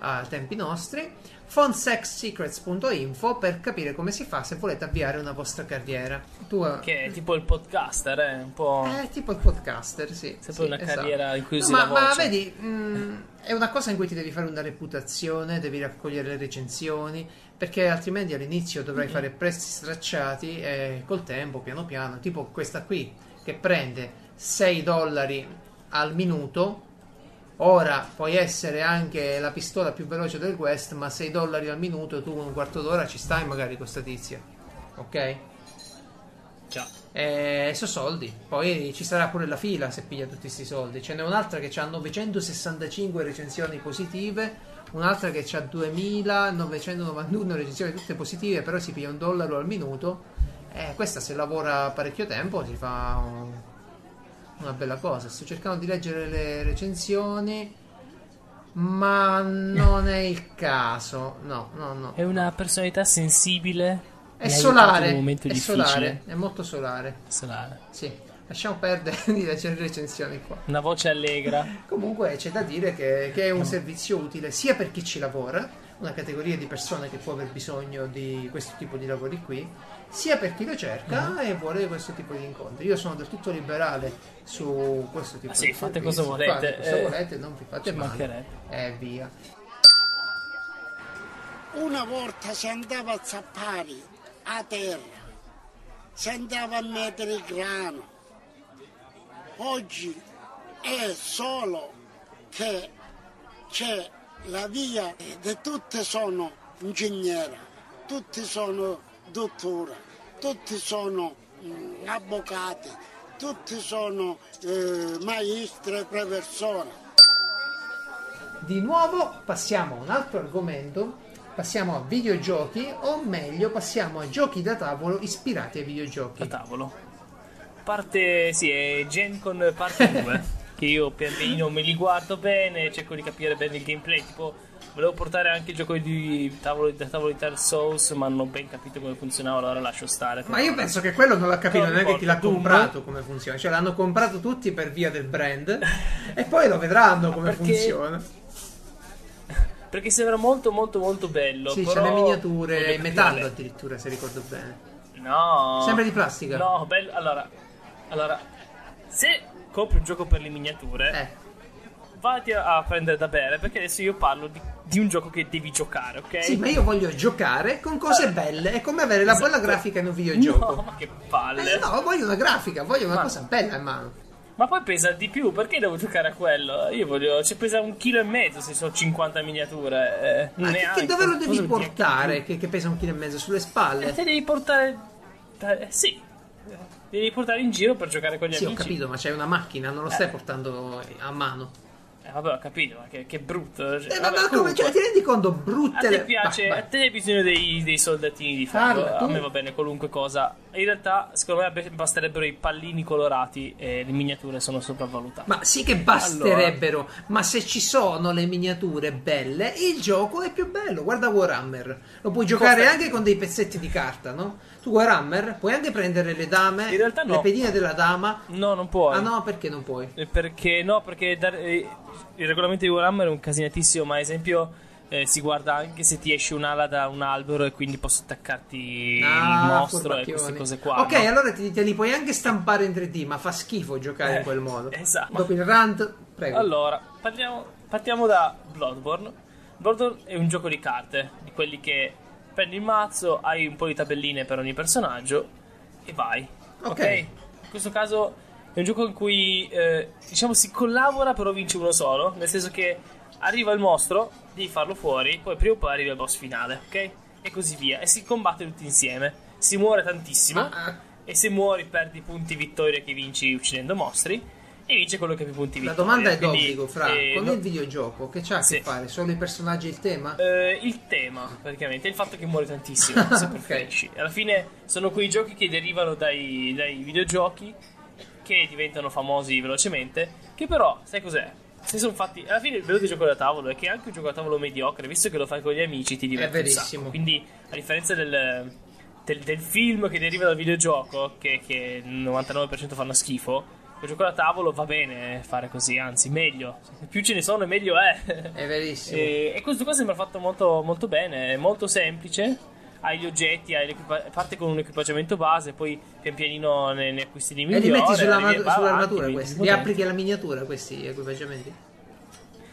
a tempi nostri, phonsexsecrets.info per capire come si fa se volete avviare una vostra carriera. Tu eh, Che è tipo il podcaster, eh? Un po'. è tipo il podcaster, sì. Sempre sì, una esatto. carriera in cui No, ma, ma voce. vedi, mh, è una cosa in cui ti devi fare una reputazione, devi raccogliere le recensioni, perché altrimenti all'inizio dovrai fare prezzi stracciati e col tempo, piano piano, tipo questa qui, che prende 6 dollari al minuto. Ora puoi essere anche la pistola più veloce del West, ma 6 dollari al minuto, tu un quarto d'ora ci stai magari con sta tizia. Ok? Già. E sono soldi. Poi ci sarà pure la fila se piglia tutti questi soldi. Ce n'è un'altra che ha 965 recensioni positive, un'altra che ha 2991 recensioni tutte positive, però si piglia un dollaro al minuto. E questa se lavora parecchio tempo si fa un- una bella cosa. Sto cercando di leggere le recensioni, ma non è il caso. No, no, no. È una personalità sensibile. È solare, è difficile. solare, è molto solare. Solare. Sì, lasciamo perdere di leggere le recensioni qua. Una voce allegra. Comunque c'è da dire che, che è un servizio utile sia per chi ci lavora, una categoria di persone che può aver bisogno di questo tipo di lavori qui, sia per chi lo cerca Mhm. e vuole questo tipo di incontri. Io sono del tutto liberale su questo tipo Ah, sì, di fate servizi. cosa volete, Fate cosa eh, volete, non vi fate male e via. Una volta si andava a zappare a terra, si andava a mettere il grano. Oggi è solo che c'è la via e tutti sono ingegneri, tutti sono dottori, tutti sono mm, avvocati, tutti sono eh, maestri e professori. Di nuovo passiamo a un altro argomento, passiamo a videogiochi, o meglio passiamo a giochi da tavolo ispirati ai videogiochi. Da tavolo. Parte, sì, è Gen con parte 2. Che io pian pianino me li guardo bene, cerco di capire bene il gameplay. Tipo, volevo portare anche il gioco di tavolo, da tavolo di Dark Souls, ma non ho ben capito come funzionava, allora lascio stare. Ma io penso che quello non l'ha capito, Non non è che ti l'ha comprato come funziona, cioè l'hanno comprato tutti per via del brand e poi lo vedranno come perché- funziona. Perché sembra molto molto molto bello. Sì, però c'è le miniature in metallo addirittura, se ricordo bene. No. Sembra di plastica. No, bello. Allora, allora, se compri un gioco per le miniature, Eh, vatti a, prendere da bere. Perché adesso io parlo di, di un gioco che devi giocare, ok? sì, ma io voglio giocare con cose belle, è come avere la bella Esatto. grafica in un videogioco. No, ma che palle. Eh, no, voglio una grafica, voglio una Ma- cosa bella in mano. Ma poi pesa di più, perché devo giocare a quello? Io voglio. Ci pesa un chilo e mezzo se sono 50 miniature. Eh, Ma che, neanche. che dove lo devi portare? Che, che pesa un chilo e mezzo sulle Eh, spalle? Te devi portare. eh, sì. Devi portare in giro per giocare con gli Sì, ho amici. capito, ma c'è una macchina, non lo stai portando a mano. Eh, vabbè, ho capito, ma che, che brutto. Cioè, Eh, vabbè, ma come, cioè, ti rendi conto? A Brutte te le... piace, Vai, a vai. te hai bisogno dei, dei soldatini di fango. Parla, A tu. me va bene qualunque cosa. In realtà, secondo me be- basterebbero i pallini colorati e le miniature sono sopravvalutate. Ma sì che basterebbero, ma se ci sono le miniature belle, il gioco è più bello. Guarda Warhammer, lo puoi giocare Costa- anche con dei pezzetti di carta, no? Tu Warhammer puoi anche prendere le dame, In realtà no. le pedine della dama. No, non puoi. Ah no, perché non puoi? Eh, Perché no, perché dar- eh, il regolamento di Warhammer è un casinatissimo, ma ad esempio eh, si guarda anche se ti esce un'ala da un albero e quindi posso attaccarti Ah, il mostro e queste cose qua. Ok, no? allora te, te li puoi anche stampare in 3D, ma fa schifo giocare in Eh, quel modo. esatto. Dopo il rant, prego. Allora, parliamo, partiamo da Bloodborne. Bloodborne è un gioco di carte, di quelli che prendi il mazzo, hai un po' di tabelline per ogni personaggio e vai. Ok. Ok? In questo caso è un gioco in cui eh, diciamo si collabora però vince uno solo, nel senso che arriva il mostro, devi farlo fuori, poi prima o poi arriva il boss finale, ok? E così via. E si combatte tutti insieme. Si muore tantissimo. Ah, E se muori perdi punti vittoria che vinci uccidendo mostri. E vince quello che ha più punti la vittoria. domanda è Quindi, d'obbligo, Fra, eh, con no- il videogioco, che c'ha a che Sì. fare? Solo i personaggi e il tema? eh, il tema, praticamente, il fatto che muori tantissimo se preferisci. Alla fine sono quei giochi che derivano dai, dai videogiochi che diventano famosi velocemente. Che però, sai cos'è? Se sono fatti. Alla fine il bello del gioco da tavolo è che anche un gioco da tavolo mediocre, visto che lo fai con gli amici, ti diverte È verissimo. Quindi, a differenza del, del, del film che deriva dal videogioco, che, che il 99% fanno schifo. Il gioco da tavolo va bene fare così, anzi, meglio. Più ce ne sono, meglio è. È verissimo. E, e questo qua sembra fatto molto, molto bene, è molto semplice. Hai gli oggetti, hai parte con un equipaggiamento base, poi pian pianino ne, ne acquisti di E migliori. li metti sulla ma- sull'armatura avanti, questi, li applichi alla miniatura questi equipaggiamenti?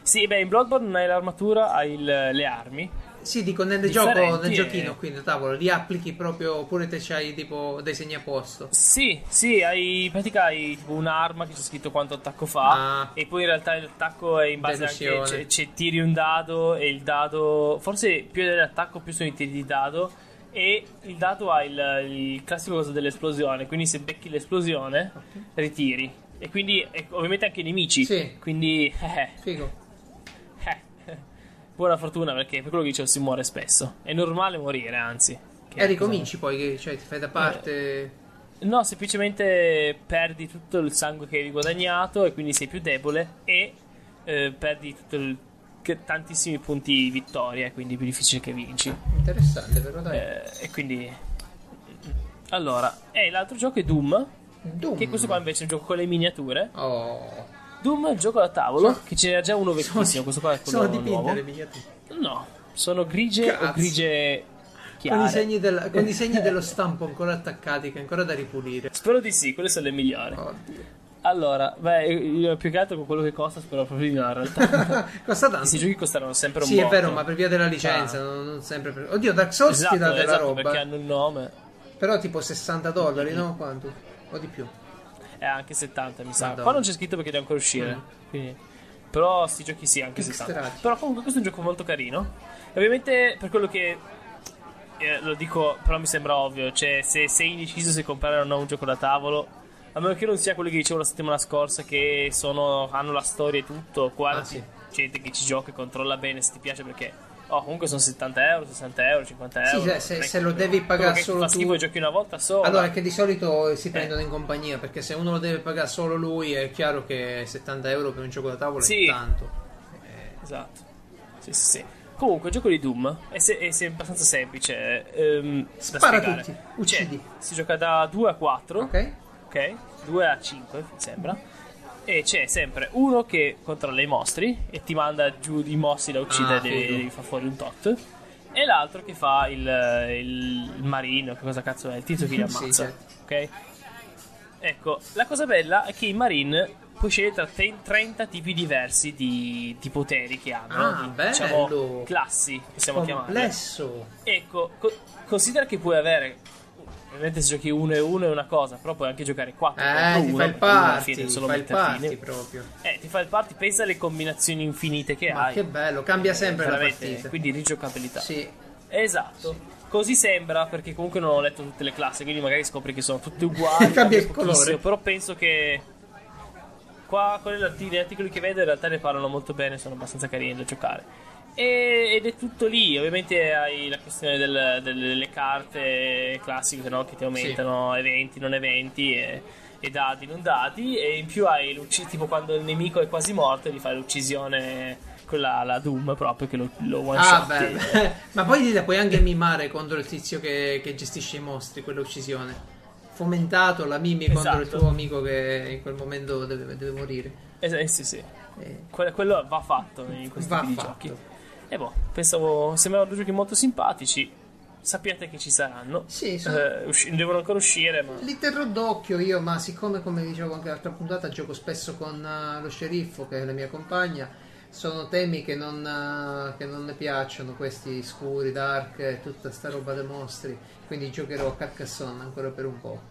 Sì, beh, in Bloodborne non hai l'armatura, hai il- le armi. Sì, dico nel Differenti, gioco, nel giochino qui nel tavolo, li applichi proprio oppure te c'hai tipo dei segni a posto. Sì, sì, hai in pratica hai tipo un'arma che c'è scritto quanto attacco fa. Ah. E poi in realtà l'attacco è in base anche. Deduzione. C'è, c'è tiri un dado e il dado. Forse più dell'attacco, più sono i tiri di dado. E il dado ha il, il classico cosa dell'esplosione. Quindi se becchi l'esplosione, ritiri. E quindi e ovviamente anche i nemici. Sì. Quindi. Eh, Figo. Eh, buona fortuna perché per quello che dicevo si muore spesso. È normale morire, anzi. E ricominci poi, che, cioè ti fai Eh. da parte... No, semplicemente perdi tutto il sangue che hai guadagnato e quindi sei più debole e eh, perdi tutto il- tantissimi punti vittoria, quindi è più difficile che vinci. Interessante però dai. Eh, e quindi... Allora, e l'altro gioco è Doom, Doom. che questo qua invece è un gioco con le miniature. Oh. Doom è un gioco da tavolo, Sono- che ce n'era già uno vecchissimo, questo qua è quello Sono dipinte nuovo. le miniature. No, sono grigie o Cazzo. grigie chiare. Con i, segni del- con i segni dello stampo ancora attaccati, che è ancora da ripulire. Spero di sì, quelle sono le migliori. Oddio. Allora, beh, io più che altro con quello che costa spero proprio di no, in realtà. Costa tanto. Questi giochi costeranno sempre un Sì, è botto. vero, ma per via della licenza, Ah. non, non sempre per... Oddio, Dark Souls Esatto, ti dà della esatto, roba. perché hanno il nome. Però tipo 60 dollari, no? Quanto? O di più. È anche 70, mi sa. Madonna. Qua non c'è scritto perché deve ancora uscire. quindi- Però sti giochi sì, anche Extra. 60. Però comunque questo è un gioco molto carino. E ovviamente per quello che eh, lo dico, però mi sembra ovvio, cioè se sei indeciso se comprare o no un gioco da tavolo, a meno che non sia quello che dicevo la settimana scorsa che sono, hanno la storia e tutto, qua Ah, sì. gente che ci gioca e controlla bene se ti piace perché Oh, comunque sono 70 euro, 60 euro, 50 Sì, euro. se- se- se lo devi pagare solo tu- schifo giochi una volta sola. Allora, che di solito Eh. si prendono in compagnia, perché se uno lo deve pagare solo lui, è chiaro che 70 euro per un gioco da tavolo Sì. è tanto. Esatto. Sì, sì, sì. Comunque, il gioco di Doom è, se- è se- abbastanza semplice. ehm, da Spara spiegare. tutti, uccidi. Cioè, si gioca da 2 a 4, Ok? ok? 2 a 5, mi sembra. E c'è sempre uno che controlla i mostri e ti manda giù i mostri da uccidere, Ah, devi, devi far fuori un tot. E l'altro che fa il, il, marino, che cosa cazzo è? Il tizio che li Sì, ammazza. certo. Ok? Ecco, la cosa bella è che i marine puoi scegliere tra te- 30 tipi diversi di, di poteri che hanno. Ah, di, bello. Diciamo, classi, possiamo chiamarle. Complesso. Ecco, co- considera che puoi avere. Ovviamente se giochi uno e uno è una cosa, però puoi anche giocare 4 Eh, ti uno. fa il party, fine ti solo fa il party proprio. Eh, ti fa il party, pensa alle combinazioni infinite che Ma hai. che bello, cambia sempre la Veramente, partita. Quindi rigiocabilità. Sì. Esatto. Così sembra, perché comunque non ho letto tutte le classi, quindi magari scopri che sono tutte uguali. Cambia il colore. Però penso che. Qua con gli articoli che vedo in realtà ne parlano molto bene, sono abbastanza carini da giocare. E- ed è tutto lì. Ovviamente hai la questione del- delle carte classiche no? che ti aumentano eventi, non eventi e, e dati, non dati. E in più hai l'uccisione, tipo quando il nemico è quasi morto, gli fai l'uccisione, quella la Doom proprio che lo, lo one Ah, beh. Ma poi la puoi anche mimare contro il tizio che, che gestisce i mostri, quell'uccisione. Fomentato, la mimi contro il Esatto. tuo amico che in quel momento deve, deve morire. Eh, sì, sì. Eh, Que- quello va fatto in questi Va fatto. giochi. E boh, pensavo, sembravano due giochi molto simpatici. Sappiate che ci saranno. Sì, sono- Eh, usci- devono ancora uscire, ma. Li terrò d'occhio io, ma siccome, come dicevo anche l'altra puntata, gioco spesso con eh, lo sceriffo, che è la mia compagna, sono temi che non, eh, che non ne piacciono, questi scuri, dark e tutta sta roba dei mostri. Quindi giocherò a Carcassonne ancora per un po'.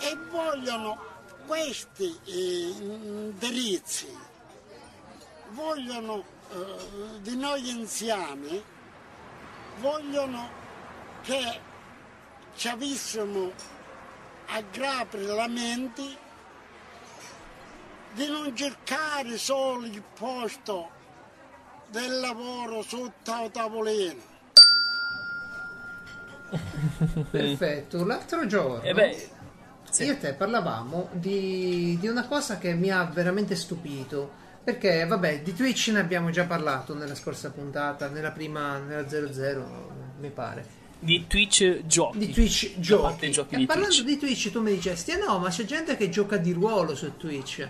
e vogliono questi eh, indirizzi, vogliono eh, di noi anziani, vogliono che ci avessimo a grapri la mente di non cercare solo il posto del lavoro sotto la tavolino. Perfetto, l'altro giorno E beh, sì. io e te parlavamo di, di una cosa che mi ha veramente stupito. Perché, vabbè, di Twitch ne abbiamo già parlato nella scorsa puntata, nella prima, nella 00, mi pare. di Twitch giochi. Di Twitch giochi. giochi e di parlando Twitch. di Twitch tu mi dicesti, eh no, ma c'è gente che gioca di ruolo su Twitch.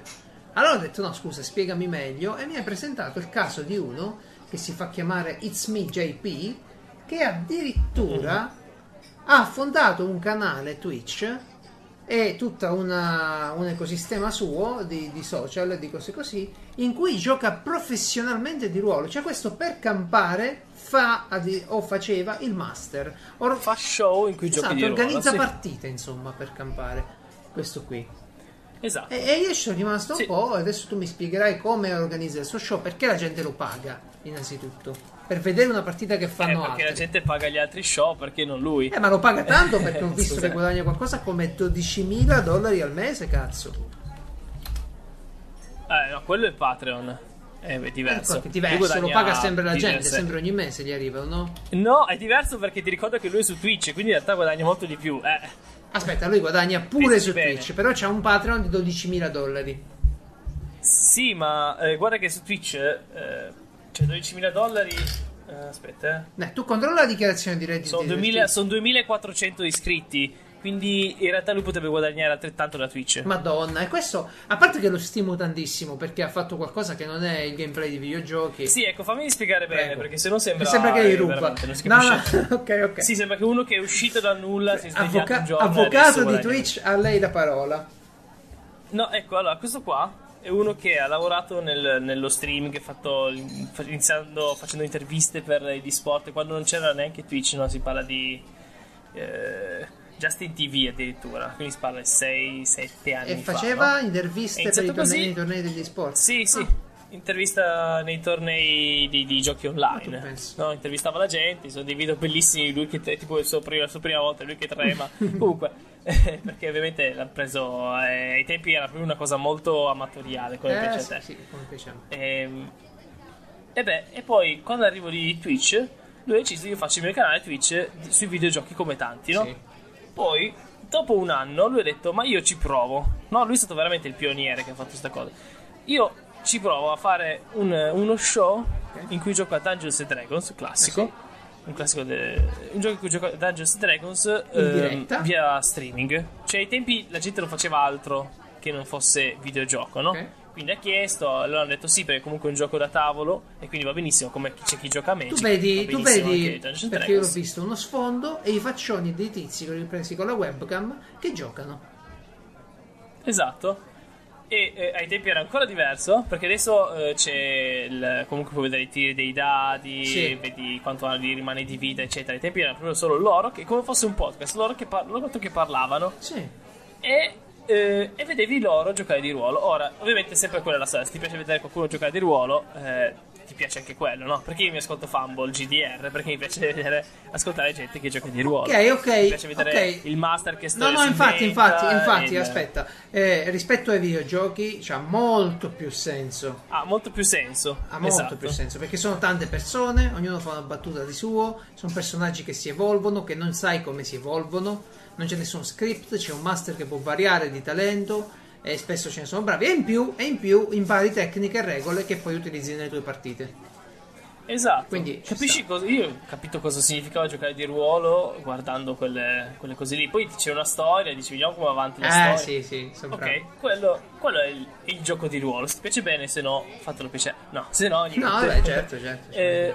Allora ho detto, no, scusa, spiegami meglio. E mi hai presentato il caso di uno che si fa chiamare It's Me JP, che addirittura ha fondato un canale Twitch e tutto un ecosistema suo di, di social di cose così in cui gioca professionalmente di ruolo cioè questo per campare fa o faceva il master Or- Fa show in cui giochi esatto, ruolo. organizza sì. partite insomma per campare questo qui Esatto. e, e io ci sono rimasto un Sì. po' adesso tu mi spiegherai come organizza il suo show perché la gente lo paga innanzitutto per vedere una partita che Eh, fanno perché la altri gente paga gli altri show, perché non lui? eh, ma lo paga tanto perché ho visto che guadagna qualcosa come 12.000 dollari al mese, cazzo. Eh, no, quello è Patreon. È diverso. Ecco, che diverso, lo paga sempre la gente, diverse- sempre ogni mese gli arrivano, no? No, è diverso perché ti ricordo che lui è su Twitch, quindi in realtà guadagna molto di più. Eh. Aspetta, lui guadagna pure Pensi su bene. Twitch, però c'ha un Patreon di 12.000 dollari. Sì, ma eh, guarda che su Twitch eh, c'è 12.000 dollari. eh, aspetta, eh. Eh, tu controlla la dichiarazione di reddito. Sono, 2000 sono 2400 iscritti. Quindi in realtà lui potrebbe guadagnare altrettanto da Twitch. Madonna, e questo, a parte che lo stimo tantissimo perché ha fatto qualcosa che non è il gameplay di videogiochi. Sì, ecco, fammi spiegare bene, Prego. perché se no sembra. Mi sembra che li ruba. No, no, ok, ok. Sì, sembra che uno che è uscito dal nulla si svegliato Avvoca- un giorno. avvocato di guadagna. Twitch, a lei la parola. No, ecco, allora, questo qua è uno che ha lavorato nel- nello streaming, fatto, iniziando facendo interviste per gli sport, quando non c'era neanche Twitch, no? si parla di eh, Justin TV addirittura, quindi si parla di 6-7 anni E fa. faceva no? interviste per i iniziato tornei, così? tornei degli sport. Sì, sì. Ah. Intervista nei tornei di, di giochi online. pensi? No, intervistava la gente, sono dei video bellissimi, lui che tipo il suo prima- la sua prima volta, lui che trema. Comunque, perché ovviamente l'ha preso eh, ai tempi era proprio una cosa molto amatoriale, come Eh, piace sì, a te. sì, come piace a me. Ehm, E, beh, e poi quando arrivo di Twitch, lui ha deciso io faccio il mio canale Twitch sui videogiochi come tanti, no? Sì. Poi, dopo un anno, lui ha detto: Ma io ci provo. No, lui è stato veramente il pioniere che ha fatto questa cosa. Io ci provo a fare un- uno show in cui gioco a Dungeons and Dragons, classico. Ah, Un classico de- un gioco in cui gioco a Dungeons and Dragons ehm, via streaming. Cioè, ai tempi la gente non faceva altro che non fosse videogioco, no? Ok. Quindi ha chiesto, allora hanno detto sì, perché comunque è un gioco da tavolo e quindi va benissimo, come c'è chi gioca a Magic. Tu vedi, tu vedi perché io Dragons. visto uno sfondo e i faccioni dei tizi che li ho presi con la webcam che giocano. Esatto. E eh, ai tempi era ancora diverso perché adesso eh, c'è il, comunque puoi vedere i tiri dei dadi, Sì. vedi quanto gli rimane di vita, eccetera. Ai tempi era proprio solo loro che come fosse un podcast, loro che, par- loro che parlavano Sì. e, eh, e vedevi loro giocare di ruolo. Ora, ovviamente sempre quella è la storia, se ti piace vedere qualcuno giocare di ruolo, eh, ti piace anche quello, no? Perché io mi ascolto Fumble, GDR, perché mi piace vedere, ascoltare gente che gioca di ruolo. Ok, ok. Mi piace vedere ok. il master che sta No, no, infatti, infatti, infatti, il- aspetta. Eh, rispetto ai videogiochi c'ha molto più senso. Ha molto più senso. Ha molto esatto. più senso perché sono tante persone, ognuno fa una battuta di suo, sono personaggi che si evolvono, che non sai come si evolvono, non c'è nessun script, c'è un master che può variare di talento e spesso ce ne sono bravi. E in più, e in più impari tecniche e regole che poi utilizzi nelle tue partite. Esatto. Quindi ci capisci cosa? Io ho capito cosa significava giocare di ruolo guardando quelle, quelle cose lì. Poi c'è una storia, dici vediamo come va avanti la Eh storia. sì, sì, sono. Ok, quello, quello è, il, il gioco di ruolo. Se ti piace bene, se no, fatelo piacere. No, se no, niente. No, vabbè, certo, certo. Eh,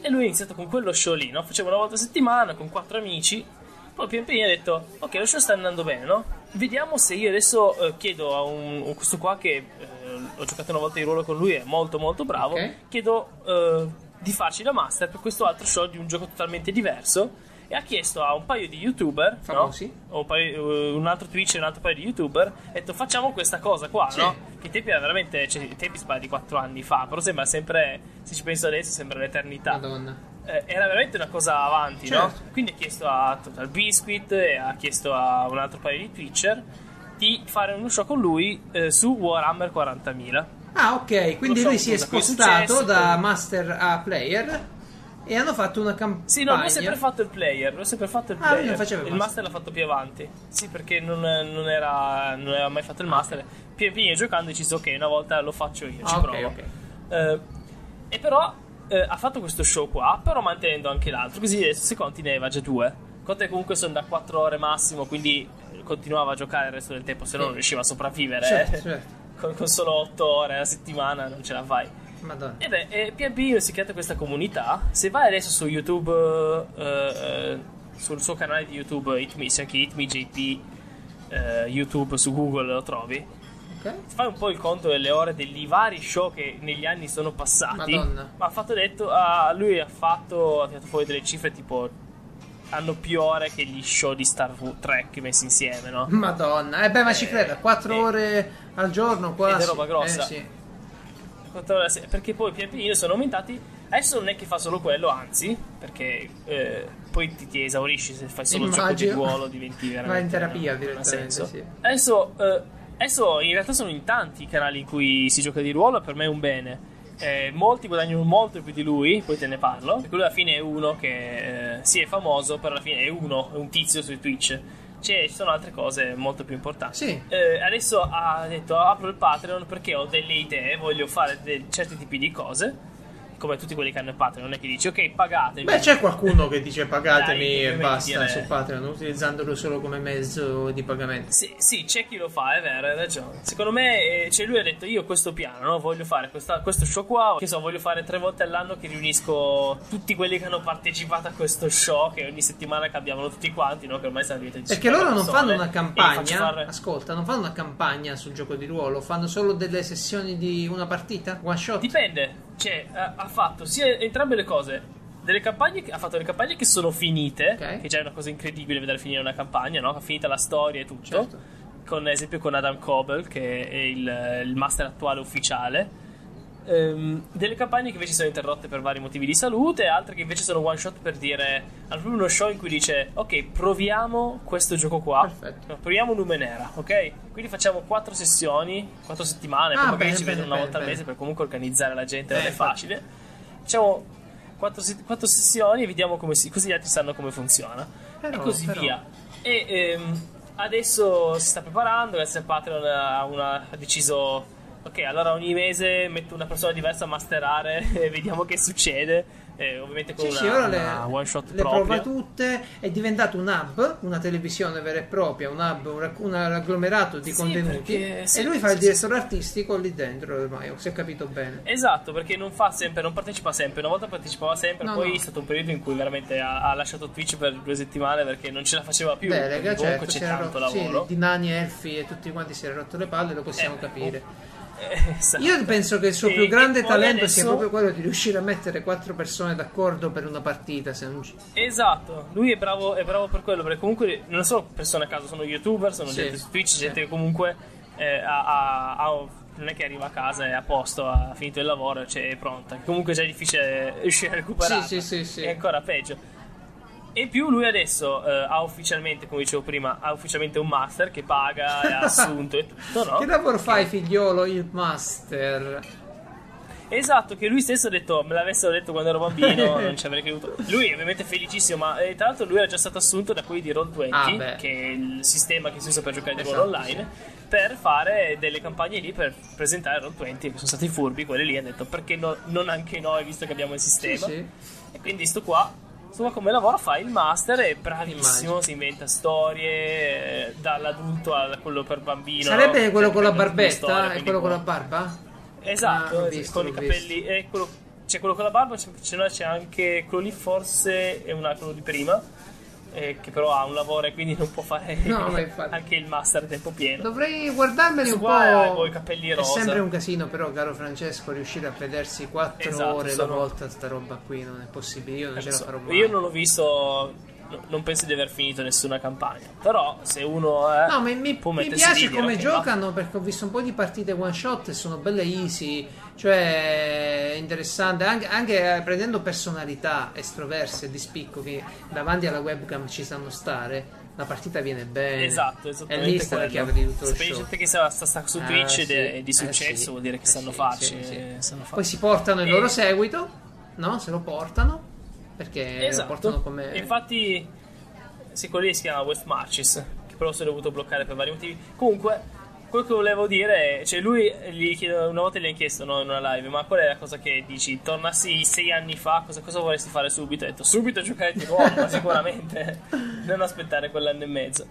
e lui ha iniziato con quello show lì, no? Faceva una volta a settimana con quattro amici. Poi pian piano ha detto: Ok, lo show sta andando bene, no? Vediamo se io adesso eh, chiedo a un, un- questo qua che eh, ho giocato una volta di ruolo con lui, è molto molto bravo. Ok. Chiedo eh, di farci la master per questo altro show di un gioco totalmente diverso. E ha chiesto a un paio di youtuber, no? Famosi. O un, paio- eh, un altro Twitch e un altro paio di youtuber. Ha detto facciamo questa cosa qua, Sì. no? Che tempi era veramente. Cioè, i tempi parla di 4 anni fa, però sembra sempre. Se ci penso adesso, sembra l'eternità. Madonna. Eh, era veramente una cosa avanti, Certo. no? Quindi ha chiesto a Total Biscuit e ha chiesto a un altro paio di Twitcher di fare uno show con lui eh, su Warhammer 40.000. Ah, ok, quindi lui si è spostato da poi- master a player e hanno fatto una campagna. Sì, no, lui ha sempre fatto il player. Lui ha sempre fatto il Ah, lui player. non faceva il il master l'ha fatto più avanti. Sì, perché non, non era, non aveva mai fatto il master. Pian piano giocando ha deciso, ok, una volta lo faccio io, ci Ah, ok, provo. ok. Eh, e però eh, ha fatto questo show qua, però mantenendo anche l'altro. Così adesso se conti ne aveva già due. Conte comunque sono da 4 ore massimo, quindi continuava a giocare il resto del tempo, se no non riusciva a sopravvivere. Certo, eh. certo. Con, con solo 8 ore a settimana non ce la fai. Madonna. E beh, e pian piano si è creata questa comunità. Se vai adesso su YouTube, eh, eh, sul suo canale di YouTube, Hitme, se anche HitmeJP, eh, YouTube su Google lo trovi. Ok. Fai un po' il conto delle ore degli vari show che negli anni sono passati. Madonna. Ma ha fatto detto, ah, lui ha fatto, ha tirato fuori delle cifre tipo hanno più ore che gli show di Star Trek messi insieme, no? Madonna. Eh beh, ma ci Eh, credo, 4 eh. ore al giorno quasi. È roba grossa. Eh, sì. Quattro ore a se- Perché poi pian pianino sono aumentati. Adesso non è che fa solo quello, anzi, perché eh, poi ti, ti esaurisci se fai solo il gioco di Immagino. ruolo, diventi veramente. Vai in terapia ha direttamente, sì. Adesso, eh, adesso in realtà sono in tanti i canali in cui si gioca di ruolo, per me è un bene. Eh, molti guadagnano molto più di lui, poi te ne parlo. Perché lui alla fine è uno che eh, sì è famoso, però alla fine è uno, è un tizio su Twitch. C'è- ci sono altre cose molto più importanti. Sì. Eh, adesso ha detto apro il Patreon perché ho delle idee, voglio fare de- certi tipi di cose come tutti quelli che hanno il Patreon, non è che dici ok pagatemi. Beh, c'è qualcuno che dice pagatemi Dai, e basta dire- su Patreon, utilizzandolo solo come mezzo di pagamento. Sì, sì, c'è chi lo fa, è vero, hai ragione. Secondo me, eh, cioè lui ha detto: Io questo piano, no? voglio fare questa- questo show qua. Che so, voglio fare tre volte all'anno che riunisco tutti quelli che hanno partecipato a questo show. Che ogni settimana cambiavano tutti quanti, no? Che ormai sono diventati Perché 50 loro non fanno una campagna, fare- ascolta, non fanno una campagna sul gioco di ruolo, fanno solo delle sessioni di una partita, one shot. Dipende, cioè, ha, ha fatto sia entrambe le cose. Delle campagne che, ha fatto delle campagne che sono finite, Ok. che già è una cosa incredibile vedere finire una campagna, no? Ha finita la storia e tutto. Certo. Con esempio con Adam Coble, che è il, il master attuale ufficiale. Ehm, delle campagne che invece sono interrotte per vari motivi di salute, altre che invece sono one shot per dire. Hanno proprio uno show in cui dice: Ok, proviamo questo gioco qua. Perfetto. Proviamo Numenera, ok? Quindi facciamo quattro sessioni, quattro settimane, Ah, poi magari bene, ci vedono una bene, volta al bene. mese per comunque organizzare la gente, non è facile. Facciamo quattro, se- quattro sessioni e vediamo come si, così gli altri sanno come funziona. Però, e così però. via. E ehm, adesso si sta preparando, grazie a Patreon ha, una- ha deciso... Ok, allora ogni mese metto una persona diversa a masterare e vediamo che succede. Eh, ovviamente con Sì, una, sì, ora le, una one shot le propria. prova tutte. È diventato un hub, una televisione vera e propria, un hub, un, un agglomerato di Sì, contenuti. perché- sì, e lui fa sì, il sì, direttore artistico lì dentro ormai, se ho capito bene. Esatto, perché non fa sempre, non partecipa sempre. Una volta partecipava sempre, No, poi no. è stato un periodo in cui veramente ha, ha lasciato Twitch per due settimane perché non ce la faceva più. Delega, perché comunque certo, c'è tanto rotto- sì, lavoro. di nani, elfi e tutti quanti si era rotto le palle, lo possiamo Eh, capire. Eh, esatto. Io penso che il suo E- più grande talento adesso- sia proprio quello di riuscire a mettere quattro persone d'accordo per una partita. Se non ci... Esatto, lui è bravo, è bravo per quello, perché comunque non sono persone a caso, sono youtuber, sono Sì, gente su Twitch, sì. gente che comunque eh, ha, ha- ha- non è che arriva a casa e è a posto, ha finito il lavoro, cioè è pronta. Comunque già è difficile riuscire a recuperare. Sì, sì, sì, sì. È ancora peggio. E più lui adesso eh, ha ufficialmente, come dicevo prima, ha ufficialmente un master che paga, è assunto e tutto, no? Che lavoro fai, figliolo? Il master. Esatto, che lui stesso ha detto, me l'avessero detto quando ero bambino, non ci avrei creduto. Lui è ovviamente felicissimo, ma eh, tra l'altro lui era già stato assunto da quelli di Roll20, Ah, che è il sistema che si usa per giocare di Esatto, ruolo online, per fare delle campagne lì per presentare Roll20, che sono stati furbi, quelli lì, hanno detto perché no- non anche noi, visto che abbiamo il Sì, sistema. sì. E quindi sto qua, qua come lavora, fa il master, è bravissimo, Immagino. si inventa storie, eh, dall'adulto a quello per bambino. Sarebbe no? quello con la barbetta e quello con la barba? Esatto, Ah, visto, con i capelli. E quello, c'è quello con la barba, c'è, c'è, anche quello lì, forse è una, quello di prima. Eh, che però ha un lavoro e quindi non può fare No, anche il master a tempo pieno. Dovrei guardarmeli un ha po'. i capelli È rosa. sempre un casino, però, caro Francesco, riuscire a vedersi 4 Esatto, ore sono- la volta sta roba qui non è possibile. Io non ce la So- farò mai. Io non ho visto, no- non penso di aver finito nessuna campagna. Però se uno è, No, mi, mi- può mi piace lì come giocano perché ho visto un po' di partite one shot e sono belle easy, cioè è interessante, anche, anche, eh, prendendo personalità estroverse di spicco che davanti alla webcam ci sanno stare, la partita viene bene. Esatto, esattamente lì sta la chiave di tutto lo Sapete show. gente che sta, sta- su Ah, Twitch ed sì. è di Eh, successo, sì. vuol dire che Eh, sanno sì, farci. eh, sanno Poi farci. si portano il E- loro seguito, no? Se lo portano perché lo portano Esatto. come Infatti, sì, quello lì si chiama West Marches, che però si è dovuto bloccare per vari motivi. Comunque, quello che volevo dire è, cioè lui chiedo, una volta gli ha chiesto no, in una live, ma qual è la cosa che dici? Tornassi sei anni fa, cosa, cosa vorresti fare subito? Ha detto subito giocare di nuovo, ma sicuramente non aspettare quell'anno e mezzo.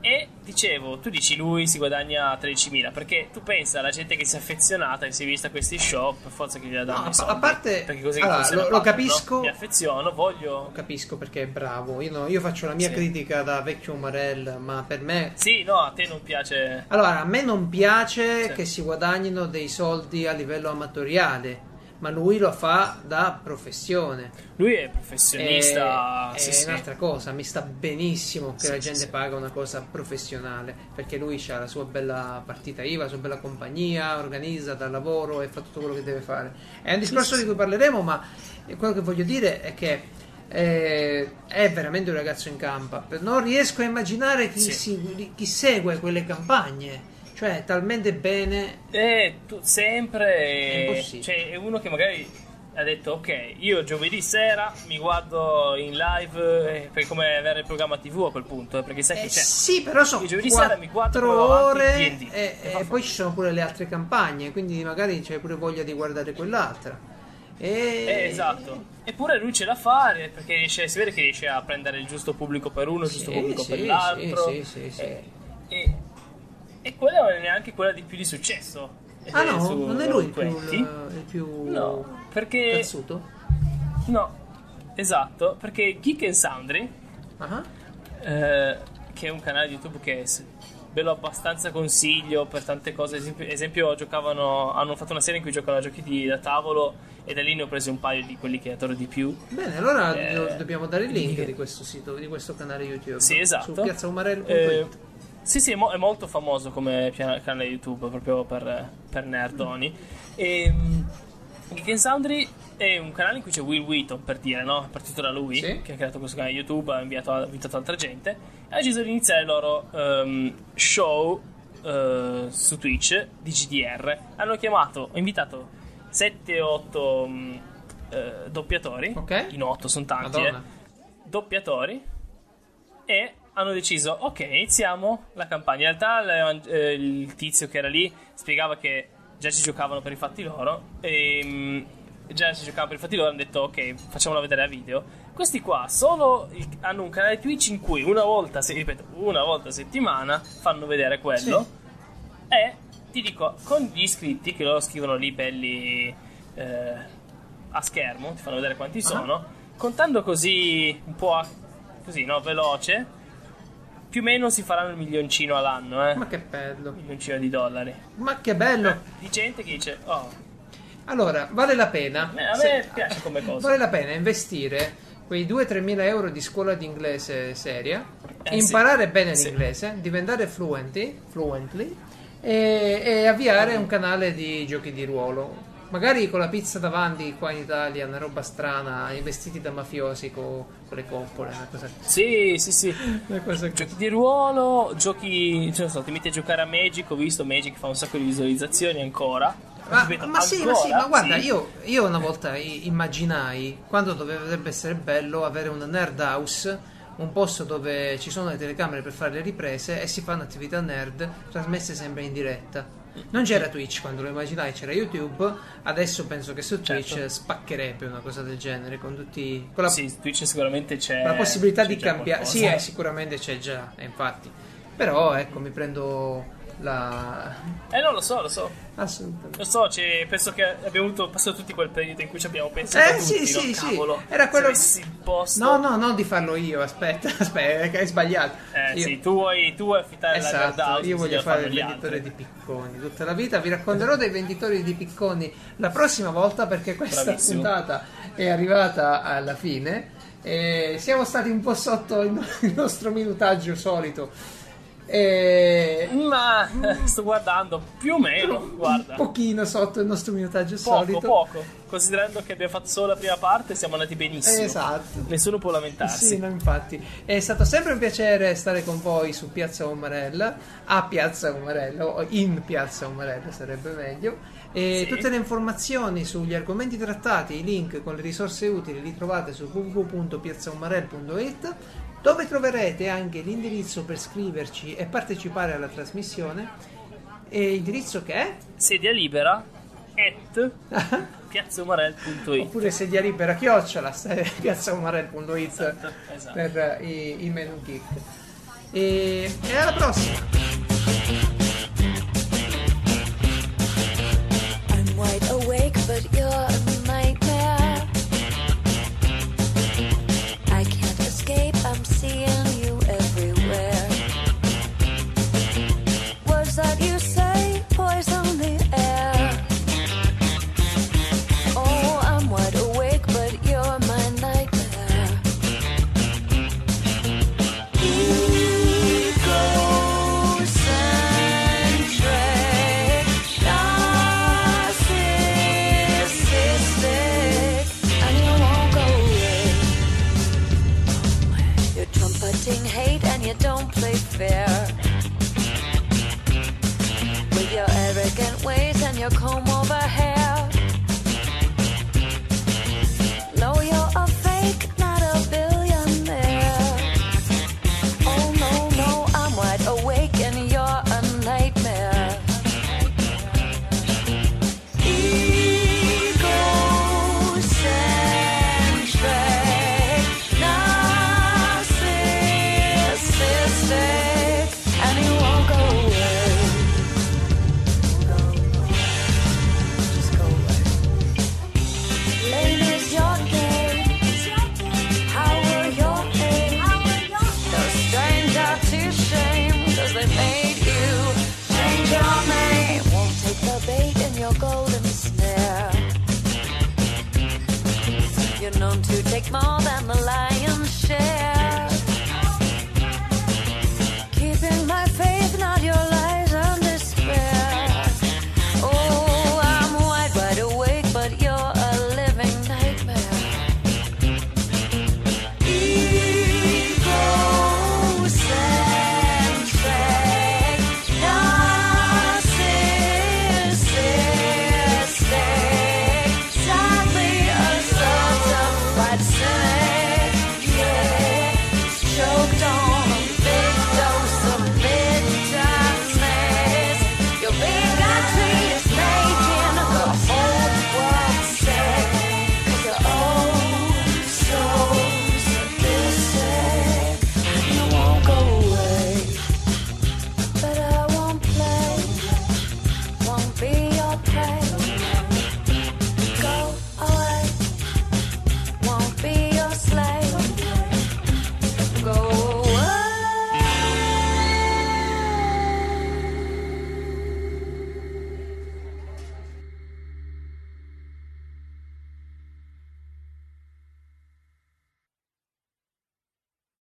E dicevo, tu dici lui si guadagna 13.000 perché tu pensa alla gente che si è affezionata e si è vista questi show per forza che gli danno No, i a- soldi a parte- perché così allora, lo- lo capisco. no? mi affeziono voglio capisco perché è bravo. Io, no- io faccio la mia Sì. critica da vecchio Umarell, ma per me Sì, no, a te non piace. Allora, a me non piace Sì. che si guadagnino dei soldi a livello amatoriale, ma lui lo fa da professione. Lui è professionista. E- sì, è sì. un'altra cosa, mi sta benissimo che Sì, la gente paga una cosa professionale, perché lui ha la sua bella partita IVA, la sua bella compagnia, organizza dal lavoro e fa tutto quello che deve fare. È un discorso di cui parleremo, ma quello che voglio dire è che eh, è veramente un ragazzo in campa. Non riesco a immaginare chi, si- chi segue quelle campagne. Cioè, talmente bene. E tu sempre. È impossibile. Cioè, è uno che magari ha detto: Ok, io giovedì sera mi guardo in live. eh, per come avere il programma TV a quel punto. eh, Perché sai Eh, che c'è. sì, però sono Io giovedì sera mi guardo, 4 poi vado avanti, ore D&D. e, E poi ci sono pure le altre campagne, quindi magari c'è pure voglia di guardare quell'altra. E... Eh, esatto. Eppure lui ce la fa eh, perché riesce, si vede che riesce a prendere il giusto pubblico per uno, il giusto Sì, pubblico sì, per l'altro. sì, sì, sì, sì. E, e, quella non è neanche quella di più di successo. Ah eh, no, su non è lui il più, Roll20. il più No, perché... cazzuto? No, esatto, perché Geek and Sundry, Ah, eh, che è un canale di YouTube che ve lo abbastanza consiglio per tante cose. Esempio, esempio, giocavano, hanno fatto una serie in cui giocano a giochi di- da tavolo e da lì ne ho presi un paio di quelli che adoro di più. Bene, allora Eh, do- dobbiamo dare il link di questo sito, di questo canale YouTube. Sì, esatto. Su piazzaumarello.it. Eh, sì, sì, è, mo- è molto famoso come canale YouTube proprio per, per nerdoni. E mm, Geek and Sundry è un canale in cui c'è Will Wheaton per dire, no? È partito da lui, Sì. che ha creato questo canale YouTube, ha inviato, ha invitato altra gente e ha deciso di iniziare il loro ehm, show eh, su Twitch di GDR. Hanno chiamato, ho invitato 7-8 doppiatori, Ok. in 8 sono tanti, eh, doppiatori e hanno deciso ok iniziamo la campagna. In realtà eh, il tizio che era lì spiegava che già ci giocavano per i fatti loro e mm, già ci giocavano per i fatti loro hanno detto ok facciamolo vedere a video. Questi qua solo hanno un canale Twitch in cui una volta se- ripeto una volta a settimana fanno vedere quello e ti dico con gli iscritti che loro scrivono lì belli eh, a schermo ti fanno vedere quanti sono contando così un po' a- così no veloce più o meno si faranno il milioncino all'anno eh Ma che bello. milioncino di dollari Ma che bello. di gente che dice oh Allora, vale la pena. Eh, a me se- piace come cosa. Vale la pena investire quei 2-3 mila euro di scuola di inglese seria, Eh, imparare sì. bene Sì. l'inglese, diventare fluenti, fluently e, e avviare un canale di giochi di ruolo. Magari con la pizza davanti qua in Italia, una roba strana, i vestiti da mafiosi co- con le coppole, una cosa, sì sì sì giochi di ruolo giochi cioè, non so, ti metti a giocare a Magic ho visto Magic fa un sacco di visualizzazioni ancora Ma, Ripeto, ma sì, ma sì, ma guarda, sì. io, io una volta immaginai quando dovrebbe essere bello avere un nerd house, un posto dove ci sono le telecamere per fare le riprese e si fanno attività nerd trasmesse sempre in diretta. Non c'era Twitch quando lo immaginai, c'era YouTube. Adesso penso che su Twitch Certo. spaccherebbe una cosa del genere con tutti con la, Sì, Twitch sicuramente c'è la possibilità c'è di cambiare. Sì, eh, sicuramente c'è già, infatti. Però ecco, mi prendo la Eh no, lo so, lo so. assolutamente Lo so, c'è- penso che abbiamo avuto passato tutti quel periodo in cui ci abbiamo pensato Eh, tutti, sì, no? sì, sì. Cavolo, Era quello- se avessi il posto. No, no, non di farlo io, aspetta, aspetta, che hai sbagliato. Eh Io- sì, tu vuoi, tu vuoi affittare la Esatto, house, io voglio fare il venditore altri. di picconi tutta la vita. Vi racconterò dei venditori di picconi la prossima volta perché questa Bravissimo. puntata è arrivata alla fine. E siamo stati un po' sotto il nostro minutaggio solito. E Ma eh, sto guardando più o meno, guarda. un pochino sotto il nostro minutaggio Poco, solito. poco. Considerando che abbiamo fatto solo la prima parte, siamo andati benissimo. Esatto. Nessuno può lamentarsi. Sì, no, infatti. È stato sempre un piacere stare con voi su Piazza Umarella, a Piazza Umarella, o in Piazza Umarella sarebbe meglio. E Sì. tutte le informazioni sugli argomenti trattati, i link con le risorse utili li trovate su www.piazzaumarell.it dove troverete anche l'indirizzo per scriverci e partecipare alla trasmissione. E l'indirizzo che è? Sedia libera at piazzaumarell.it Oppure sedia libera chiocciola, piazzaumarell.it esatto. per eh, i, i menu geek. E, e alla prossima! I'm wide awake, but you're With your arrogant ways and your comb